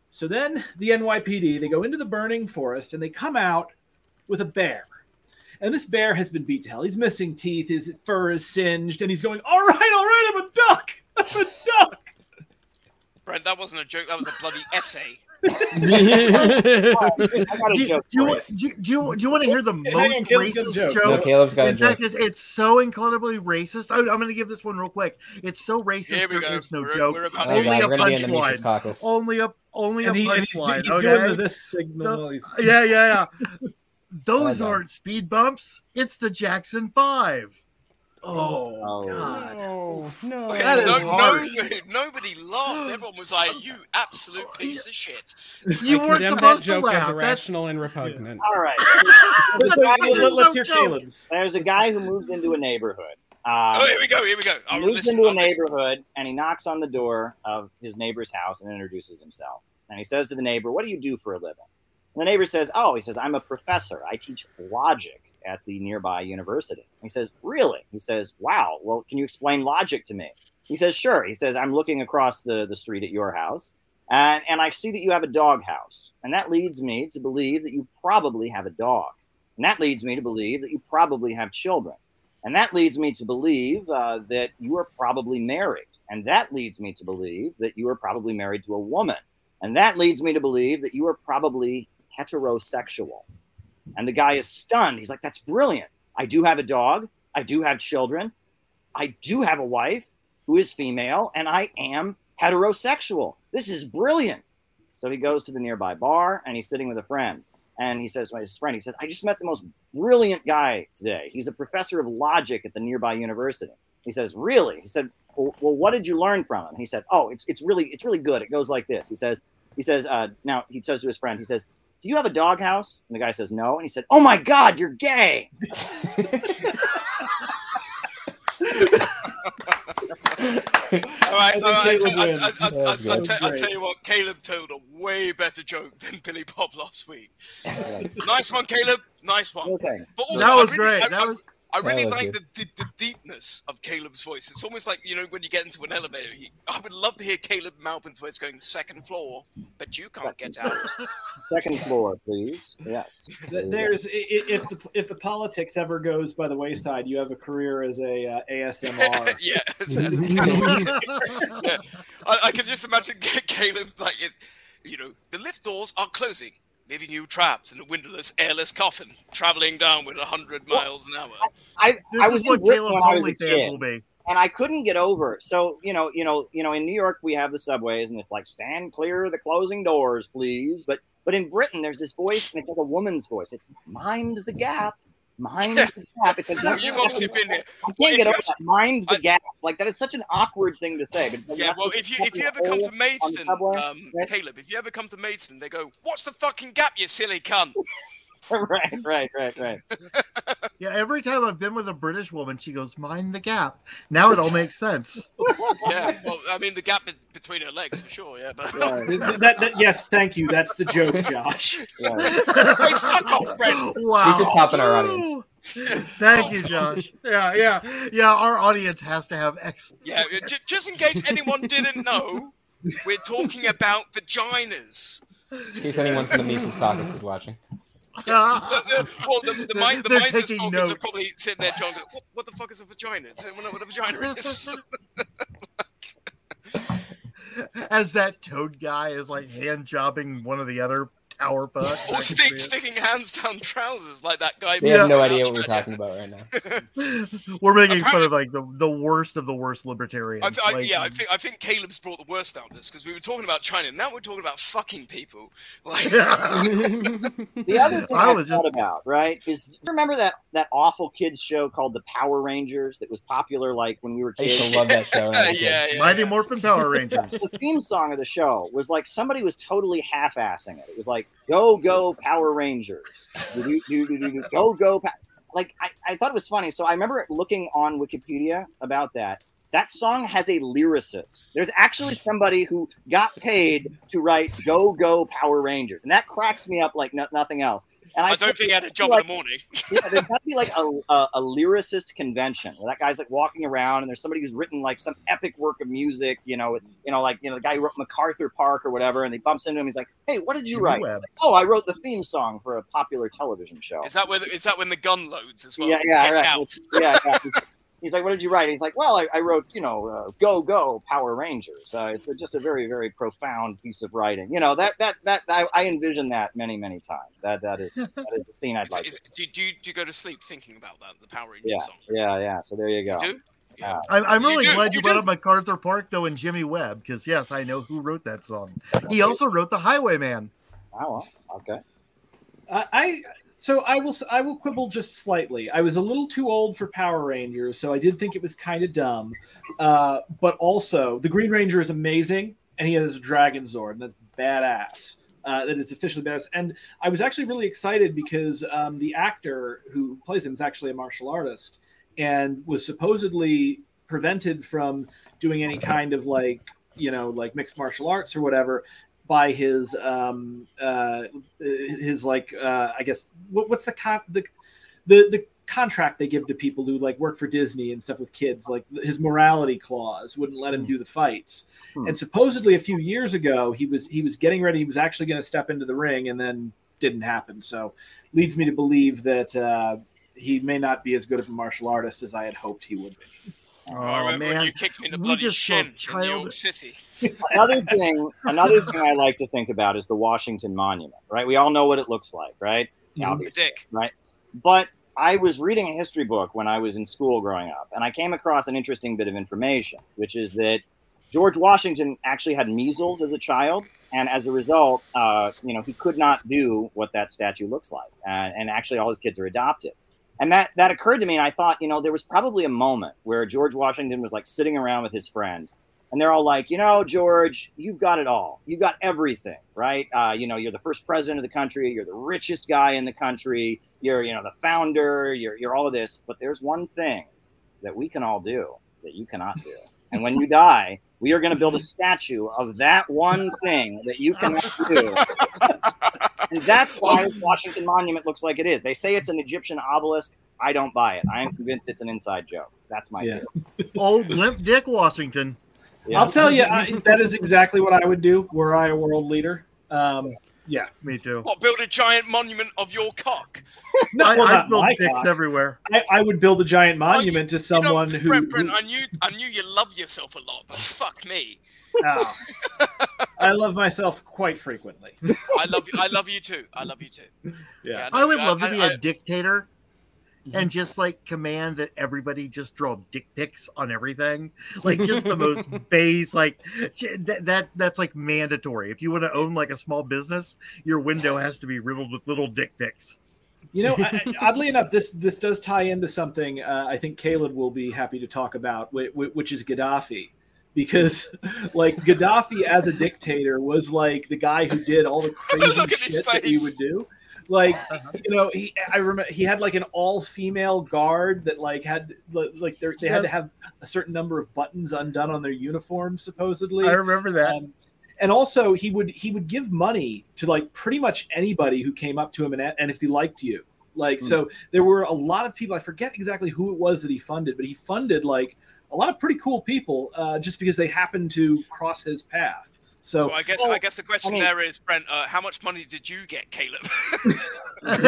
So then the NYPD they go into the burning forest and they come out with a bear. And this bear has been beat to hell. He's missing teeth. His fur is singed, and he's going, "All right, all right, I'm a duck. I'm a duck." Brent, that wasn't a joke. That was a bloody essay. I got a do, joke do, for you, you. do, you- do, you, do you want to hear the most Caleb's got a racist joke. joke? No, Caleb's got a fact, joke. it's, it's so incredibly racist. I, I'm going to give this one real quick. It's so racist. Here we there go. is no We're- joke. we're about only God, a we're gonna be in the Mises punchline. Only a only And, a he, and he's, punchline. he's okay? doing this signal. No, He's- yeah, yeah, yeah. Those Okay. aren't speed bumps. It's the Jackson Five. Oh, Oh. God. Oh no! Okay, That is no, nobody, nobody laughed. Everyone was like, "You absolute piece of shit." You I weren't condemn that supposed to joke laugh. as That's- irrational and repugnant. All right. Let's, That let- let's no hear joke. Caleb's. There's a guy who moves into a neighborhood. Um, Oh, here we go. Here we go. I'll moves listen. into a I'll listen. neighborhood and he knocks on the door of his neighbor's house and introduces himself. And he says to the neighbor, "What do you do for a living?" And the neighbor says, "Oh, he says I'm a professor. I teach logic at the nearby university." And he says, "Really?" He says, "Wow. Well, can you explain logic to me?" He says, "Sure." He says, "I'm looking across the the street at your house." And, and I see that you have a dog house. And that leads me to believe that you probably have a dog. And that leads me to believe that you probably have children. And that leads me to believe uh, that you are probably married. And that leads me to believe that you are probably married to a woman. And that leads me to believe that you are probably heterosexual. And the guy is stunned. He's like, that's brilliant. I do have a dog. I do have children. I do have a wife who is female, and I am heterosexual. This is brilliant. So he goes to the nearby bar and he's sitting with a friend. And he says to his friend, he says, I just met the most brilliant guy today. He's a professor of logic at the nearby university. He says, Really? He said, Well, what did you learn from him? He said, Oh, it's, it's really it's really good. It goes like this. He says, he says, uh, now he says to his friend, he says, Do you have a doghouse? And the guy says, No. And he said, Oh my God, you're gay. all right, all right. I, Caleb I, I, wins. I, I, I, I, That's tell- I great. tell you what, Caleb told a way better joke than Billy Bob last week. nice one, Caleb. Nice one. Okay. But also, That was really, great. I, That I- was I really That like the, the, the deepness of Caleb's voice. It's almost like you know when you get into an elevator. He, I would love to hear Caleb Maupin's voice going second floor, but you can't get out. Second floor, please. Yes. There's i- i- if the if the politics ever goes by the wayside, you have a career as a uh, ASMR. yeah, as, as a yeah. I, I can just imagine Caleb like it, you know the lift doors are closing, leaving you traps in a windowless, airless coffin, traveling down with hundred miles an hour. I, This I was in what Britain Caleb's when I was a kid. will be. and I couldn't get over. it. So you know, you know, you know, in New York we have the subways, and it's like stand clear of the closing doors, please. But but in Britain there's this voice, and it's like a woman's voice. It's mind the gap, mind the gap. It's like Well, you've obviously been there. I can't get over that. Mind the gap. Like that is such an awkward thing to say. But like Yeah, well, if you if you ever come to Maidstone, subway, um, right? Caleb, if you ever come to Maidstone, they go, "What's the fucking gap, you silly cunt?" right, right, right, right. Yeah, every time I've been with a British woman, she goes, "Mind the gap." Now it all makes sense. yeah, well, I mean the gap be- between her legs for sure. Yeah, but Right, Th- th- that- that- yes, thank you. That's the joke, Josh. right. Hey, fuck off, Brent. Wow. He's just helping our audience. Thank you, Josh. Yeah, yeah, yeah. Our audience has to have ex. Yeah, j- just in case anyone didn't know, we're talking about vaginas. In case anyone from the Mises caucus is watching. Well, the, the, mi- the Mises taking are probably sitting there, John. What, what the fuck is a vagina? Does anyone know what a vagina is? As that toad guy is like hand jobbing one of the other tower fucks. or stick, sticking hands down trousers like that guy. They have no idea what we're talking about right now. We're making fun of like the, the worst of the worst libertarians. I, I, like, yeah, I think I think Caleb's brought the worst out of this because we were talking about China. And now we're talking about fucking people. Like, The other thing I I, was thought just- about, right, is you remember that that awful kids show called the Power Rangers that was popular like when we were I used kids? to love that show. when I was yeah, yeah. Mighty Morphin Power Rangers. the theme song of the show was like somebody was totally half-assing it. It was like "Go Go Power Rangers," Do-do-do-do-do-do. "Go Go." Pa-. Like I, I thought it was funny. So I remember looking on Wikipedia about that. That song has a lyricist. There's actually somebody who got paid to write "Go Go Power Rangers," and that cracks me up like no, nothing else. And I, I don't think he had a job like, in the morning. yeah, there's got to be like a, a, a lyricist convention where that guy's like walking around and there's somebody who's written like some epic work of music, you know, you know, like you know, the guy who wrote MacArthur Park or whatever, and he bumps into him. He's like, "Hey, what did you write?" He's like, "Oh, I wrote the theme song for a popular television show." Is that where? The, is that when the gun loads as well? yeah, yeah, Get right. out. yeah, yeah. he's like, "What did you write?" He's like, "Well, I, I wrote, you know, uh, Go Go Power Rangers." Uh, it's a, just a very very profound piece of writing. You know that that that I, I envision that many many times. That that is that is a scene I'd Is- like. is- to do, do, you, do you go to sleep thinking about that, the Power Rangers yeah, song? yeah, yeah. So there you go. You do? Yeah. I'm, I'm You really do, glad you, you brought do. up MacArthur Park though and Jimmy Webb because yes, I know who wrote that song. He also wrote the Highwayman. Oh, well, okay. I, I so I will I will quibble just slightly. I was a little too old for Power Rangers, so I did think it was kind of dumb. Uh, but also, the Green Ranger is amazing, and he has a Dragon Zord, and that's badass. Uh, that it's officially badass. And I was actually really excited because um, the actor who plays him is actually a martial artist, and was supposedly prevented from doing any kind of like you know like mixed martial arts or whatever by his um uh his like uh i guess what, what's the con the, the the contract they give to people who like work for disney and stuff with kids like his morality clause wouldn't let him do the fights. Hmm. and supposedly a few years ago he was he was getting ready he was actually going to step into the ring and then didn't happen. So leads me to believe that uh he may not be as good of a martial artist as i had hoped he would be Oh, I remember when you kicked me in the we bloody just saw shin in New York City. another thing another thing I like to think about is the Washington Monument, right? We all know what it looks like, right? Mhm. Obviously, Dick. right? But I was reading a history book when I was in school growing up, and I came across an interesting bit of information, which is that George Washington actually had measles as a child, and as a result, uh, you know, he could not do what that statue looks like, uh, and actually, all his kids are adopted. And that that occurred to me, and I thought, you know, there was probably a moment where George Washington was like sitting around with his friends, and they're all like, you know, George, you've got it all. You've got everything, right? Uh, you know, you're the first president of the country. You're the richest guy in the country. You're, you know, the founder. You're, you're all of this. But there's one thing that we can all do that you cannot do. And when you die, we are going to build a statue of that one thing that you cannot do. And that's why Washington Monument looks like it is. They say it's an Egyptian obelisk. I don't buy it. I am convinced it's an inside joke. That's my Yeah. theory. Old limp Dick Washington. Yeah. I'll tell you, I, that is exactly what I would do were I a world leader. Um, yeah, me too. What, build a giant monument of your cock? No, I, well, I not built my dicks cock. everywhere. I, I would build a giant monument to someone who. Brent, Brent, who- I knew, I knew you love yourself a lot, but fuck me. Oh. I love myself quite frequently. I love you. I love you too. I love you too. Yeah. I would I- love to be I- a dictator and just like command that everybody just draw dick pics on everything. Like just the most base, like that, that that's like mandatory. If you want to own like a small business, your window has to be riddled with little dick pics. You know, I, I- oddly enough, this this does tie into something uh, I think Caleb will be happy to talk about, whi- whi- which is Gaddafi. Because, like, Gaddafi as a dictator was like the guy who did all the crazy Look shit that he would do. Like, you know, he I remember he had like an all female guard that like had like they they had to have a certain number of buttons undone on their uniform supposedly. I remember that. Um, and also he would he would give money to like pretty much anybody who came up to him and, and if he liked you like Hmm. so there were a lot of people i forget exactly who it was that he funded but he funded like a lot of pretty cool people uh, just because they happened to cross his path so, So I guess, I guess the question mean- there is, Brent, uh, how much money did you get, Caleb? well,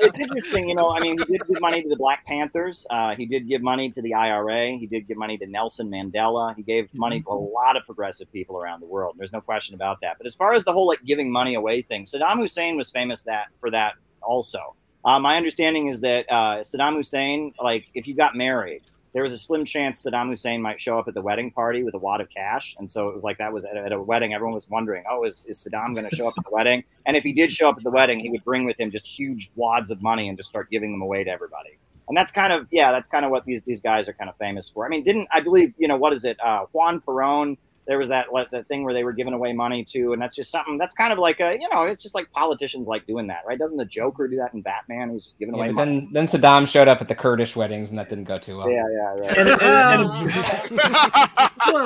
it's interesting, you know. I mean, he did give money to the Black Panthers. Uh, he did give money to the IRA. He did give money to Nelson Mandela. He gave money to a lot of progressive people around the world. There's no question about that. But as far as the whole like giving money away thing, Saddam Hussein was famous that for that also. Uh, my understanding is that uh, Saddam Hussein, like, if you got married, there was a slim chance Saddam Hussein might show up at the wedding party with a wad of cash. And so it was like that was at, at a wedding. Everyone was wondering, oh, is, is Saddam going to show up at the wedding? And if he did show up at the wedding, he would bring with him just huge wads of money and just start giving them away to everybody. And that's kind of, yeah, that's kind of what these, these guys are kind of famous for. I mean, didn't, I believe, you know, what is it? Uh, Juan Perón, there was that, that thing where they were giving away money to, and that's just something that's kind of like a, you know, it's just like politicians like doing that, right? Doesn't the Joker do that in Batman? He's just giving Yeah, away but money. then then Saddam showed up at the Kurdish weddings and that didn't go too well. Yeah, yeah, right. and, and,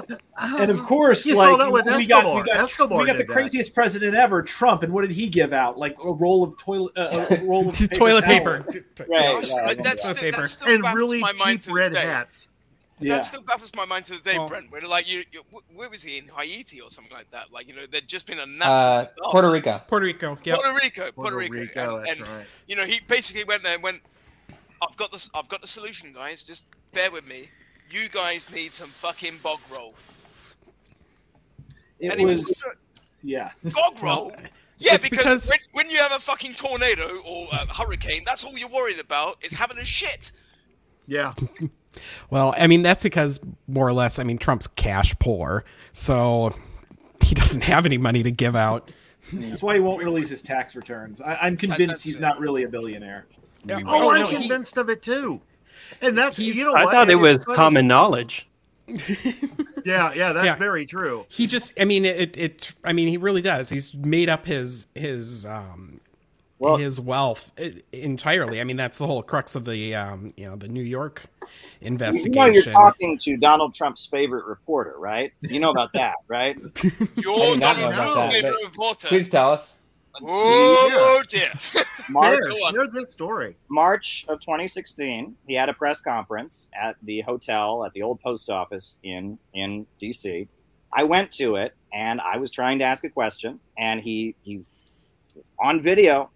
and, and of course, You saw like that with we got, we got, Escobar we got the did that. craziest president ever, Trump, and what did he give out? Like a roll of toilet, uh, a roll of Toilet towel. paper. Right, That's- right, that's, Toilet still, paper. still and really my mind cheap to red the day. hats. Yeah. That still baffles my mind to the day, Well- Brent. Where like you, you, where was he in Haiti or something like that? Like you know, there'd just been a natural Uh, disaster. Puerto Rico. Puerto Rico. Yep. Puerto Rico, Puerto, Puerto Rico, Rico, and, and right. you know he basically went there and went. I've got this. I've got the solution, guys. Just bear with me. You guys need some fucking bog roll. It And he was was, just, yeah. Bog roll. Yeah, It's because, because- When, when you have a fucking tornado or a hurricane, that's all you're worried about is having a shit. Yeah. Well, I mean that's because more or less, I mean Trump's cash poor, so he doesn't have any money to give out. That's why he won't release his tax returns. I, I'm convinced he's not really a billionaire. Oh, Oh, I'm he- convinced of it too. And that's you know I what? thought it And was funny. common knowledge. Yeah, yeah, that's Yeah. very true. He just, I mean, it, it, I mean, he really does. He's made up his his um his wealth entirely. I mean, that's the whole crux of the um you know the New York You investigation. know you're talking to Donald Trump's favorite reporter, right? You know about that, right? You're not Donald Trump's that, favorite reporter. Please tell us. Oh dear. March, Here's, here's this story. March of 2016, he had a press conference at the hotel at the old post office in in DC. I went to it and I was trying to ask a question, and he he on video.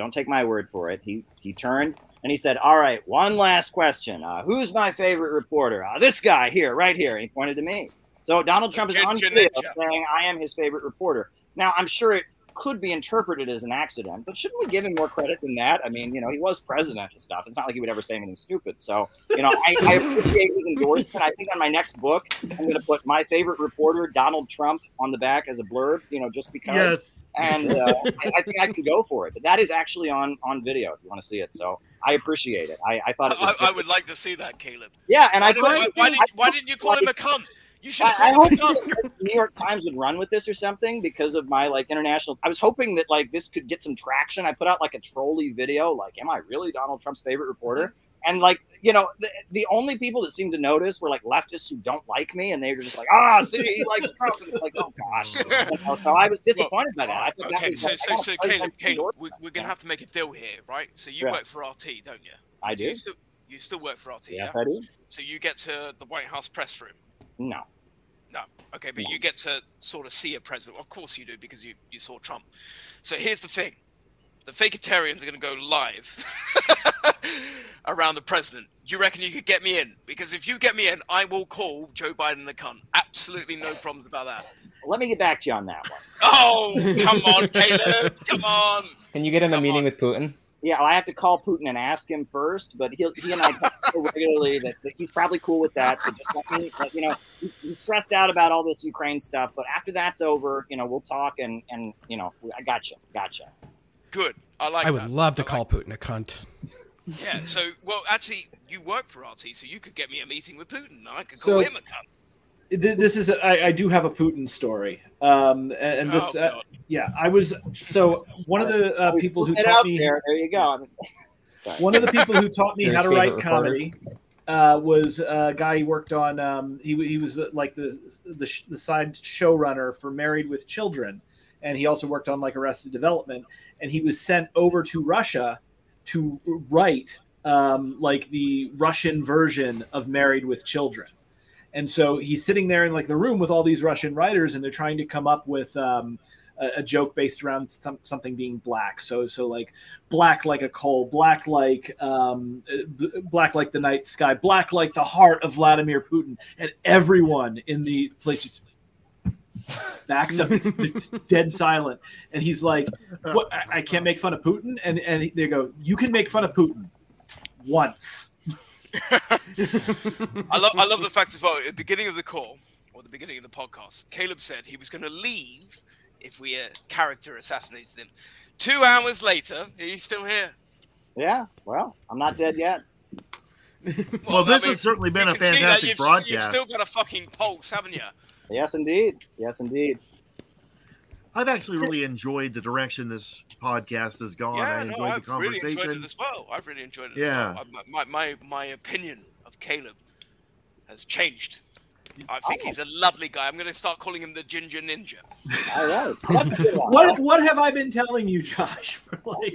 Don't take my word for it. He he turned and he said, "All right, one last question. Uh, who's my favorite reporter? Uh, this guy here, right here." And he pointed to me. So Donald Trump is on saying, "I am his favorite reporter." Now I'm sure it could be interpreted as an accident, but shouldn't we give him more credit than that? I mean, you know, he was president and stuff. It's not like he would ever say anything stupid. So, you know, I, I appreciate his endorsement. I think on my next book, I'm going to put my favorite reporter, Donald Trump, on the back as a blurb. You know, just because. Yes. And uh, I, I think I can go for it. But that is actually on on video if you want to see it. So I appreciate it. I, I thought it was. I, I would like to see that, Caleb. Yeah, and why I did- thought- why, why, did, I why didn't you call him a cunt? You should I, I hope called him a cunt. the New York Times would run with this or something because of my like international. I was hoping that like this could get some traction. I put out like a trolley video, like, "Am I really Donald Trump's favorite reporter?" And like, you know, the, the only people that seemed to notice were like leftists who don't like me, and they were just like, "Ah, see, he likes Trump." And it's like, oh gosh. So I was disappointed by that. I thought that Okay, was, so like, so so Caleb, Caleb, we, we're gonna have to make a deal here, right? So you Yeah. work for RT, don't you? I Do do. you still you still work for RT? Yes, yeah? I do. So you get to the White House press room. No. No. Okay, but you get to sort of see a president. Of course you do because you, you saw Trump. So here's the thing. The Fakertarians are going to go live around the president. You reckon you could get me in? Because if you get me in, I will call Joe Biden the cunt. Absolutely no problems about that. Let me get back to you on that one. Oh, come on, Caleb. Come on. Can you get him a meeting with Putin? Yeah, well, I have to call Putin and ask him first, but he'll, he and I talk so regularly that, that he's probably cool with that. So just let me, let- you know, he- he's stressed out about all this Ukraine stuff, but after that's over, you know, we'll talk and and you know, I got you, gotcha. Good. I like I would that. love to call Putin a cunt. Yeah, so, well, actually, you work for RT, so you could get me a meeting with Putin. I could So- call him a cunt. Th- This is I do have a Putin story, um, and, and this, Oh, uh, yeah, I was so one of the uh, people who taught me there. There you go. One of the people who taught me how to write comedy uh, was a guy he worked on. Um, he he was uh, like the the, sh- the side showrunner for Married with Children, and he also worked on like Arrested Development. And he was sent over to Russia to write um, like the Russian version of Married with Children. And so he's sitting there in like the room with all these Russian writers, and they're trying to come up with um, a, a joke based around some, something being black. So so like black like a coal, black like um, black like the night sky, black like the heart of Vladimir Putin, and everyone in the place just backs up. It's, it's dead silent, and he's like, "What? I, I can't make fun of Putin." And and they go, "You can make fun of Putin once." I love I love the fact as well. At the beginning of the call or the beginning of the podcast, Caleb said he was going to leave if we uh, character assassinated him. Two hours later, he's still here. Yeah. Well, I'm not dead yet. Well, this I mean, has certainly been you a can see that fantastic you've, broadcast. You've still got a fucking pulse, haven't you? Yes, indeed. Yes, indeed. I've actually really enjoyed the direction this podcast has gone. yeah, I no, enjoyed I've the really conversation. enjoyed it as well. I've really enjoyed it. Yeah. as well. I- my, my my opinion of Caleb has changed. I think he's a lovely guy. I'm going to start calling him the Ginger Ninja. All right. That's a good one. What what have I been telling you, Josh? For like,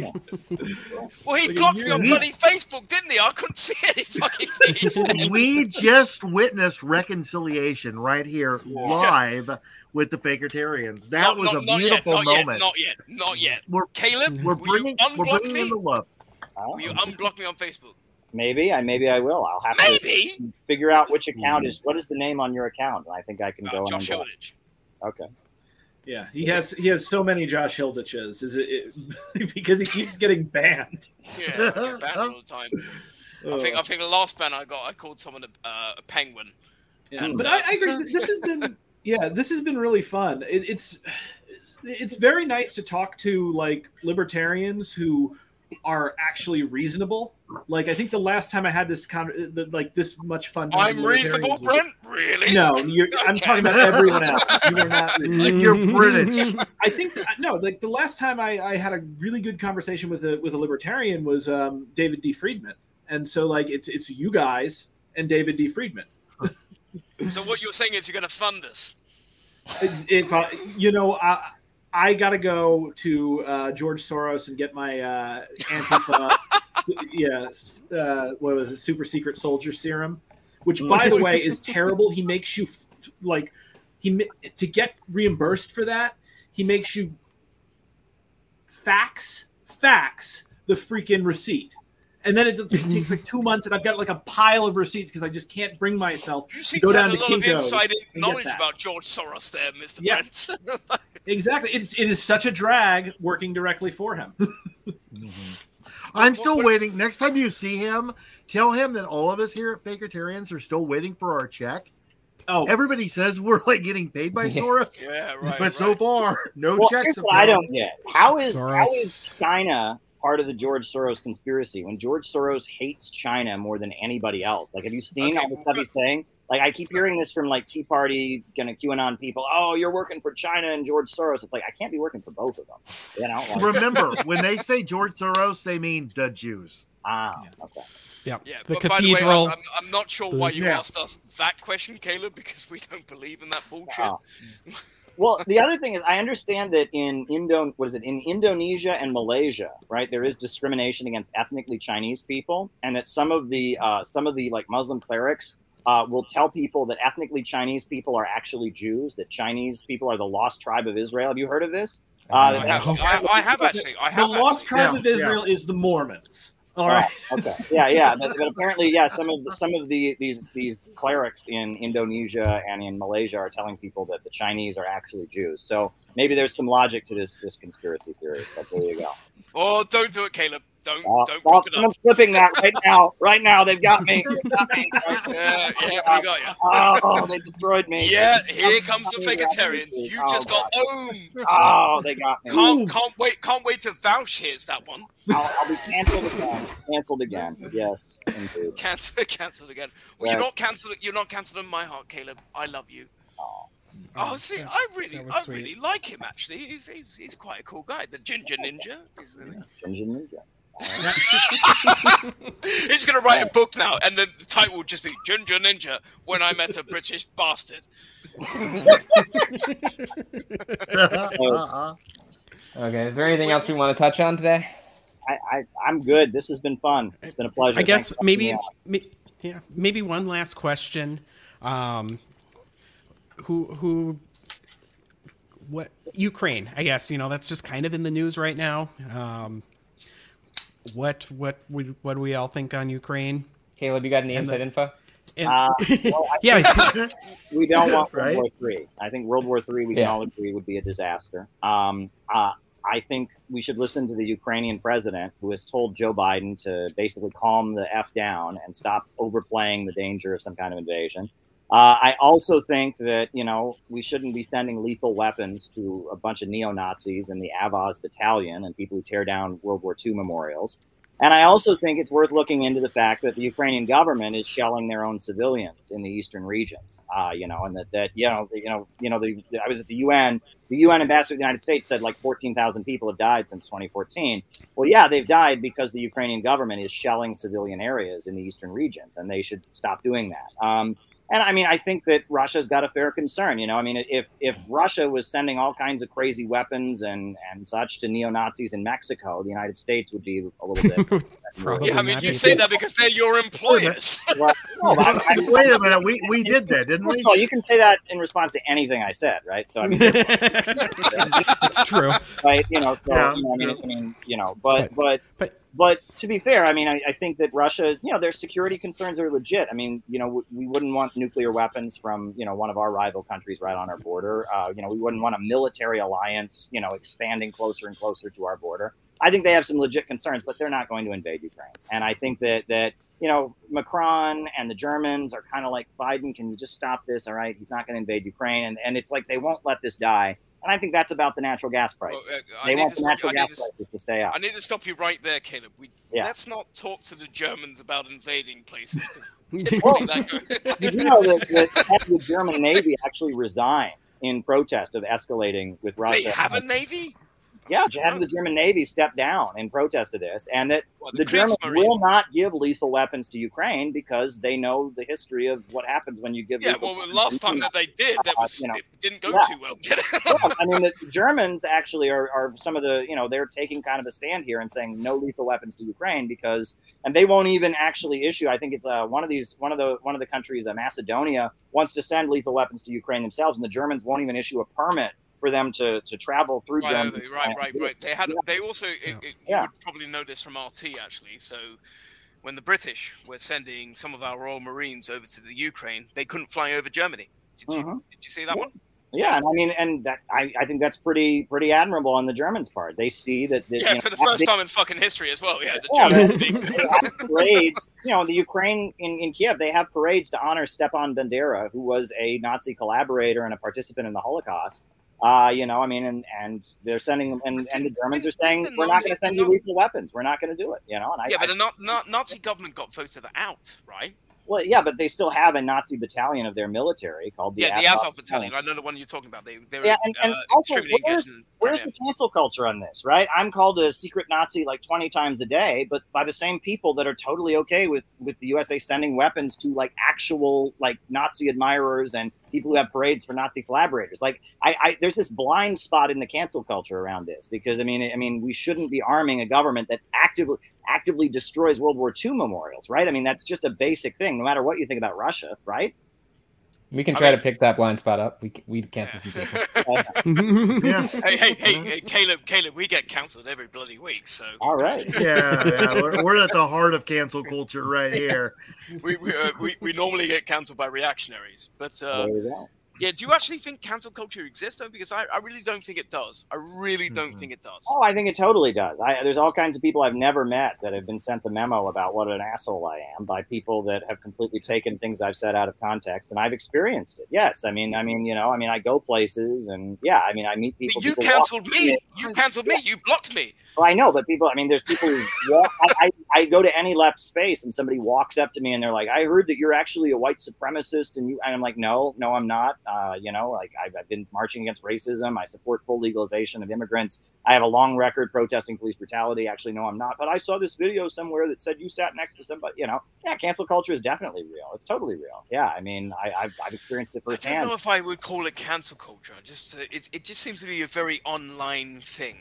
Well, he Like blocked me on bloody Facebook, didn't he? I couldn't see any fucking things. we just witnessed reconciliation right here live with the Fakertarians. That Not- was not- a not yet, beautiful not yet, moment. not yet, not yet. We're, Caleb, we're will you bringing, we're unblock bringing me? in the love. Will you unblock me on Facebook? Maybe I maybe I will. I'll have Maybe? to figure out which account is what is the name on your account, and I think I can go. Uh, in Josh and Hilditch. Okay. Yeah, he has he has so many Josh Hilditches. Is it, it because he keeps getting banned? Yeah, I get banned all the time. I think I think the last ban I got, I called someone a, uh, a penguin. Yeah, And, but uh, I, I agree. This has been yeah, this has been really fun. It, it's it's very nice to talk to like libertarians who are actually reasonable. Like I think the last time I had this kind of like this much fun. I'm to libertarians reasonable, was- Brent. Really? No, you're, I'm talking about everyone else. You are not. Like you're British. I think no, like the last time I, I had a really good conversation with a with a libertarian was um, David D. Friedman, and so like it's it's you guys and David D. Friedman. So what you're saying is you're going to fund us? If- I, you know, I I gotta go to uh, George Soros and get my uh, Antifa, yeah, uh, what was it, super secret soldier serum, which by the way is terrible. He makes you like he to get reimbursed for that. He makes you fax fax the freaking receipt. And then it, it takes like two months, and I've got like a pile of receipts because I just can't bring myself You to seem go to down have to a lot of Kinko's inside and get knowledge about George Soros there, Mr. Yeah. Brent. Exactly. It's it is such a drag working directly for him. Mm-hmm. I'm still waiting. Next time you see him, tell him that all of us here at Fakertarians are still waiting for our check. Oh, everybody says we're like getting paid by Yeah. Soros. Yeah, right. But so far, no Well, checks. here's what I don't get. How is how Soros. is China part of the George Soros conspiracy when George Soros hates China more than anybody else? Like, have you seen Okay, all the stuff he's saying? Like, I keep hearing this from like Tea Party, kind of QAnon people. Oh, you're working for China and George Soros. It's like I can't be working for both of them. You know? Like, Remember, when they say George Soros, they mean the Jews. ah, okay. Yep. Yeah, the but by the way, cathedral. I'm, I'm, I'm not sure why you Yeah. asked us that question, Caleb, because we don't believe in that bullshit. Oh. Well, the other thing is, I understand that in Indo, what is it, in Indonesia and Malaysia, right, there is discrimination against ethnically Chinese people, and that some of the uh, some of the like Muslim clerics uh, will tell people that ethnically Chinese people are actually Jews, that Chinese people are the lost tribe of Israel. Have you heard of this? Uh, I, have, I, I have actually. I the have lost actually. tribe Yeah, of Israel is the Mormons. All right. Oh, okay. Yeah, yeah. But, but apparently, yeah, some of the, some of the these these clerics in Indonesia and in Malaysia are telling people that the Chinese are actually Jews. So maybe there's some logic to this this conspiracy theory. But there you go. Oh, don't do it, Caleb. Don't Oh, don't oh, bring up. someone's flipping that right now. Right now, they've got me. They've got me. Yeah, yeah, we got you. Oh, they destroyed me. Yeah, here comes the Fagatarians. You Oh, just got God. owned. Oh, they got me. Can't, can't wait, can't wait to vouch. Here's that one. I'll, I'll be canceled again. Canceled again. Yes, indeed. Cancel, cancelled again. Well, Yeah. you're not cancelled. You're not cancelled in my heart, Caleb. I love you. Oh, see, that's- I really, I sweet. really like him. Actually, he's, he's, he's quite a cool guy. The Ginger Ninja. He's, Ginger Ninja. he's gonna write a book now, and then the title will just be Ginger Ninja when I met a British bastard. Uh-uh. Okay, is there anything else we want to touch on today? I, I, I'm good. This has been fun. It's been a pleasure. I guess Thanks maybe, may- yeah, maybe one last question. Um, who who what Ukraine? I guess you know that's just kind of in the news right now. Um, what what we what do we all think on Ukraine? Caleb, you got any And inside the- info? And- Uh, well, yeah. We don't want World Right? War Three. I think World War Three, we can all agree, would be a disaster. Um, uh, I think we should listen to the Ukrainian president, who has told Joe Biden to basically calm the f down and stop overplaying the danger of some kind of invasion. Uh, I also think that you know we shouldn't be sending lethal weapons to a bunch of neo Nazis in the Azov Battalion and people who tear down World War II memorials. And I also think it's worth looking into the fact that the Ukrainian government is shelling their own civilians in the eastern regions. Uh, you know, and that, that you know, you know, you know, the, I was at the UN. The UN ambassador to the United States said like 14,000 people have died since 2014. Well, yeah, they've died because the Ukrainian government is shelling civilian areas in the eastern regions, and they should stop doing that. Um, and I mean, I think that Russia's got a fair concern. You know, I mean, if if Russia was sending all kinds of crazy weapons and and such to neo Nazis in Mexico, the United States would be a little bit. Probably Yeah, I mean, you say that because they're your employers. well, No, I- I- Wait a minute, we we did that, didn't we? of all, you can say that in response to anything I said, right? So I mean, it's true. right? You know, so Yeah, you know, I mean. I mean, you know, but But- but but to be fair, I mean, I, I think that Russia, you know, their security concerns are legit. I mean, you know, w- we wouldn't want nuclear weapons from you know one of our rival countries right on our border. Uh, you know, we wouldn't want a military alliance, you know, expanding closer and closer to our border. I think they have some legit concerns, but they're not going to invade Ukraine. And I think that that you know Macron and the Germans are kind of like Biden. Can you just stop this? All right, he's not going to invade Ukraine, and and it's like they won't let this die. And I think that's about the natural gas price. Well, uh, they want the natural need gas to prices to stay up. I need to stop you right there, Caleb. We Yeah. let's not talk to the Germans about invading places. Well, typically that go- Did you know that, that the German Navy actually resigned in protest of escalating with Russia? they have a navy. Yeah, head of the German Navy stepped down in protest of this, and that the the Germans Kriegsmarine. will not give lethal weapons to Ukraine because they know the history of what happens when you give. Yeah, lethal well, last time that they did, that Uh, you know, it didn't go yeah. too well. Yeah, I mean, the Germans actually are, are some of the, you know, they're taking kind of a stand here and saying no lethal weapons to Ukraine because, and they won't even actually issue. I think it's uh, one of these, one of the, one of the countries, uh, Macedonia, wants to send lethal weapons to Ukraine themselves, and the Germans won't even issue a permit for them to to travel through Right, Germany. right, right, right, right. They had. They also. It, it, you Yeah. would probably know this from RT actually. So, when the British were sending some of our Royal Marines over to the Ukraine, they couldn't fly over Germany. Did you? Mhm. Did you see that one? Yeah, and I mean, and that I, I think that's pretty pretty admirable on the Germans' part. They see that, that Yeah, you know, for the first they- time in fucking history as well. Yeah, the Yeah, Germans. they- they have parades. You know, the Ukraine in, in Kiev, they have parades to honor Stepan Bandera, who was a Nazi collaborator and a participant in the Holocaust. Uh, you know, I mean, and, and they're sending them, and, and the Germans are saying, we're not going to send you lethal weapons. We're not going to do it. You know, and I, yeah, but the Na- Na- Nazi government got voted out, right? well, yeah, but they still have a Nazi battalion of their military called the yeah, the Azov Azov battalion. I know the one you're talking about. They, they were yeah, and, and uh, also, where's, in where's the cancel culture on this, right? I'm called a secret Nazi like 20 times a day, but by the same people that are totally okay with with the USA sending weapons to like actual like Nazi admirers and people who have parades for Nazi collaborators. Like, I, I there's this blind spot in the cancel culture around this because I mean, I mean, we shouldn't be arming a government that actively actively destroys World War II memorials, right? I mean, that's just a basic thing, no matter what you think about Russia, right? We can try to pick that blind spot up. We we cancel some people. Yeah. hey, hey, hey, hey, Caleb, Caleb, we get cancelled every bloody week, so. All right. Yeah, yeah, we're, we're at the heart of cancel culture right here. we we, uh, we we normally get cancelled by reactionaries, but uh, There you go. Yeah. Do you actually think cancel culture exists? Though, because I, I really don't think it does. I really don't mm-hmm. think it does. Oh, I think it totally does. I, there's all kinds of people I've never met that have been sent the memo about what an asshole I am by people that have completely taken things I've said out of context, and I've experienced it. Yes, I mean, I mean, you know, I mean, I go places, and yeah, I mean, I meet people. you people walk- cancelled me. You cancelled me. You blocked me. Well, I know, but people, I mean, there's people who walk. I, I, I go to any left space and somebody walks up to me and they're like, I heard that you're actually a white supremacist. And you, and I'm like, no, no, I'm not. Uh, you know, like I've, I've been marching against racism. I support full legalization of immigrants. I have a long record protesting police brutality. Actually, no, I'm not. But I saw this video somewhere that said you sat next to somebody, you know, yeah, cancel culture is definitely real. It's totally real. Yeah. I mean, I, I've, I've experienced it firsthand. I don't know if I would call it cancel culture. Just uh, it, it just seems to be a very online thing.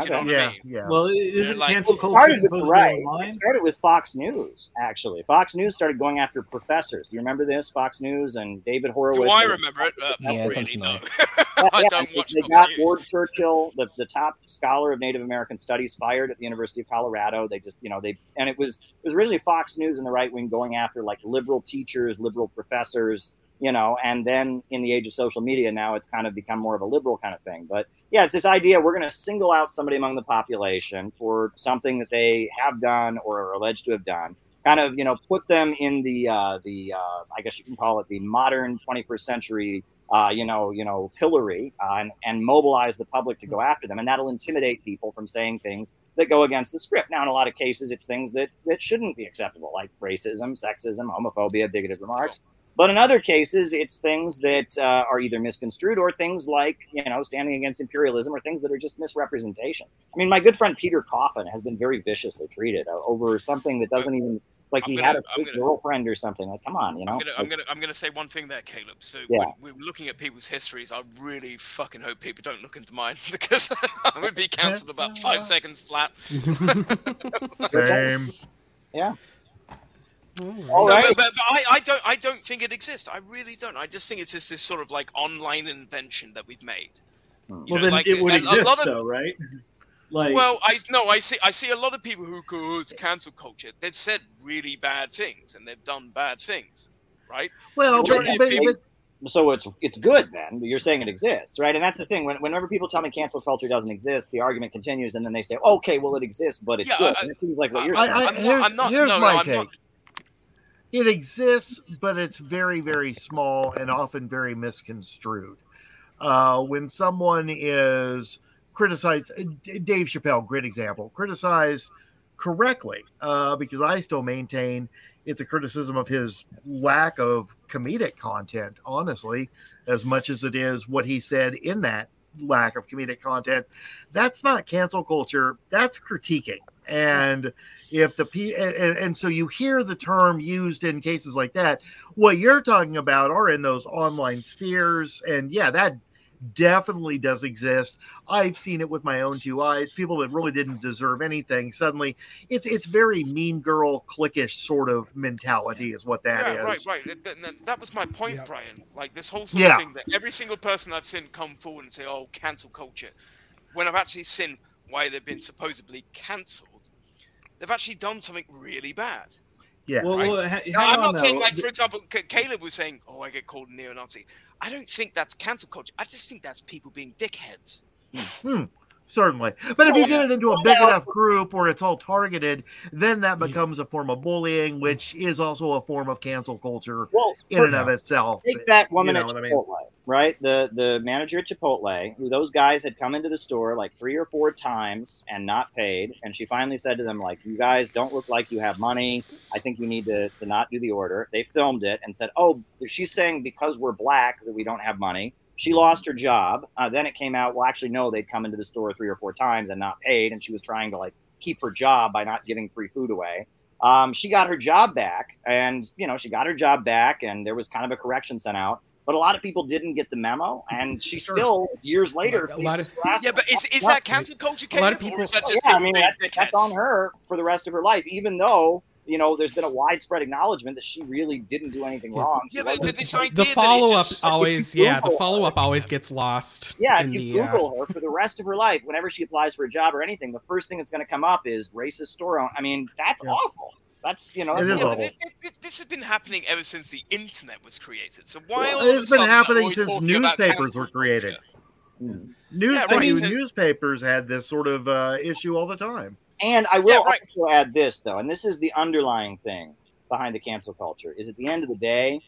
Do you know what I mean? yeah. Well, They're isn't like- cancel It culture started with, supposed to right. online? It started with Fox News, actually. Fox News started going after professors. Do you remember this? Fox News and David Horowitz. Do I remember it? Uh, Yeah, really, no. Yeah, I yeah, don't they- watch They Fox got News. Ward Churchill, the, the top scholar of Native American studies, fired at the University of Colorado. They just, you know, they and it was it was originally Fox News and the right wing going after like liberal teachers, liberal professors, you know, and then in the age of social media, now it's kind of become more of a liberal kind of thing. But yeah, it's this idea we're going to single out somebody among the population for something that they have done or are alleged to have done. Kind of, you know, put them in the uh, the uh, I guess you can call it the modern 21st century uh, you know, you know, pillory uh, and, and mobilize the public to go after them, and that'll intimidate people from saying things that go against the script. Now, in a lot of cases, it's things that that shouldn't be acceptable, like racism, sexism, homophobia, bigoted remarks. But in other cases, it's things that uh, are either misconstrued or things like, you know, standing against imperialism or things that are just misrepresentation. I mean, my good friend Peter Coffin has been very viciously treated uh, over something that doesn't even. It's like I'm he gonna- had a I'm fake gonna- girlfriend or something. Like, come on, you know. I'm gonna, I'm gonna, I'm gonna say one thing there, Caleb. So Yeah. when we're looking at people's histories, I really fucking hope people don't look into mine because I would be cancelled about five seconds flat. Same. Yeah. All No, right. but, but, but I, I don't I don't think it exists. I really don't. I just think it's just this sort of like online invention that we've made. Hmm. You Well, know, then like, it would a- a exist, lot of- though, right? Like, well, I no, I see. I see a lot of people who go, oh, "It's cancel culture." They've said really bad things and they've done bad things, right? Well, but, but, people- but so it's it's good then. You're saying it exists, right? And that's the thing. When, whenever people tell me cancel culture doesn't exist, the argument continues, and then they say, "Okay, well, it exists, but it's Yeah, good." I- and it seems like what you're I, saying. I, I'm not- here's, I'm not- here's no, no, my I'm take. not- It exists, but it's very, very small and often very misconstrued. Uh, when someone is criticized, Dave Chappelle, great example, criticized correctly, uh, because I still maintain it's a criticism of his lack of comedic content, honestly, as much as it is what he said in that lack of comedic content. That's not cancel culture, that's critiquing. And if the P and, and, and so you hear the term used in cases like that, what you're talking about are in those online spheres. And yeah, that definitely does exist. I've seen it with my own two eyes. People that really didn't deserve anything suddenly it's it's very mean girl cliquish sort of mentality is what that is. yeah, right, right. Th- th- th- That was my point, Brian. Like this whole sort Yeah. of thing that every single person I've seen come forward and say, "Oh, cancel culture," when I've actually seen why they've been supposedly cancelled, they've actually done something really bad. Yeah. Well, right? well, ha- Now, hang I'm on, not saying though. like, for example, C- Caleb was saying, "Oh, I get called a neo-Nazi." I don't think that's cancel culture. I just think that's people being dickheads. Hmm, certainly. But if you get it into a big enough group or it's all targeted, then that becomes a form of bullying, mm. which is also a form of cancel culture well, in and of itself. Take that woman You know at what I Chipotle, mean? right? The the manager at Chipotle, who those guys had come into the store like three or four times and not paid, and she finally said to them like, "You guys don't look like you have money. I think you need to to not do the order." They filmed it and said, "Oh, she's saying because we're black that we don't have money." She lost her job. Uh, then it came out. Well, actually, no, they'd come into the store three or four times and not paid, and she was trying to like keep her job by not giving free food away. Um, she got her job back, and you know she got her job back, and there was kind of a correction sent out. But a lot of people didn't get the memo, and she still years later. A lot of- Yeah, but is, is that cancel culture? A lot of people- Or is that Oh, just yeah, I mean that's, that's on her for the rest of her life, even though you know there's been a widespread acknowledgement that she really didn't do anything wrong. She Yeah, but this idea The follow up just- always, yeah, the follow up always gets lost. Yeah, if you the, uh, Google her for the rest of her life, whenever she applies for a job or anything, the first thing that's going to come up is racist store owner. I mean, that's awful. That's you know, that's Yeah, it, it, it- this has been happening ever since the internet was created. So why Well, all of a it's been happening since newspapers were created. culture? News, Yeah, I right, mean, newspapers had this sort of uh, issue all the time. And I will Yeah, right. also add this though, and this is the underlying thing behind the cancel culture: is at the end of the day,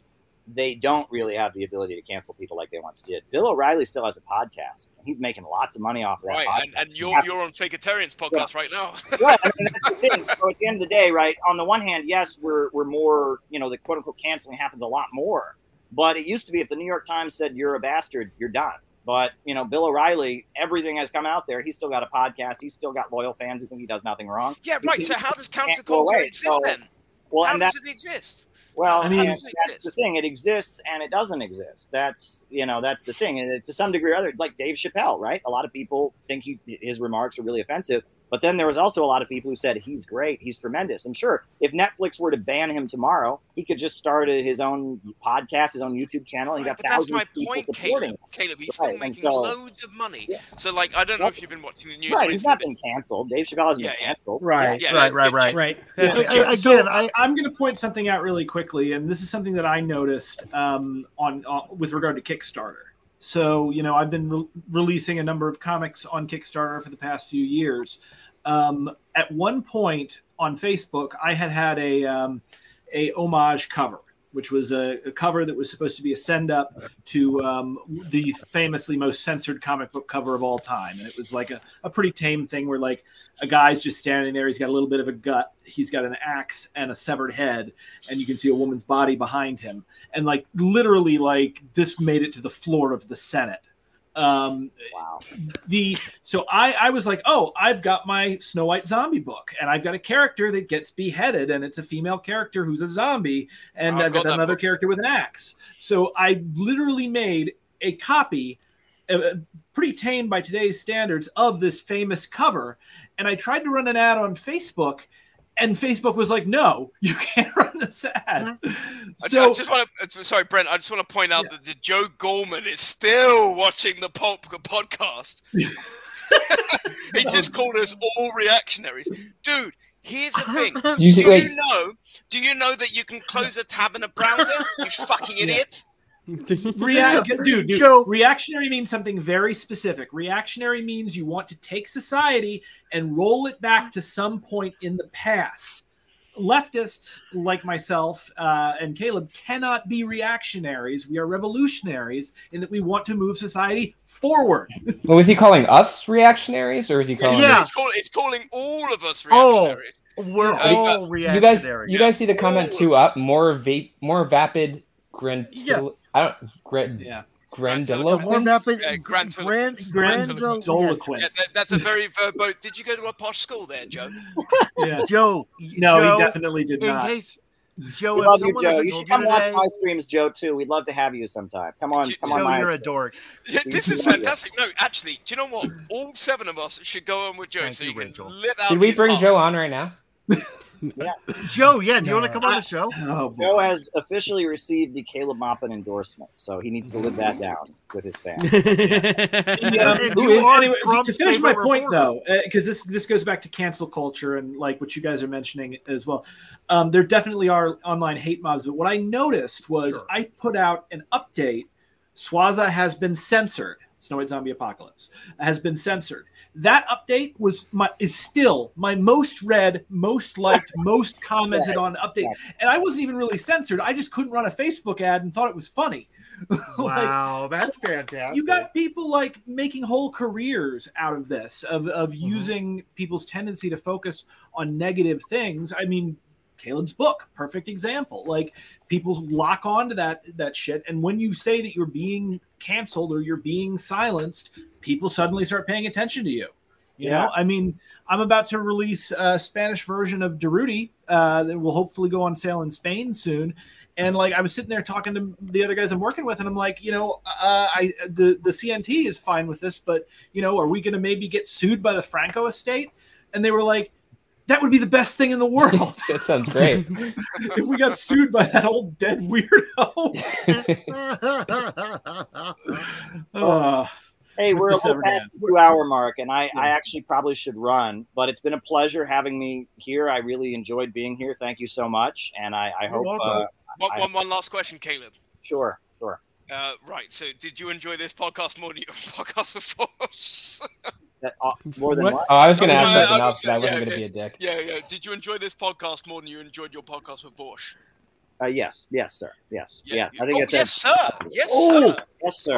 they don't really have the ability to cancel people like they once did. Bill O'Reilly still has a podcast. and He's making lots of money off of that. Right, podcast. and, and you're has- you're on Fakertarians podcast right now. right. I mean, that's the thing. So at the end of the day, right? On the one hand, yes, we're we're more, you know, the quote unquote canceling happens a lot more. But it used to be if the New York Times said you're a bastard, you're done. But you know, Bill O'Reilly, everything has come out there. He's still got a podcast. He's still got loyal fans who think he does nothing wrong. yeah, right. So how does Can't cancel culture exist So- then? Well, how and does that it exist? well, I mean- that's the thing. It exists and it doesn't exist. That's you know, that's the thing. And it- to some degree or other, like Dave Chappelle, right? A lot of people think he, his remarks are really offensive. But then there was also a lot of people who said he's great, he's tremendous. And sure, if Netflix were to ban him tomorrow, he could just start his own podcast, his own YouTube channel, and he Right, got but that's thousands my of people point, supporting. Caleb. Caleb, he's Right, still making so- loads of money. Yeah. So, like, I don't know if you've been watching the news. Right, he's not been canceled. Dave Chappelle hasn't Yeah, been canceled. Right, Yeah, right, yeah, right, yeah. right. Right. That's I- it. I- so again, I- I'm going to point something out really quickly, and this is something that I noticed um, on, on with regard to Kickstarter. So you know, I've been re- releasing a number of comics on Kickstarter for the past few years. Um, at one point on Facebook, I had had a um, a homage cover, which was a, a cover that was supposed to be a send up to um, the famously most censored comic book cover of all time, and it was like a, a pretty tame thing where like a guy's just standing there. He's got a little bit of a gut. He's got an axe and a severed head, and you can see a woman's body behind him. And like literally, like this made it to the floor of the Senate. Um, Wow. the so I I was like, oh, I've got my Snow White zombie book, and I've got a character that gets beheaded, and it's a female character who's a zombie, and I've I've got got another book. character with an axe. So I literally made a copy, uh, pretty tame by today's standards, of this famous cover, and I tried to run an ad on Facebook, and Facebook was like, "No, you can't run this ad." So I just want uh, to, sorry, Brent. I just want to point out that the Joe Gorman is still watching the Pulp podcast. he just called us all reactionaries, dude. Here's the thing. You do wait. you know? Do you know that you can close a tab in a browser? You fucking idiot. React, dude, dude, Joe- reactionary means something very specific. Reactionary means you want to take society and roll it back to some point in the past. Leftists like myself uh, and Caleb cannot be reactionaries. We are revolutionaries in that we want to move society forward. Well, was he calling us reactionaries, or is he calling? Yeah. It's, call, it's calling all of us reactionaries. Oh, reactionaries. we're Yeah, all You guys, you guys see the comment two up? More vape, more vapid, grand. Yeah. I don't. Grand, Yeah. grandiloquence? More vapid, Uh, grand- grand, Grand grand, Yeah, that, that's a very verbo. Did you go to a posh school there, Joe? Yeah. Joe. No, Joe, he definitely did not. case Joe, We love you, Joe. You should come watch today- my streams, Joe. Too. We'd love to have you sometime. Come on, come on, Joe, my you're a dork. Yeah, this is fantastic. No, actually, do you know what? All seven of us should go on with Joe Thank so you, you can Rachel. let out. Did we bring heart. Joe on right now? Joe, yeah, do you want to come on the show? Oh, boy. Joe has officially received the Caleb Maupin endorsement, so he needs to live that down with his fans. Yeah, And who you is- are anyway, to finish my point reporter. though, because this this goes back to cancel culture and like what you guys are mentioning as well. Um, there definitely are online hate mobs, but what I noticed was Sure. I put out an update. Swaza has been censored. Snow White Zombie Apocalypse has been censored. That update was my is still my most read, most liked, most commented on update, and I wasn't even really censored. I just couldn't run a Facebook ad and thought it was funny. Like, Wow, that's fantastic. you got people like making whole careers out of this of of Mm-hmm. using people's tendency to focus on negative things i mean caleb's book perfect example like people lock on to that that shit and when you say that you're being canceled or you're being silenced people suddenly start paying attention to you you Yeah. know i mean i'm about to release a spanish version of Durruti uh, that will hopefully go on sale in spain soon and like I was sitting there talking to the other guys I'm working with, and I'm like, you know, uh, I the the CNT is fine with this, but you know, are we going to maybe get sued by the Franco estate? And they were like, that would be the best thing in the world that sounds great. if we got sued by that old dead weirdo. uh, Hey, we're the a little past the two hour mark, and I, I actually probably should run, but it's been a pleasure having me here. I really enjoyed being here. Thank you so much. And I, I hope, uh, One, I- one, one last question, Caleb. sure, sure. Uh, right. So, did you enjoy this podcast more than your podcast before? That, uh, more than What? what? Oh, I was going to ask I- something I else, but I was- wasn't yeah, going to be a dick. yeah, yeah. Did you enjoy this podcast more than you enjoyed your podcast with Vosh? Uh, yes, yes, sir. Yes, Yeah. yes. I think oh, it's yes, sir. Yes, Oh, sir. yes, sir.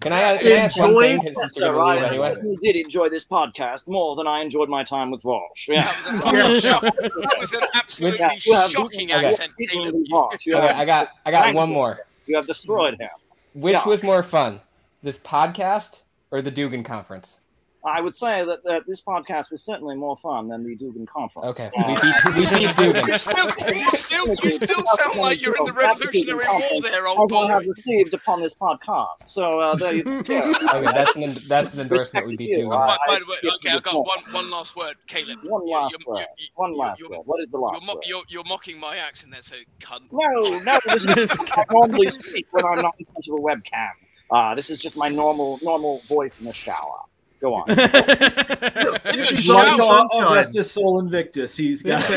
Can I, can I ask one thing? Yes, sir. I anyway? did enjoy this podcast more than I enjoyed my time with Vosh. Yeah. That was, a- that was an absolutely Yeah, you have shocking beaten- accent, beaten Caleb. the Vosh. You Okay, I got, I got one more. You have destroyed him. Which Yeah. was more fun, this podcast or the Dugin conference? I would say that, that this podcast was certainly more fun than the Dugin conference. Okay, Uh, we beat, we beat Dugin. You still, you still, you still sound like you're in the Revolutionary War there, old as I have received upon this podcast. So uh, there you go. Okay, that's an that's an endorsement. We Respect beat to you. Dugin. By, by the way, okay, I've got one, one last word, Caleb. One last you- word. you- One you- last you're, word. What is the You're, last mo- word? you're, you're mocking my accent there, so cunt. No, no, this is I normally speak when I'm not in front of a webcam. Uh, this is just my normal normal voice in the shower. Go on. This is Shout like out. Augustus Sol Invictus. He's got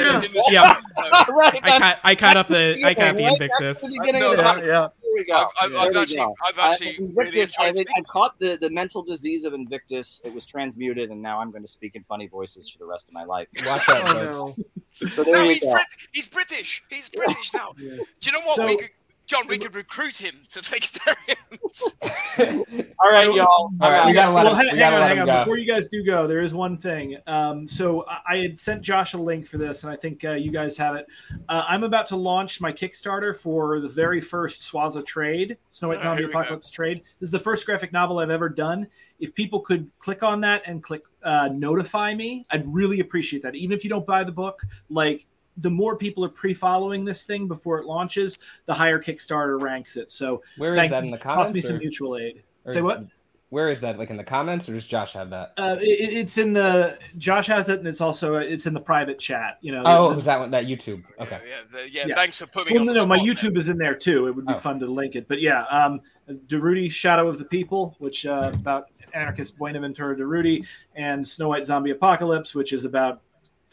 yeah, right, I caught I caught up the I caught the Invictus. the No, the yeah, yeah. Here we go. I've, I've, I've we actually, go. I've I- actually really Invictus, I, enjoyed I caught the, the mental disease of Invictus. It was transmuted, and now I'm going to speak in funny voices for the rest of my life. Watch out, Oh, folks. no. So there No, we he's, go. Brit- he's British. He's British now. Do you know what? So- we could, John, we could recruit him to vegetarians. All right, y'all. All right, we gotta let well, him. hang, We gotta on, let hang him on. go. Before you guys do go, there is one thing. Um, so I, I had sent Josh a link for this, and I think uh, you guys have it. Uh, I'm about to launch my Kickstarter for the very first Swaza trade, Snow White Ah, Zombie here. Apocalypse trade. This is the first graphic novel I've ever done. If people could click on that and click uh, notify me, I'd really appreciate that. Even if you don't buy the book, like the more people are pre-following this thing before it launches, the higher Kickstarter ranks it. So Where is that in the toss me comments? some or- mutual aid. Say is- what? Where is that? Like in the comments, or does Josh have that? Uh, it, it's in the Josh has it, and it's also it's in the private chat. You know. Oh, the- was that one that YouTube? Okay. Yeah, the- yeah, thanks for putting Well, me no, the no, my spot, YouTube is in there too. It would be Oh. fun to link it. But yeah, um, Durruti, Shadow of the People, which uh, about anarchist Buenaventura Durruti, and Snow White Zombie Apocalypse, which is about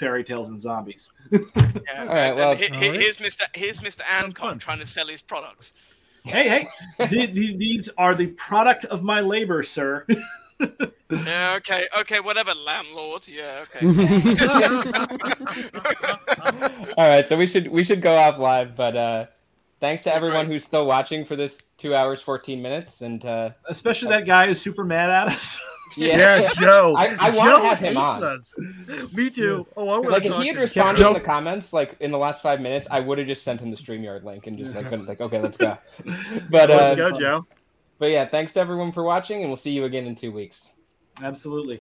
fairy tales and zombies. Yeah, All right, well- he- he- All right. here's Mr. Here's Mr. Ancom trying to sell his products. hey, hey, the- the- these are the product of my labor, sir. Yeah, okay, okay, whatever, landlord. Yeah, okay. All right, so we should we should go off live, but uh thanks to everyone who's still watching for this two hours fourteen minutes, and uh Especially that guy who's super mad at us. Yeah. Yeah, Joe. I, I want to have him hates on. us. Me too. Oh, I want Like to if he had responded Joe. in the comments, like in the last five minutes, I would have just sent him the Streamyard link and just like been like, okay, let's go. But Let's uh, go, Joe. But yeah, thanks to everyone for watching, and we'll see you again in two weeks. Absolutely.